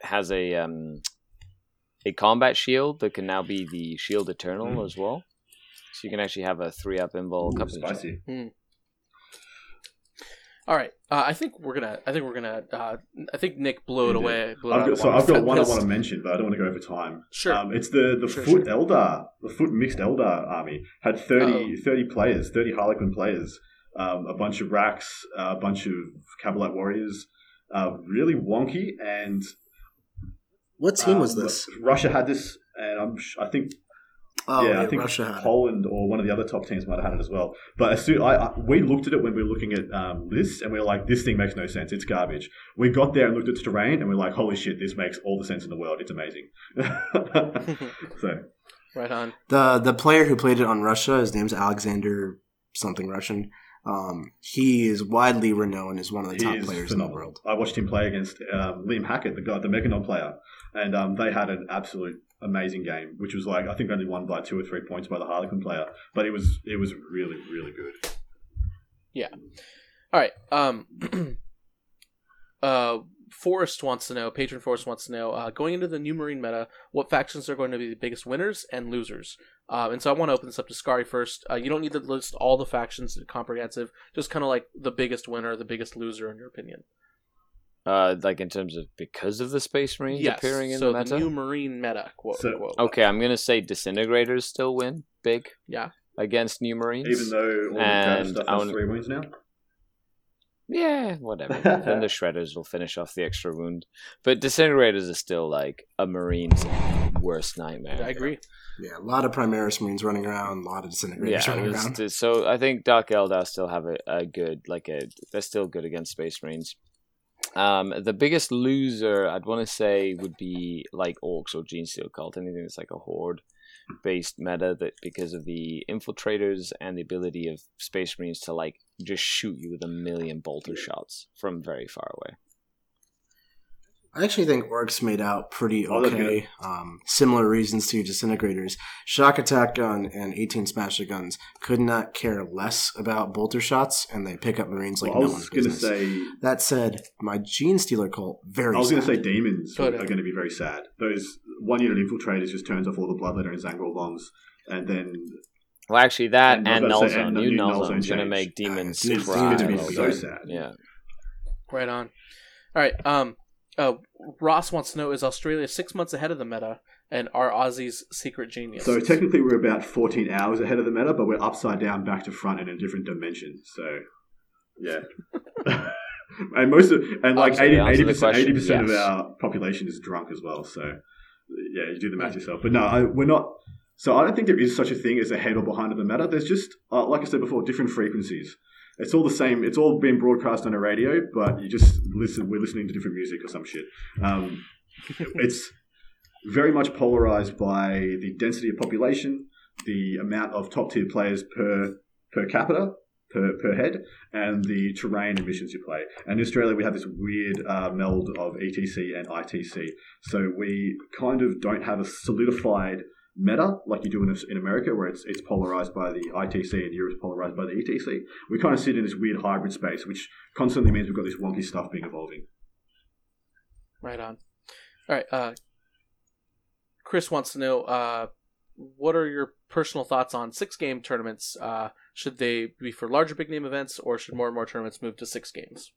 has a um, a combat shield that can now be the Shield Eternal Mm. as well. So you can actually have a three up invul Ooh, company. champion. spicy. All right. Uh, I think we're gonna. I think we're gonna. Uh, I think Nick blew it away. Blew I've got, of so I've got water. one I want to mention, but I don't want to go over time. Sure. Um, it's the, the Sure, Foot sure. Eldar, the Foot Mixed Eldar army had 30, Uh-oh. 30 players, 30 Harlequin players, um, a bunch of Wracks, uh, a bunch of Kabalite warriors. Uh, really wonky, and What team was um, this? Russia had this, and I'm, I think Oh, yeah, yeah, I think Russia had it. Poland or one of the other top teams might have had it as well. But as soon, I, I we looked at it when we were looking at um, lists, and we were like, "This thing makes no sense. It's garbage." We got there and looked at the terrain, and we are like, "Holy shit! This makes all the sense in the world. It's amazing." so right on. The the player who played it on Russia, his name's Alexander something Russian. Um, he is widely renowned as one of the he top is players in the world. I watched him play against um, Liam Hackett, the guy, the Mechanon player, and um, they had an absolute amazing game, which was like I think only won by two or three points by the Harlequin player, but it was it was really really good. Yeah. All right. Um. uh, Forrest wants to know, patron Forrest wants to know, uh, going into the new Marine meta, what factions are going to be the biggest winners and losers? Uh, and so I want to open this up to Scary first. Uh, you don't need to list all the factions comprehensive, just kind of like the biggest winner, the biggest loser, in your opinion. Uh, like in terms of because of the Space Marines yes. appearing in so the meta. the new Marine meta. Quote, so, quote. Okay, I'm gonna say Disintegrators still win big. Yeah. Against new Marines, even though all and the stuff has three wounds now. Yeah, whatever. then the shredders will finish off the extra wound. But disintegrators are still like a marine's worst nightmare. I agree. Yeah, a lot of Primaris Marines running around, a lot of disintegrators yeah, running around. So I think Dark Eldar still have a, a good, like a, they're still good against Space Marines. Um, the biggest loser I'd want to say would be like Orks or Genestealer Cult, anything that's like a horde based meta that because of the infiltrators and the ability of Space Marines to like just shoot you with a million bolter shots from very far away. I actually think Orks made out pretty oh, okay. Um, similar reasons to Disintegrators. Shock Attack Gun and 18 Smasha Guns could not care less about bolter shots, and they pick up Marines like well, no one's business. Say, that said, my gene stealer cult, very I was going to say Demons are going to be very sad. Those one unit infiltrators just turns off all the Bloodletter and Tzaangor bombs, and then well, actually, that and, and Null Zone. New Null Zone is going to make demons uh, it's, cry. It's going to be so sad. Yeah. Right on. All right. Um, uh, Ross wants to know: Is Australia six months ahead of the meta, and are Aussies secret genius? So technically, we're about fourteen hours ahead of the meta, but we're upside down, back to front, in a different dimension. So, yeah. and most of and like 80 percent eighty percent of our population is drunk as well. So, yeah, you do the math yourself. But no, I, we're not. So I don't think there is such a thing as ahead or behind of the meta. There's just, uh, like I said before, different frequencies it's all the same. It's all being broadcast on a radio, but you just listen. We're listening to different music or some shit. Um, it's very much polarized by the density of population, the amount of top tier players per per capita. Per, per head and the terrain and missions you play. And in Australia, we have this weird uh, meld of ETC and ITC. So we kind of don't have a solidified meta like you do in, in America, where it's it's polarized by the ITC and Europe's polarized by the ETC. We kind of sit in this weird hybrid space, which constantly means we've got this wonky stuff being evolving. Right on. All right. Uh, Chris wants to know uh, what are your personal thoughts on six game tournaments? Uh, should they be for larger big name events, or should more and more tournaments move to six games?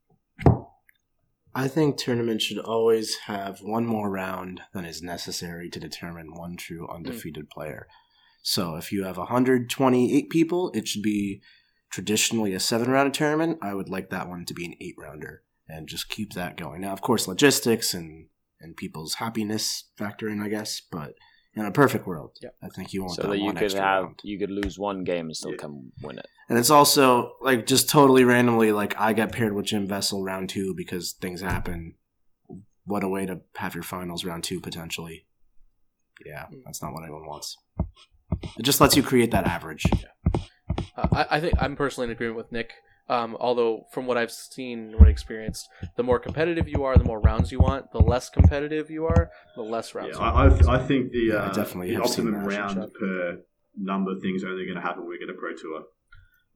I think tournaments should always have one more round than is necessary to determine one true hmm. undefeated mm. player. So if you have 128 people, it should be traditionally a seven round tournament. I would like that one to be an eight rounder and just keep that going. Now, of course, logistics and, and people's happiness factor in, I guess, but in a perfect world, yep. I think you want so that, that you could have round. you could lose one game and still yeah. come win it. And it's also like just totally randomly, like I got paired with Jim Vesal round two because things happen. What a way to have your finals round two potentially. Yeah, hmm. that's not what anyone wants. It just lets you create that average. Yeah. Uh, I, I think I'm personally in agreement with Nick. Um, although, from what I've seen, what I experienced, the more competitive you are, the more rounds you want. The less competitive you are, the less rounds. Yeah, I, I, I, think the uh, definitely the optimum round per number thing is only going to happen when we get a pro tour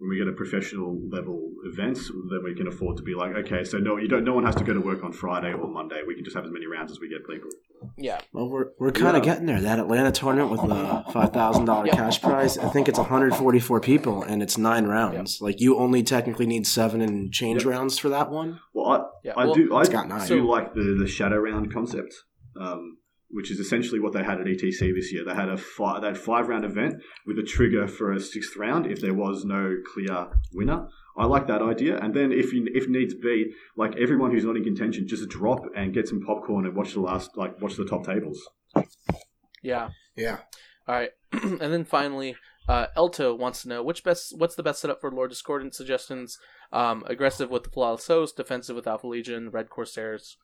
when we get a professional level events, then we can afford to be like, okay, so no, you don't. No one has to go to work on Friday or Monday. We can just have as many rounds as we get people. Yeah. Well, we're we're kind of yeah. getting there. That Atlanta tournament with the five thousand dollar cash prize. I think it's one hundred forty four people and it's nine rounds. Yep. Like you only technically need seven and change yep. rounds for that one. Well, I, yeah. I well, do. I do so, like the the shadow round concept. Um, which is essentially what they had at ETC this year. They had a five, they had five round event with a trigger for a sixth round if there was no clear winner. I like that idea. And then if you, if needs be, like everyone who's not in contention, just drop and get some popcorn and watch the last like watch the top tables. Yeah. Yeah. All right. and then finally, uh, Elto wants to know which best what's the best setup for Lord Discordant suggestions. Um, aggressive with the Flawless Host, defensive with Alpha Legion, Red Corsairs.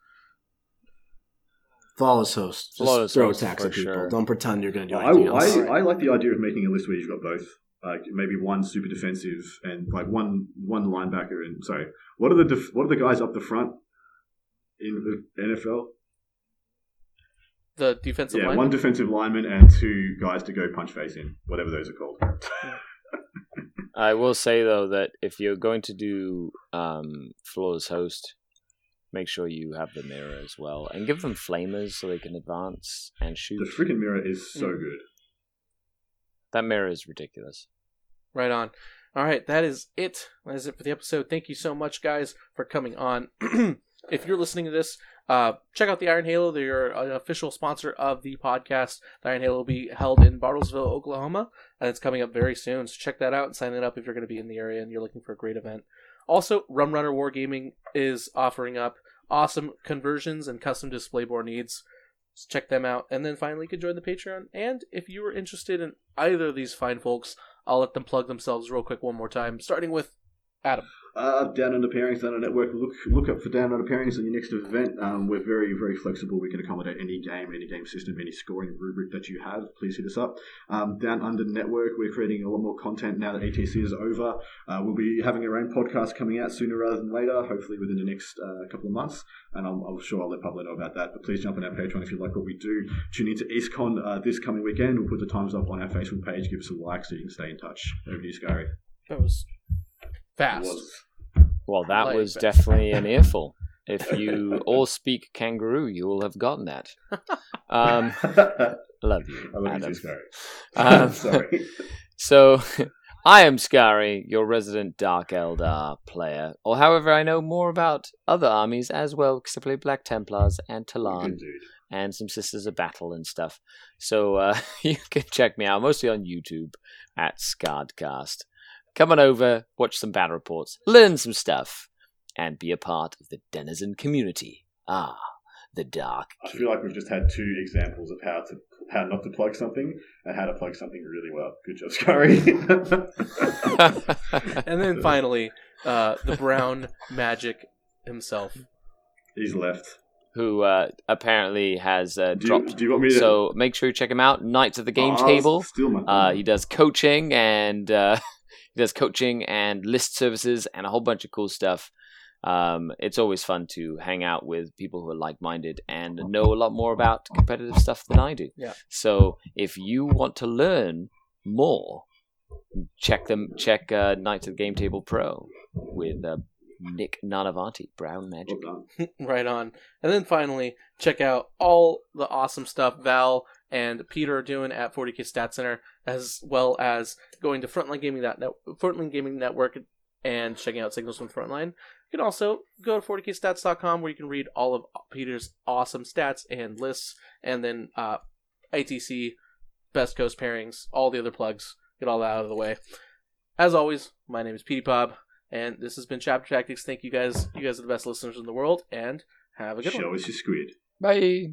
Flawless host. Just Flawless throw host attacks at people. Sure. Don't pretend you're going to do anything I, else. I, I, like the idea of making a list where you've got both. Like maybe one super defensive and like one one linebacker and sorry, what are the def- what are the guys up the front in the NFL? The defensive yeah, lineman? one defensive lineman and two guys to go punch face in, whatever those are called. I will say though that if you're going to do um, flawless host, make sure you have the mirror as well, and give them flamers so they can advance and shoot. The freaking mirror is so mm. good. That mirror is ridiculous. Right on. All right, that is it. That is it for the episode. Thank you so much, guys, for coming on. if you're listening to this, uh, check out the Iron Halo. They're an official sponsor of the podcast. The Iron Halo will be held in Bartlesville, Oklahoma, and it's coming up very soon. So check that out and sign it up if you're going to be in the area and you're looking for a great event. Also, Rum Runner Wargaming is offering up awesome conversions and custom display board needs. So check them out. And then finally, you can join the Patreon. And if you are interested in either of these fine folks, I'll let them plug themselves real quick one more time, starting with Adam. Uh, down under pairings, down on network. Look look up for down under pairings on your next event. Um, we're very very flexible. We can accommodate any game, any game system, any scoring rubric that you have. Please hit us up. Um, down under network, we're creating a lot more content now that ETC is over. Uh, we'll be having our own podcast coming out sooner rather than later. Hopefully within the next uh, couple of months, and I'm, I'm, sure I'll let Pablo know about that. But please jump on our Patreon if you like what we do. Tune into EastCon uh, this coming weekend. We'll put the times up on our Facebook page. Give us a like so you can stay in touch. Over to you, Scary. That was fast. Well, that like was definitely an earful. If you all speak kangaroo, you will have gotten that. Um, love you, I love Adam. You um, Sorry. So, I am Scary, your resident Dark Eldar player, or however I know more about other armies as well, because I play Black Templars and Talon and some Sisters of Battle and stuff. So uh, you can check me out mostly on YouTube at Scardcast. Come on over, watch some battle reports, learn some stuff, and be a part of the Denizen community. Ah, the Dark. I feel like we've just had two examples of how to how not to plug something and how to plug something really well. Good job, Scurry. and then finally, uh, the brown magic himself. He's left. Who uh, apparently has uh, do dropped. You, do you want me to... So make sure you check him out. Knights of the Game oh, Table. Uh, he does coaching and uh, he does coaching and list services and a whole bunch of cool stuff. Um, it's always fun to hang out with people who are like-minded and know a lot more about competitive stuff than I do. Yeah. So if you want to learn more, check them. Check uh, Knights of the Game Table Pro with uh, Nick Nanavati, Brown Magic. right on. And then finally, check out all the awesome stuff Val and Peter are doing at 40k Stat Center, as well as going to Frontline Gaming that Frontline Gaming Network and checking out Signals from Frontline. You can also go to 40kstats.com where you can read all of Peter's awesome stats and lists, and then uh, ITC, Best Coast pairings, all the other plugs. Get all that out of the way. As always, my name is Petey Pop, and this has been Chapter Tactics. Thank you guys. You guys are the best listeners in the world, and have a good Show one. Show us your squid. Bye.